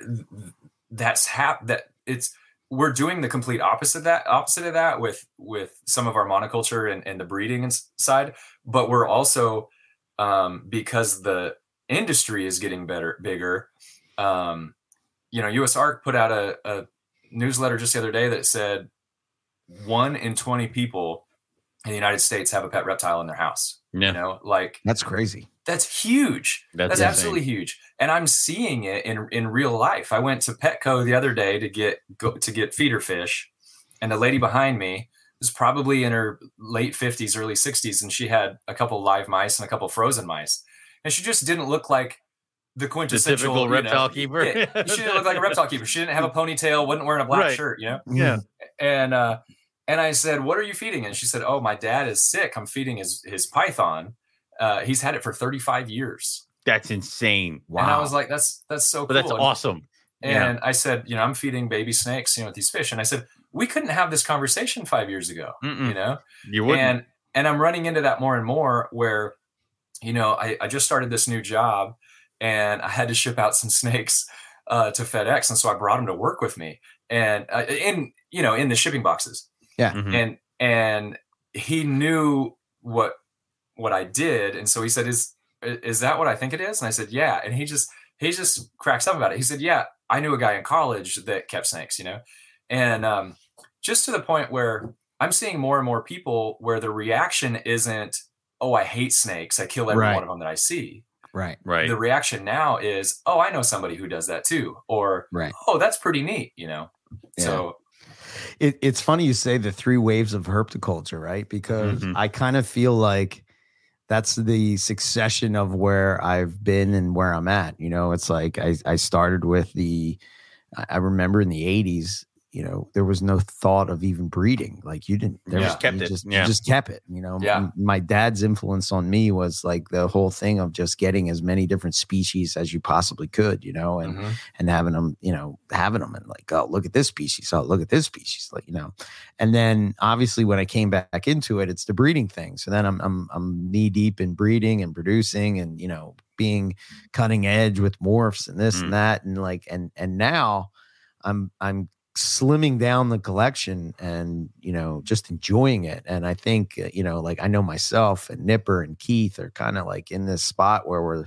that's hap that it's we're doing the complete opposite of that opposite of that with with some of our monoculture and, and the breeding side but we're also um because the industry is getting better bigger um you know USARK put out a, a newsletter just the other day that said one in 20 people in the united states have a pet reptile in their house you know like That's crazy. that's huge. That's that's, absolutely huge. And i'm seeing it in in real life. I went to petco the other day to get go to get feeder fish and the lady behind me was probably in her late 50s early 60s and she had a couple live mice and a couple frozen mice. And she just didn't look like the The quintessential typical you know, reptile keeper. yeah, she didn't look like a reptile keeper she didn't have a ponytail wasn't wearing a black Right. shirt you know Yeah. and uh and I said, "What are you feeding?" And she said, "Oh, my dad is sick. I'm feeding his his python. Uh, he's had it for 35 years." That's insane. Wow. And I was like, "That's that's so But cool." that's And- awesome. yeah. And I said, "You know, I'm feeding baby snakes, you know, with these fish." And I said, "We couldn't have this conversation five years ago, Mm-mm. you know." You wouldn't. And and I'm running into that more and more where, you know, I, I just started this new job, and I had to ship out some snakes uh, to FedEx, and so I brought them to work with me, and uh, in you know in the shipping boxes Mhm. and and he knew what what I did, and so he said, "Is is that what I think it is?" And I said, "Yeah." And he just he just cracks up about it. He said, "Yeah, I knew a guy in college that kept snakes, you know," and um, just to the point where I'm seeing more and more people where the reaction isn't, "Oh, I hate snakes. I kill every Right. one of them that I see." Right. right. The reaction now is, "Oh, I know somebody who does that too," or Right. "Oh, that's pretty neat," you know. Yeah. So It, it's funny you say the three waves of herpetoculture, right? Because Mhm. I kind of feel like that's the succession of where I've been and where I'm at. You know, it's like I, I started with the, I I remember in the 80s, you know, there was no thought of even breeding. Like you didn't, there You was, just kept you it, Just, yeah. You just kept it. You know, Yeah. M- my dad's influence on me was like the whole thing of just getting as many different species as you possibly could, you know, and mhm. and having them, you know, having them and like, oh, look at this species. Oh, look at this species. Like, you know, and then obviously when I came back into it, it's the breeding thing. So then I'm I'm I'm knee deep in breeding and producing and you know being cutting edge with morphs and this Mm. and that and like and and now I'm I'm slimming down the collection and you know just enjoying it and i think uh, you know like i know myself and nipper and keith are kind of like in this spot where we're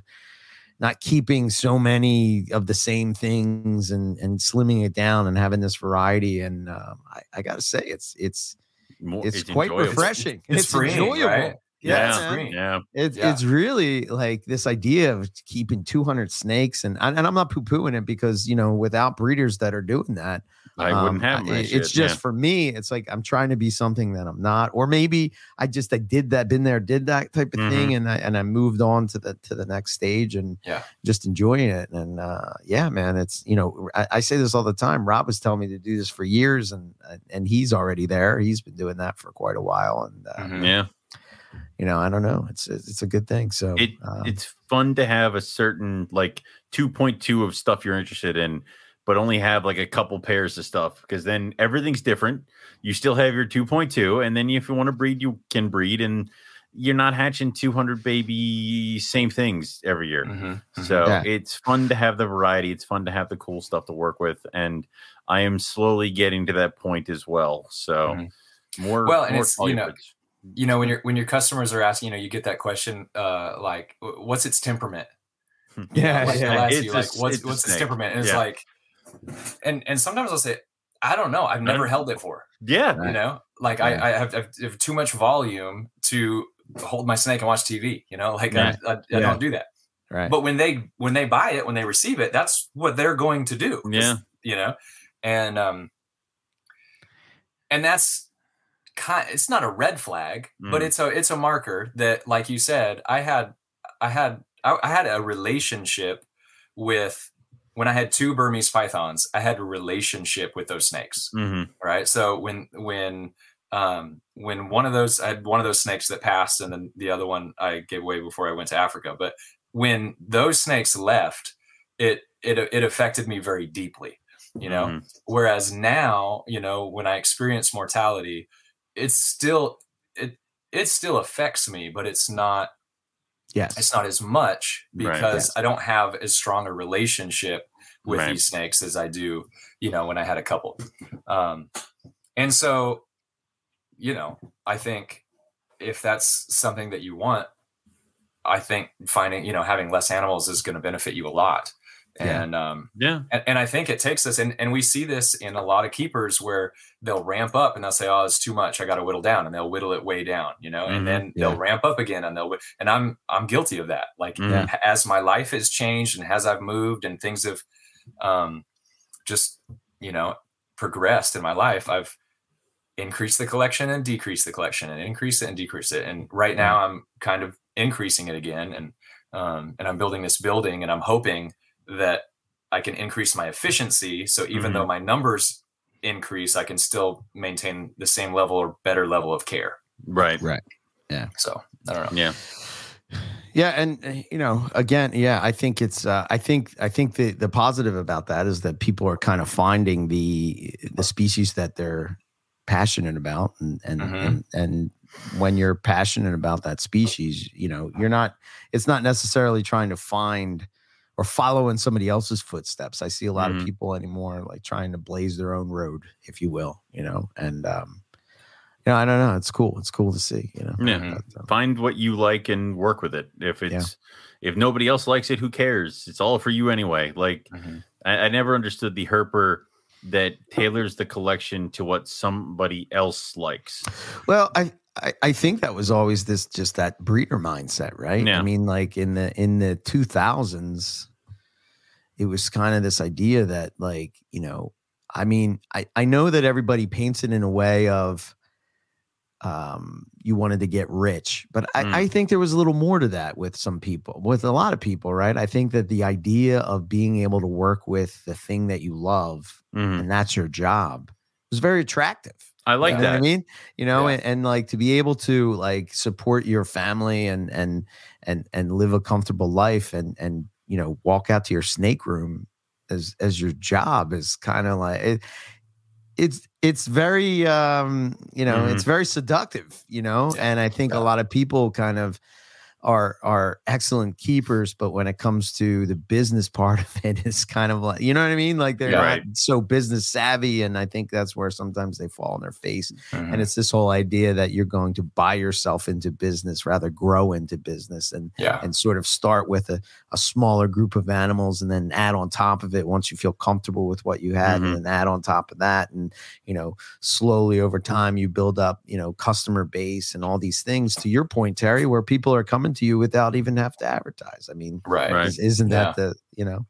not keeping so many of the same things and and slimming it down and having this variety. And um, I, I got to say, it's it's More- it's, quite enjoyable. refreshing. It's freeing, right? Yeah, it's Yeah. It's Yeah. it's really like this idea of keeping 200 snakes, and and I'm not poo pooing it because you know without breeders that are doing that, I um, wouldn't have my it- shit, It's just for me. It's like I'm trying to be something that I'm not, or maybe I just I did that, been there, did that type of Mm-hmm. thing, and I and I moved on to the to the next stage and Yeah. just enjoying it. And uh, yeah, man, it's you know I, I say this all the time. Rob was telling me to do this for years, and and he's already there. He's been doing that for quite a while, and uh, Mhm. Yeah. you know I don't know. It's it's a good thing. So It um, it's fun to have a certain like 2.2 of stuff you're interested in, but only have like a couple pairs of stuff because then everything's different. You still have your 2.2, and then if you want to breed, you can breed, and you're not hatching 200 baby same things every year. Mhm, mhm. So Yeah. it's fun to have the variety. It's fun to have the cool stuff to work with, and I am slowly getting to that point as well. So Mhm. more Well, and more it's, you know, colubrids. you know when your when your customers are asking you know you get that question uh like what's its temperament Yeah, like, yeah. they'll It's you a like what's it's what's its temperament and it's Yeah. like and and sometimes i'll say i don't know i've never held it for yeah, you know like Right. I, I have, I have too much volume to hold my snake and watch tv you know like. I, I, I Yeah. don't do that right. but when they when they buy it when they receive it that's what they're going to do Yeah. you know and um and that's kind it's not a red flag but Mm. it's a it's a marker that like you said i had i had I, I had a relationship with when i had two burmese pythons i had a relationship with those snakes hmm right so when when um when one of those i had one of those snakes that passed and then the other one i gave away before i went to africa but when those snakes left it it it affected me very deeply you know Mhm. whereas now you know when i experience mortality it's still it it still affects me but it's not yes. it's not as much Right. because Yes. i don't have as strong a relationship with Right. these snakes as i do you know when i had a couple um and so you know i think if that's something that you want i think finding you know having less animals is going to benefit you a lot Yeah. and um Yeah. and, and I think it takes us, and, and we see this in a lot of keepers where they'll ramp up and they'll say, "Oh, it's too much. I got to whittle down," and they'll whittle it way down, you know, Mhm. and then they'll ramp up again, and they'll. And I'm I'm guilty of that. Like h- as my life has changed and as I've moved and things have, um, just you know, progressed in my life, I've increased the collection and decreased the collection and increase it and decrease it. And right now, I'm kind of increasing it again, and um, and I'm building this building, and I'm hoping that I can increase my efficiency. So even Mhm. though my numbers increase, I can still maintain the same level or better level of care. Right. Right. Yeah. So I don't know. Yeah. Yeah, and uh, you know, again, yeah, I think it's. Uh, I think I think the the positive about that is that people are kind of finding the the species that they're passionate about, and and Mhm. and, and when you're passionate about that species, you know, you're not. It's not necessarily trying to find or follow in somebody else's footsteps. I see a lot Mhm. of people anymore like trying to blaze their own road, if you will, you know, and um, you know, I don't know. It's cool. It's cool to see, you know. Yeah. Um, Find what you like and work with it. If it's if nobody else likes it, who cares? It's all for you anyway. Like Mhm. I, I never understood the herper that tailors the collection to what somebody else likes. Well, I, I I think that was always this just that breeder mindset, right? Yeah. I mean, like in the in the two thousands, it was kind of this idea that, like, you know, I mean, I I know that everybody paints it in a way of, um, you wanted to get rich, but I, Mm. I think there was a little more to that with some people, with a lot of people, right? I think that the idea of being able to work with the thing that you love Mhm. and that's your job was very attractive. I like You know what I mean, you know, Yeah. and, and like to be able to like support your family and and and and live a comfortable life and and you know walk out to your snake room as as your job is kind of like it, it's it's very um you know Mhm. it's very seductive you know Yeah. and i think Yeah. a lot of people kind of are are excellent keepers, but when it comes to the business part of it, it's kind of like you know what I mean. Like they're Yeah. not Right. so business savvy, and I think that's where sometimes they fall on their face. Mhm. And it's this whole idea that you're going to buy yourself into business, rather grow into business, and yeah, and sort of start with a, a smaller group of animals and then add on top of it once you feel comfortable with what you had Mhm. and then add on top of that and you know slowly over time you build up you know customer base and all these things to your point terry where people are coming to you without even have to advertise i mean right. Right. is, isn't that the you know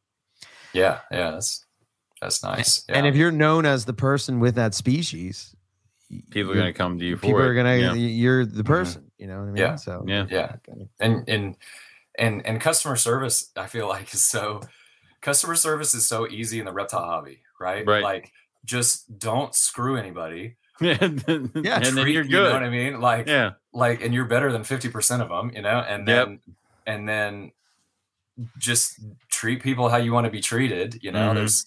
Yeah, yeah, that's that's nice. and if you're known as the person with that species People are going to come to you people it. are gonna Yeah. you're the mm-hmm. person you know what i mean Yeah. so Yeah. Yeah. and and and and customer service i feel like is so customer service is so easy in the reptile hobby right Right. like just don't screw anybody yeah. and then you're you know good. what i mean like yeah. Like and you're better than 50% of them you know and Yep. then and then just treat people how you want to be treated you know Mhm. there's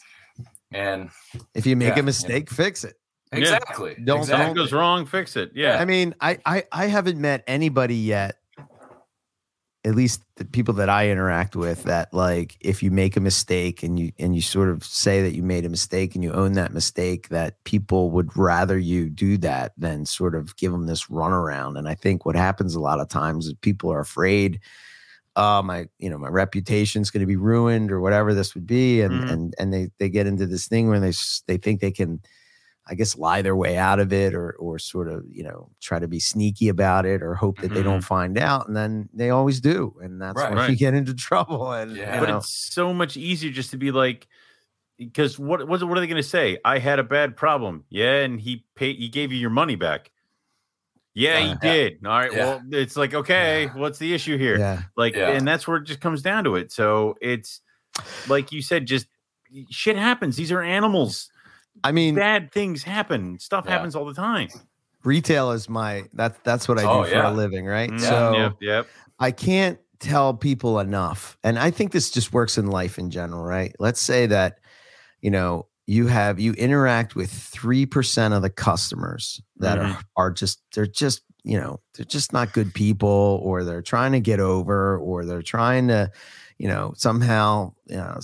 and if you make Yeah, yeah. a mistake fix it Yeah. exactly Don't- Something exactly. goes wrong, fix it. Yeah. I mean, I, I I haven't met anybody yet, at least the people that I interact with, that like if you make a mistake and you and you sort of say that you made a mistake and you own that mistake, that people would rather you do that than sort of give them this runaround. And I think what happens a lot of times is people are afraid. Uh, my you know my reputation's going to be ruined or whatever this would be, and Mhm. and and they they get into this thing where they they think they can I guess lie their way out of it or or sort of, you know, try to be sneaky about it or hope that they don't mm-hmm. find out. And then they always do. And that's Right. when Right. you get into trouble. And Yeah. you but know, it's so much easier just to be like because what what, what are they going to say i had a bad problem yeah and he paid he gave you your money back yeah he uh, Yeah. did all right Yeah. well it's like okay Yeah. what's the issue here yeah. like Yeah. and that's where it just comes down to it so it's like you said just shit happens these are animals I mean, bad things happen stuff Yeah. happens all the time retail is my that's that's what I do Oh, for yeah. a living, right? Mm, So yep yep I can't tell people enough. And I think this just works in life in general, right? Let's say that, you know, you have you interact with 3% of the customers that Mhm. are are just they're just, you know, they're just not good people or they're trying to get over or they're trying to, you know, somehow, you know,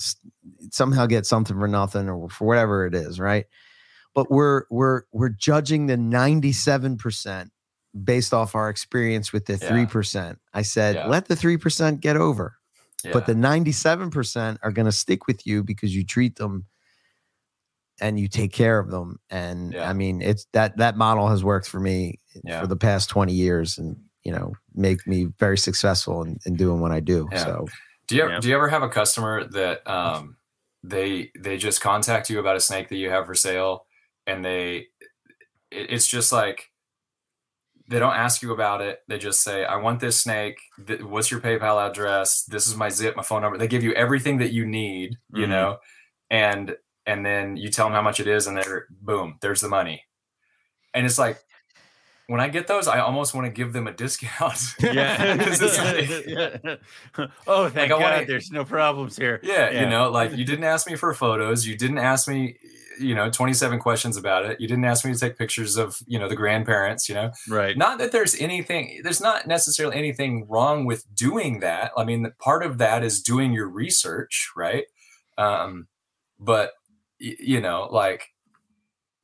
somehow get something for nothing or for whatever it is, right? But we're we're we're judging the 97% based off our experience with the Yeah. 3%. I said, Yeah. let the 3% get over, yeah. but the 97% are going to stick with you because you treat them and you take care of them. And Yeah. I mean, it's that that model has worked for me Yeah. for the past 20 years and, you know, make me very successful in, in doing what I do. Yeah. So Do you Yeah. do you ever have a customer that um they they just contact you about a snake that you have for sale and they it, it's just like they don't ask you about it. They just say, "I want this snake. Th- what's your PayPal address? This is my zip, my phone number." They give you everything that you need, you Mhm. know, and and then you tell them how much it is, and they're boom, there's the money. And it's like when I get those, I almost want to give them a discount. yeah 'Cause it's like- oh thank I god wanna- there's no problems here Yeah, Yeah. you know, like you didn't ask me for photos. You didn't ask me, you know, 27 questions about it. You didn't ask me to take pictures of, you know, the grandparents, you know. right Not that there's anything, there's not necessarily anything wrong with doing that. I mean, part of that is doing your research, right? Um, but, you know, like,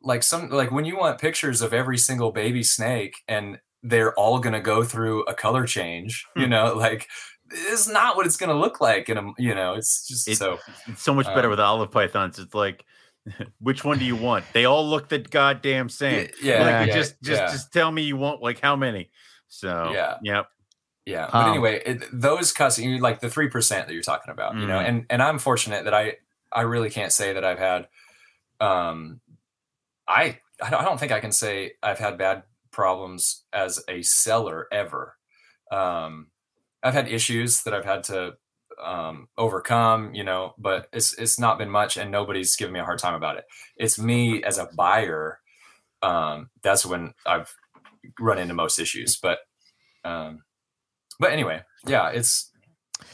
like some, like when you want pictures of every single baby snake and they're all going to go through a color change, you Hmm. know, like, it's not what it's going to look like in a you know it's just It- so It's so much better Um, with olive pythons. It's like, which one do you want? They all look the goddamn same. yeah like yeah, just just yeah, just tell me you want like how many. So Yeah. yep. yeah. but Um, anyway it, those customers like the three percent that you're talking about you know Mhm. and and i'm fortunate that i i really can't say that i've had um i i don't, think i can say i've had bad problems as a seller ever. Um i've had issues that i've had to um overcome you know but it's it's not been much and nobody's given me a hard time about it. It's me as a buyer um that's when i've run into most issues but um but anyway yeah it's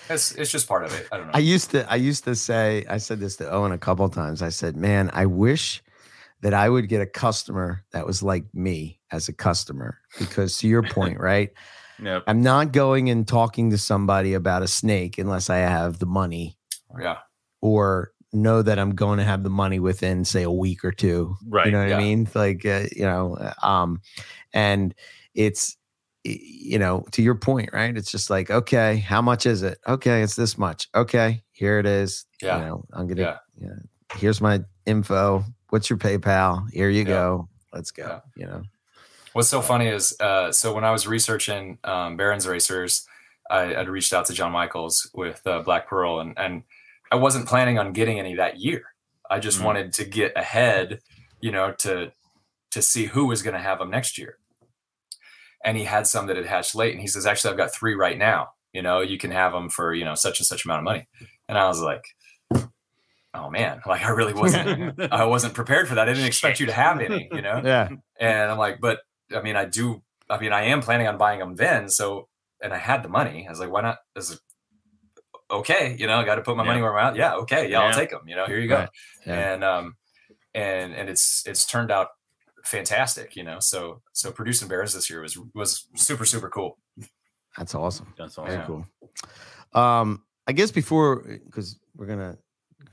it's it's just part of it. I don't know. I used to I used to say I said this to Owen a couple times. I said, "Man, I wish that I would get a customer that was like me as a customer. Because to your point, right? Yep. I'm not going and talking to somebody about a snake unless I have the money Yeah. or know that I'm going to have the money within, say, a week or two. Right. You know what yeah. I mean? Like, uh, you know, uh, um, and it's, you know, to your point, right? It's just like, okay, how much is it? Okay, it's this much. Okay, here it is. Yeah. You know, I'm gonna. Yeah. Yeah. Here's my info. What's your PayPal? Here you Yeah. go. Let's go. Yeah. You know. What's so funny is, uh, so when I was researching um, Barons Racers, I, I'd reached out to John Michaels with uh, Black Pearl, and and I wasn't planning on getting any that year. I just Mhm. wanted to get ahead, you know, to to see who was going to have them next year. And he had some that had hatched late, and he says, "Actually, I've got three right now. You know, you can have them for you know such and such amount of money." And I was like, "Oh man, like I really wasn't, I wasn't prepared for that. I didn't expect you to have any, you know." Yeah. And I'm like, but I mean, I do. I mean, I am planning on buying them then. So, and I had the money. I was like, why not? This is okay. You know, I got to put my money Yeah. where my mouth. Yeah, okay, yeah, Yeah. I'll take them. You know, here you go. Right. Yeah. And um, and and it's it's turned out fantastic. You know, so so producing bears this year was was super super cool. That's awesome. That's Very awesome. cool. Um, I guess before because we're gonna.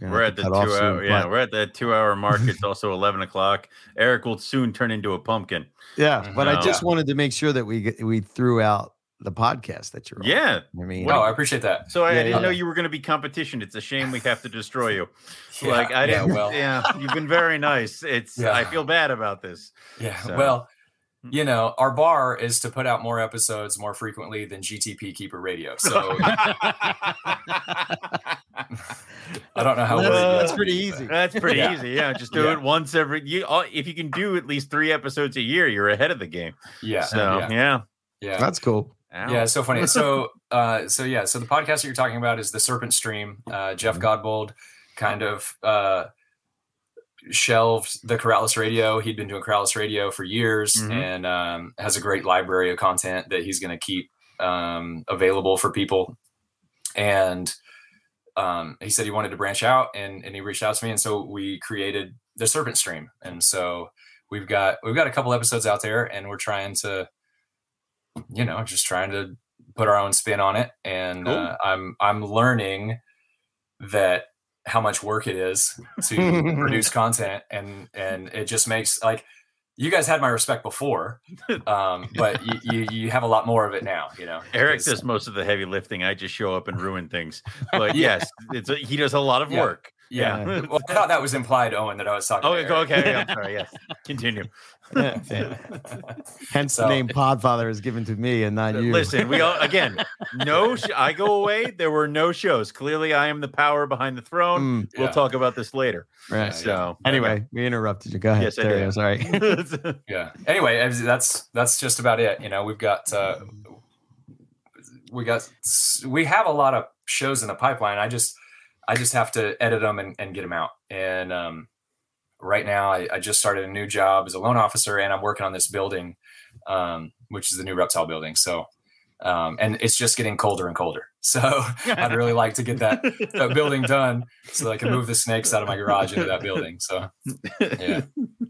Gonna We're at the cut off two soon, hour. Yeah, but- we're at that two hour mark. It's also eleven o'clock. Eric will soon turn into a pumpkin. yeah. Mm-hmm. But I uh, just wanted to make sure that we we threw out the podcast that you're on. Yeah. I mean, Wow, I appreciate that. So I, I Yeah, didn't yeah. know you were going to be competition. It's a shame we have to destroy you. Yeah, like I yeah, didn't. well, yeah, you've been very nice. It's. Yeah. I feel bad about this. Yeah. So- Well, you know, our bar is to put out more episodes more frequently than GTP Keeper Radio. So I don't know how. Well, we're- that's, that's pretty easy. That's pretty Yeah. easy. Yeah, just do Yeah. it once every. You, if you can do at least three episodes a year, you're ahead of the game. yeah. So yeah. yeah, Yeah. That's cool. Ow. Yeah, it's so funny. So, uh, so yeah, so the podcast that you're talking about is the Serpent Stream. Uh, Jeff Godbold kind of uh, shelved the Corrales Radio. He'd been doing Corrales Radio for years Mhm. and um, has a great library of content that he's going to keep um, available for people. And um, he said he wanted to branch out, and and he reached out to me, and so we created the Serpent Stream. And so we've got we've got a couple episodes out there, and we're trying to you know, just trying to put our own spin on it. And Cool. uh, I'm I'm learning that how much work it is to produce content, and and it just makes like you guys had my respect before, um, but you, you you have a lot more of it now. You know, eric does most of the heavy lifting. I just show up and ruin things. But yes, it's a, he does a lot of Yeah. work. Yeah. Yeah. well, I thought that was implied, Owen, that I was talking. Oh, to okay. Okay, I'm sorry. Yes, continue. Yeah, yeah. Hence So- the name Podfather is given to me and not you. Listen, we all again. No, sh- I go away. There were no shows. Clearly, I am the power behind the throne. Mm, We'll Yeah. talk about this later. right. Yeah, So Anyway, we interrupted you. Go ahead. Yes, I Sorry, did. I'm sorry. yeah anyway that's that's just about it you know we've got uh we got we have a lot of shows in the pipeline i just i just have to edit them and, and get them out and um right now I, I just started a new job as a loan officer and i'm working on this building um which is the new reptile building so um and it's just getting colder and colder so i'd really like to get that, that building done so that i can move the snakes out of my garage into that building so yeah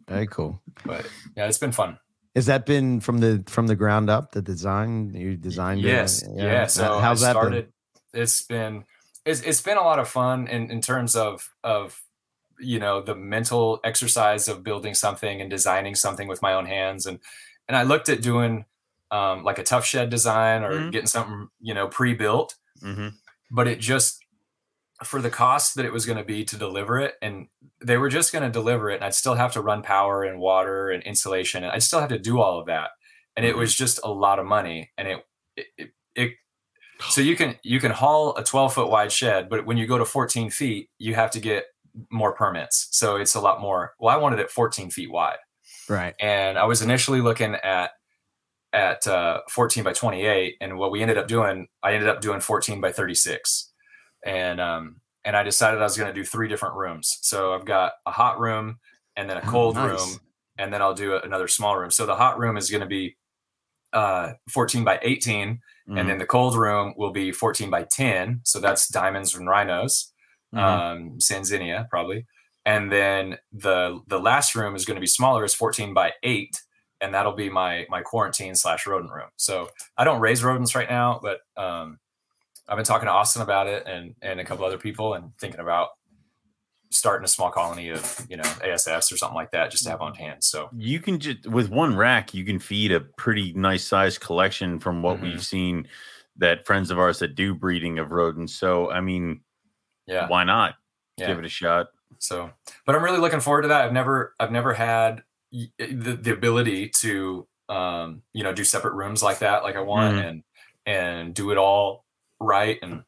Very cool. but yeah it's been fun Has that been from the from the ground up? The design you designed? it? Yes, yeah. So how's I that started. It's been it's it's been a lot of fun in in terms of of you know the mental exercise of building something and designing something with my own hands and and I looked at doing um, like a tough shed design or Mhm. getting something you know pre-built, hmm but it just for the cost that it was going to be to deliver it and they were just going to deliver it and i'd still have to run power and water and insulation and i'd still have to do all of that and it Mhm. was just a lot of money and it it, it, it so you can you can haul a 12 foot wide shed but when you go to 14 feet you have to get more permits so it's a lot more well i wanted it 14 feet wide right. and I was initially looking at at uh, 14 by 28, and what we ended up doing, I ended up doing 14 by 36, and um, and I decided I was going to do three different rooms. So I've got a hot room, and then a Oh, cold nice. room, and then I'll do another small room. So the hot room is going to be uh, 14 by 18, Mm-hmm. and then the cold room will be 14 by 10. So that's diamonds and rhinos Mhm. um, Sanzinia probably, and then the the last room is going to be smaller. It's 14 by eight, and that'll be my my quarantine slash rodent room. So I don't raise rodents right now, but um, I've been talking to Austin about it and and a couple other people, and thinking about starting a small colony of you know ASFs or something like that just to have on hand. So you can just with one rack you can feed a pretty nice sized collection from what Mhm. we've seen that friends of ours that do breeding of rodents. So I mean, yeah, why not yeah. give it a shot? So, but I'm really looking forward to that. I've never, I've never had the, the ability to, um, you know, do separate rooms like that, like I want, Mhm. and and do it all right. And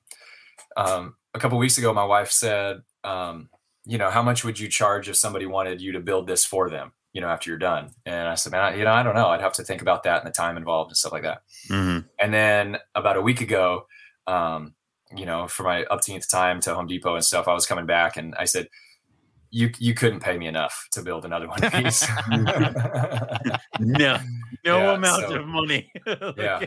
um, a couple weeks ago, my wife said, um, you know, how much would you charge if somebody wanted you to build this for them? You know, after you're done. And I said, man, I, you know, I don't know. I'd have to think about that and the time involved and stuff like that. Mhm. And then about a week ago, um, you know, for my upteenth time to Home Depot and stuff, I was coming back and I said, "You you couldn't pay me enough to build another one of these." No, no Yeah, amount so- of money. Yeah.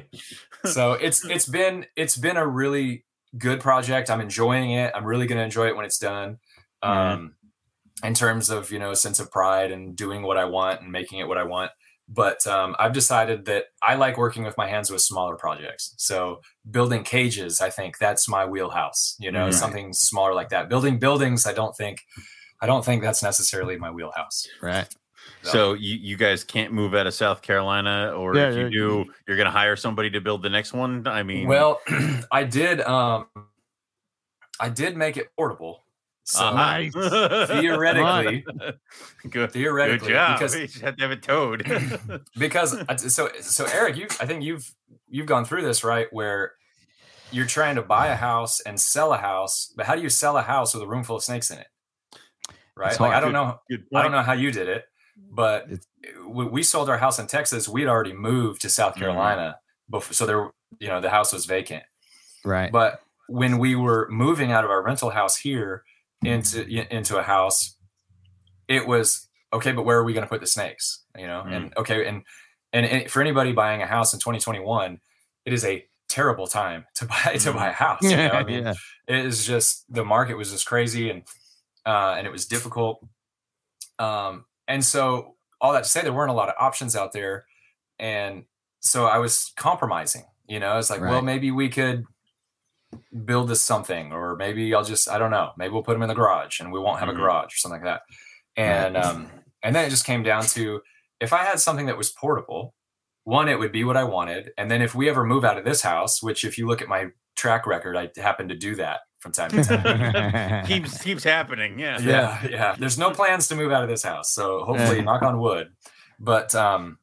so it's it's been it's been a really good project. I'm enjoying it. I'm really going to enjoy it when it's done. Um, in terms of you know a sense of pride and doing what I want and making it what I want. But um, I've decided that I like working with my hands with smaller projects. So building cages, I think that's my wheelhouse. You know, something smaller like that. Building buildings, I don't think, I don't think that's necessarily my wheelhouse. Right. So you, you guys can't move out of South Carolina, or Yeah, if you yeah, do, you're going to hire somebody to build the next one. I mean, Well, I did. Um, I did make it portable. So uh-huh. Nice. theoretically, good, good theoretically, job. because we just have to have a toad. because so so Eric, you I think you've you've gone through this right where you're trying to buy a house and sell a house, but how do you sell a house with a room full of snakes in it? Right? It's Like I don't know Good I don't know how you did it, but It's- we, we sold our house in Texas. We'd already moved to South Mhm. Carolina before, so there you know the house was vacant. Right. But when we were moving out of our rental house here into into a house, it was okay. But where are we going to put the snakes? You know, and okay, and, and and for anybody buying a house in 2021, it is a terrible time to buy to buy a house. You know? I mean, yeah. it is just the market was just crazy and uh, and it was difficult. Um, and so all that to say, there weren't a lot of options out there, and so I was compromising. You know, it's like, well, maybe we could build this something, or maybe I'll just I don't know, maybe we'll put them in the garage and we won't have Mhm. a garage or something like that. And um, and then it just came down to if I had something that was portable, one, it would be what I wanted. And then if we ever move out of this house, which if you look at my track record, I happen to do that from time to time. keeps keeps happening. Yeah. yeah, yeah. There's no plans to move out of this house. So hopefully, knock on wood. But um,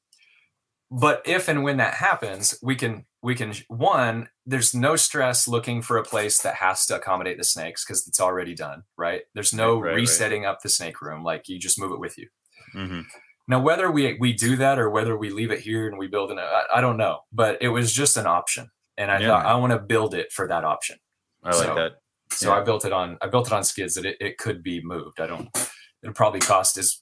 but if and when that happens, we can we can one, there's no stress looking for a place that has to accommodate the snakes because it's already done, right? There's no Right, right, right. resetting up the snake room. Like you just move it with you. Mhm. Now, whether we we do that or whether we leave it here and we build in it, I, I don't know. But it was just an option, and I Yeah. thought I want to build it for that option. I like So- that. So Yeah. I built it on I built it on skids that it, it could be moved. I don't. It'll probably cost is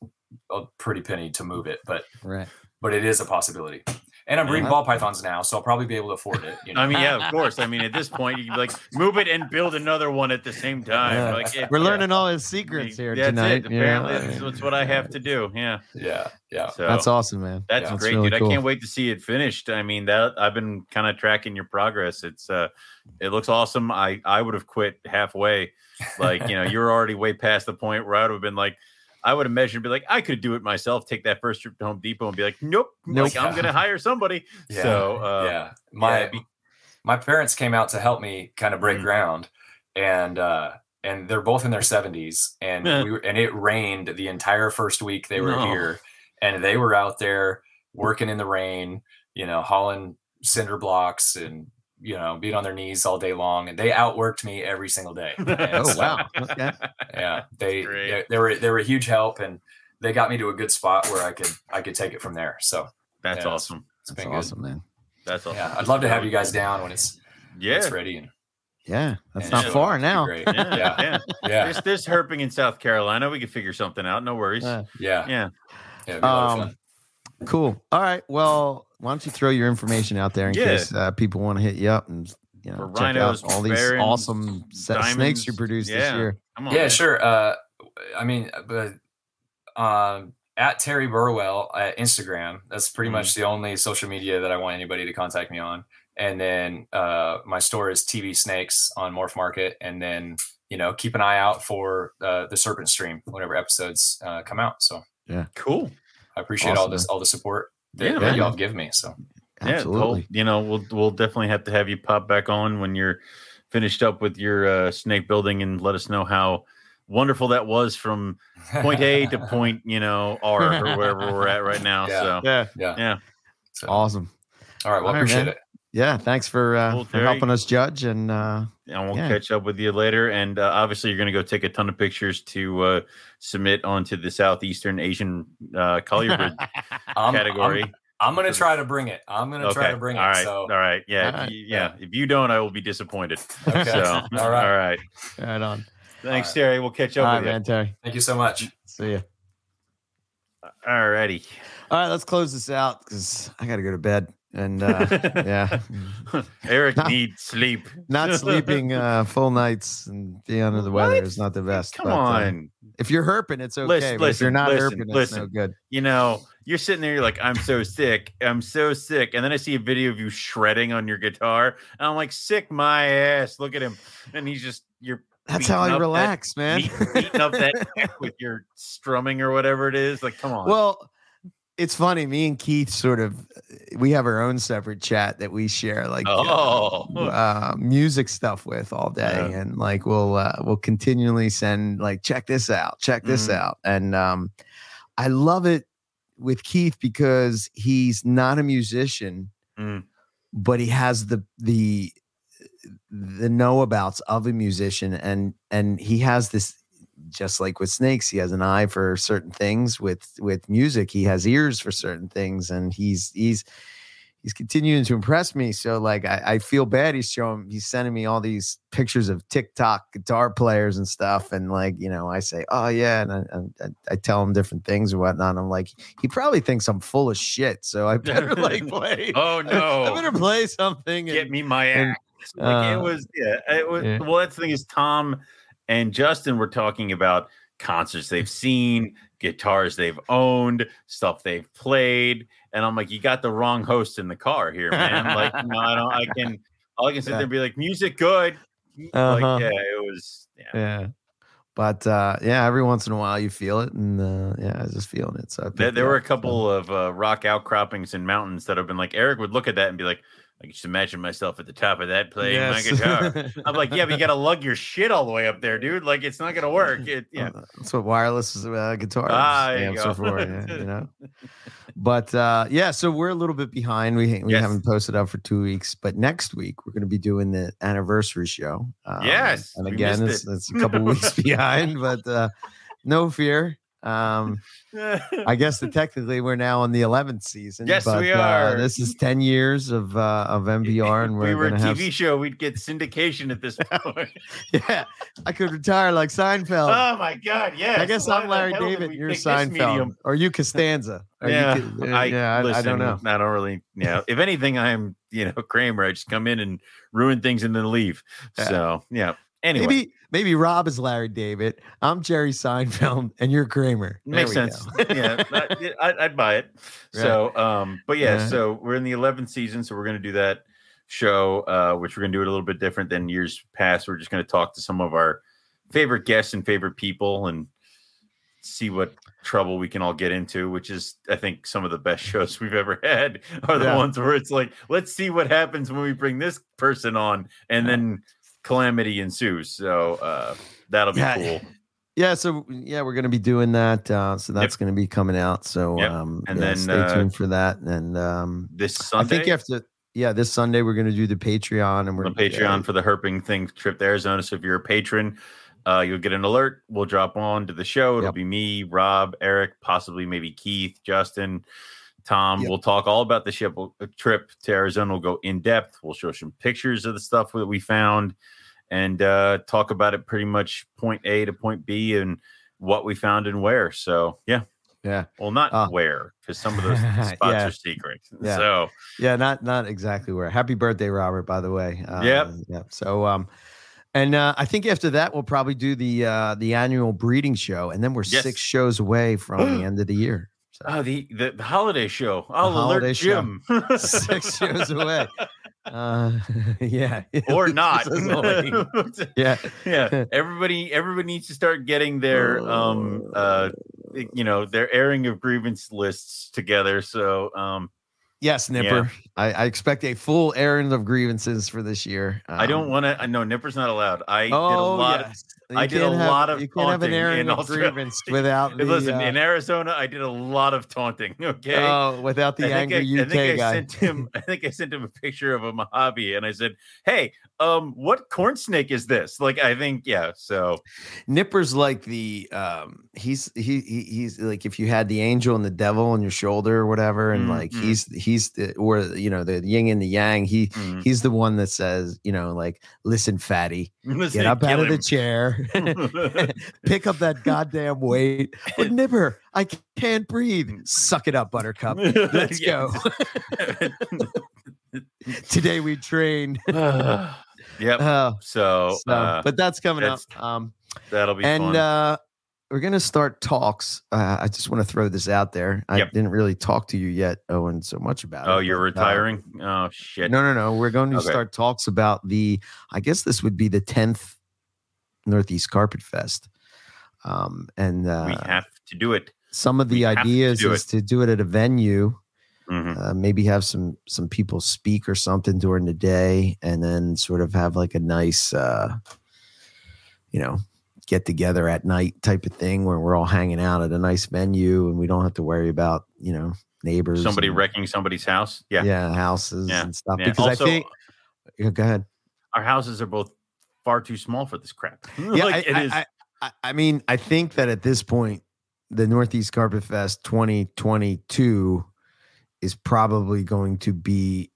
a pretty penny to move it, but right. but it is a possibility. And I'm breeding Yeah. ball pythons now, so I'll probably be able to afford it. You know? I mean, yeah, of course. I mean, at this point, you can like move it and build another one at the same time. Yeah. Like it- We're yeah. learning all his secrets here That's tonight. It. you know? Apparently, that's, that's what I have to do. Yeah. yeah, yeah. So That's awesome, man. That's Yeah. That's great, really dude. cool. I can't wait to see it finished. I mean, that I've been kind of tracking your progress. It's uh it looks awesome. I I would have quit halfway. Like, you know, you're already way past the point where I would have been like I would have measured be like, I could do it myself, take that first trip to Home Depot and be like, nope, Nope. like I'm gonna hire somebody. Yeah, So uh yeah. My be- my parents came out to help me kind of break Mhm. ground, and uh, and they're both in their seventies, and Yeah. we were, and it rained the entire first week they were No. here, and they were out there working in the rain, you know, hauling cinder blocks and you know being on their knees all day long, and they outworked me every single day. And Oh so, wow. Okay. yeah, they, they they were they were a huge help, and they got me to a good spot where I could I could take it from there. So That's Yeah. awesome. it's That's been awesome, man. That's awesome. Yeah, I'd love to have you guys down when it's when Yeah. it's ready. And, Yeah, that's and not so far now. Great. Yeah, Yeah, yeah. yeah, There's, there's herping in South Carolina. We could figure something out. No worries. Uh, yeah, yeah. yeah. it'd a lot of Um, fun. Cool. All right. Well, why don't you throw your information out there in Yeah. case uh, people want to hit you up and you know For check rhinos, out all these barons, awesome set snakes you produced Yeah. this year. On. Yeah, man. sure. Uh, I mean, but um, at Terry Burwell at Instagram. That's pretty Mhm. much the only social media that I want anybody to contact me on. And then uh, my store is TV Snakes on Morph Market. And then you know keep an eye out for uh, the Serpent Stream whenever episodes uh, come out. So yeah, Cool. I appreciate all Awesome, this all the support that, Yeah, that y'all give me. So Yeah, Absolutely. you know, we'll we'll definitely have to have you pop back on when you're finished up with your uh, snake building and let us know how wonderful that was from point A to point, you know, R or wherever we're at right now. Yeah. So Yeah. yeah. yeah, So, Awesome. all right. Well, All right, appreciate man. it. Yeah. Thanks for, uh, Cool, for helping us judge. And uh, and we'll Yeah. catch up with you later. And uh, obviously, you're going to go take a ton of pictures to uh, submit onto the Southeastern Asian uh, colubrid I'm- category. I'm, I'm gonna try to bring it. I'm gonna try to bring it. All right. So all right. Yeah. All if right. you- yeah. If you don't, I will be disappointed. Okay. So, All right. All right. right on. Thanks, right. Terry. We'll catch All up right, you. man, Terry. thank you so much. See you. All righty. All right, let's close this out because I got to go to bed. And uh, yeah, Eric Not- needs sleep. not sleeping uh, full nights and being under the weather What? is not the best. Come but, uh, on. if you're herping, it's okay. Listen, but if you're not listen, herping, it's listen. no good. You know, you're sitting there, you're like, I'm so sick. I'm so sick. And then I see a video of you shredding on your guitar. And I'm like, sick my ass. Look at him. And he's just, you're That's how I up that- relax, man. beat- beating up that neck with your strumming or whatever it is. Like, come on. Well, it's funny. Me and Keith sort of we have our own separate chat that we share, like uh, Oh. uh, music stuff with all day, Yeah. and like we'll uh, we'll continually send like check this out, check this Mhm. out, and um, I love it with Keith because he's not a musician, Mm. but he has the the the know abouts of a musician and and he has this just like with snakes he has an eye for certain things with with music he has ears for certain things and he's he's he's continuing to impress me so like i, I feel bad he's showing he's sending me all these pictures of tiktok guitar players and stuff and like you know i say oh yeah and i, I, I tell him different things or whatnot i'm like he probably thinks i'm full of shit so i better like play oh, no, I better play something and- Get me my and, ass. like it uh, was, yeah. It was, yeah. Well, that's the thing is, Tom and Justin were talking about concerts they've seen, guitars they've owned, stuff they've played, and I'm like, you got the wrong host in the car here, man. like, no, I don't. I can. All I can sit there and be like, music good. Uh-huh. Like, yeah, it was. Yeah. yeah but uh yeah every once in a while you feel it and uh yeah i was just feeling it so I There, there were a up, so- couple of uh, rock outcroppings and mountains that have been like Eric would look at that and be like, I can just imagine myself at the top of that playing Yes. my guitar. I'm like, yeah, but you got to lug your shit all the way up there, dude. Like, it's not gonna work. It, yeah, Uh, that's what wireless uh, guitar Ah, there you amps are for yeah, you know but uh yeah so we're a little bit behind we we Yes. haven't posted up for two weeks but next week we're going to be doing the anniversary show um, Yes, and again it's, it. it's a couple weeks behind but uh no fear um I guess that technically we're now in the 11th season. Yes, but, we Uh, are. this is 10 years of uh, of MPR, and we're we were a gonna have. TV show, we'd get syndication at this point. Yeah, I could retire like Seinfeld. oh my god, yes. I guess I'm Larry David. You're Seinfeld, or you Costanza. Or Yeah, could- uh, I, yeah, I, I don't know. I don't really. Yeah, if anything, I'm you know Kramer. I just come in and ruin things and then leave. Yeah. So yeah. Anyway, Maybe maybe Rob is Larry David. I'm Jerry Seinfeld, and you're Kramer. There makes sense. yeah, I, I'd, I'd buy it. Right. So, um, but yeah, Yeah. so we're in the 11th season, so we're going to do that show, uh, which we're going to do it a little bit different than years past. We're just going to talk to some of our favorite guests and favorite people and see what trouble we can all get into, which is, I think, some of the best shows we've ever had are the Yeah. ones where it's like, let's see what happens when we bring this person on, and then calamity ensues. So uh, that'll be Yeah. cool. Yeah, so yeah, we're gonna be doing that. Uh, so that's gonna be coming out. So Yep. um, And yeah, then, stay uh, tuned for that. And um, This I think you have to. Yeah, this Sunday we're gonna do the Patreon, and we're on Patreon for the herping thing trip to Arizona. So if you're a patron, uh, you'll get an alert. We'll drop on to the show. It'll Yep. be me, Rob, Eric, possibly maybe Keith, Justin, Tom. Yep. We'll talk all about the ship uh, trip to Arizona. We'll go in depth. We'll show some pictures of the stuff that we found and uh, talk about it pretty much point A to point B and what we found and where. So yeah. Yeah. Well, not Uh, where, because some of those spots Yeah. are secret. Yeah. So Yeah, not not exactly where. Happy birthday, Robert. By the way. Um, Yep. Yeah. So um, And uh, I think after that we'll probably do the uh, the annual breeding show, and then we're Yes. six shows away from the end of the year. So Oh, the, the the holiday show. I'll holiday alert. Jim. six years away. Uh, yeah, or not. This is away. yeah, yeah. Everybody everybody needs to start getting their um uh you know their airing of grievance lists together. So um yes, Nipper. I, I expect a full errand of grievances for this year. I don't Um, want to. No, Nipper's not allowed. I did a Oh, lot. yes. You I did a have- lot of You can't have an taunting in of Australia. grievance without the. Listen, uh, in Arizona, I did a lot of taunting. Okay. oh, without the I angry I, I UK think I guy. sent him. I think I sent him a picture of a Mojave, and I said, "Hey, um, what corn snake is this?" Like, I think, yeah. So, Nipper's like the um he's he, he he's like if you had the angel and the devil on your shoulder or whatever and like Mhm. he's he's the or you know the yin and the yang he mm, he's the one that says you know like listen fatty listen, get up out of the chair pick up that goddamn weight. But Nipper I can't breathe. Suck it up buttercup. Let's go. Today we trained yep. Oh, So, so, uh, but that's coming that's up um that'll be and fun. uh we're gonna start talks uh, i just want to throw this out there i Yep. didn't really talk to you yet owen so much about it oh, you're but, uh, retiring? oh shit. no no no we're going to Okay. start talks about the i guess this would be the 10th northeast carpet fest um and uh we have to do it. some of the to ideas do is to do it at a venue Mhm. uh, maybe have some some people speak or something during the day and then sort of have like a nice uh you know get together at night type of thing where we're all hanging out at a nice venue and we don't have to worry about you know neighbors Somebody and, wrecking somebody's house. Yeah. yeah houses Yeah, and stuff Yeah. because also, i think yeah, go ahead our houses are both far too small for this crap. yeah like I, it is. I, I, I mean i think that at this point the northeast carpet fest 2022 is probably going to be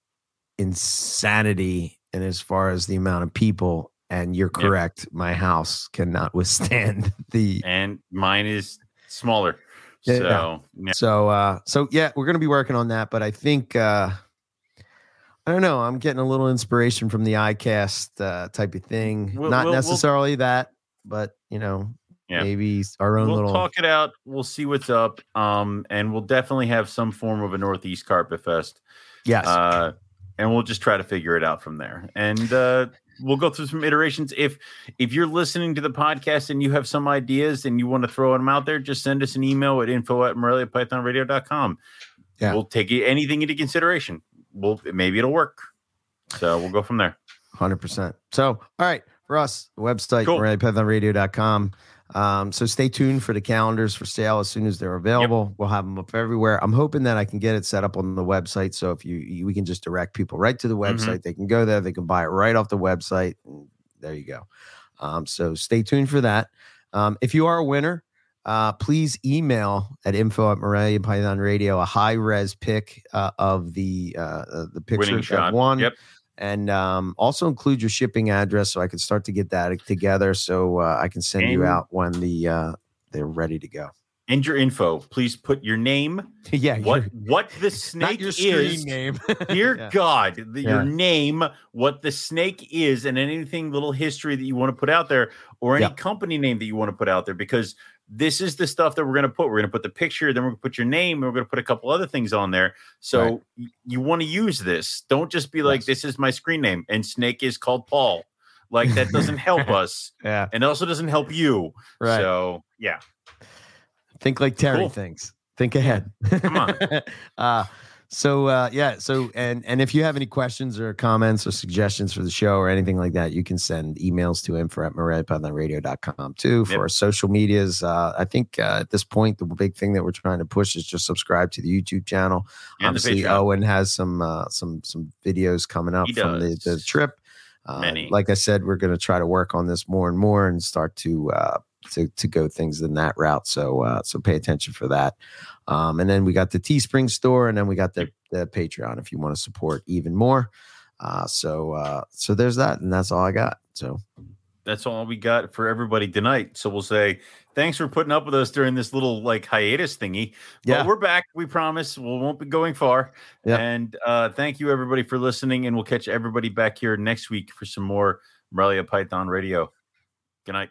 insanity and as far as the amount of people and you're correct my house cannot withstand the and mine is smaller. Yeah, so yeah. so uh so yeah we're gonna be working on that but i think uh i don't know i'm getting a little inspiration from the icast uh type of thing We'll- not we'll- we'll- necessarily that but you know Yeah. maybe our own we'll little talk it out. We'll see what's up. Um, and we'll definitely have some form of a Northeast Carpet Fest. yes Uh, and we'll just try to figure it out from there. And uh, we'll go through some iterations. If if you're listening to the podcast and you have some ideas and you want to throw them out there, just send us an email at info at moreliapythonradio.com. Yeah. We'll take it- anything into consideration. We'll maybe it'll work. So we'll go from there. Hundred percent. So, all right, for us, the website Cool. moreliapythonradio.com. Um, so stay tuned for the calendars for sale as soon as they're available. We'll have them up everywhere. I'm hoping that I can get it set up on the website. So if you, you we can just direct people right to the Mm-hmm. website, they can go there, they can buy it right off the website. And there you go. Um, so stay tuned for that. Um, if you are a winner, uh, please email at info at Morelia Python Radio a high res pic uh, of the uh, uh, the picture that shot. won Yep. And um, also include your shipping address so I can start to get that together so uh, I can send you out when the uh, they're ready to go. And your info. Please put your name, yeah, what what the not snake is. name. Dear Yeah. God, the, Yeah. your name, what the snake is, and anything little history that you want to put out there, or any Yeah. company name that you want to put out there, because this is the stuff that we're going to put. We're going to put the picture, then we're going to put your name, and we're going to put a couple other things on there. So Right. y- you want to use this. Don't just be like, Yes. "This is my screen name," and snake is called Paul. Like that doesn't help us, Yeah, and also doesn't help you. right. So yeah, Think like Terry Cool. thinks. Think ahead. Come on. uh, so uh, yeah. So and and if you have any questions or comments or suggestions for the show or anything like that, you can send emails to info at moreliapythonradio.com too for Yep. our social medias. Uh, I think uh, at this point, the big thing that we're trying to push is just subscribe to the YouTube channel. and Obviously, Owen has some uh, some some videos coming up He from the, the trip. Uh, Many. like I said, we're going to try to work on this more and more and start to uh, to to go things in that route. So uh, so pay attention for that. Um, and then we got the Teespring store, and then we got the the Patreon if you want to support even more. Uh, so uh, so there's that, and that's all I got. So that's all we got for everybody tonight. So we'll say thanks for putting up with us during this little like hiatus thingy. Yeah. But we're back. We promise. We won't be going far. Yeah. And uh, thank you everybody for listening. And we'll catch everybody back here next week for some more Morelia Python Radio. Good night.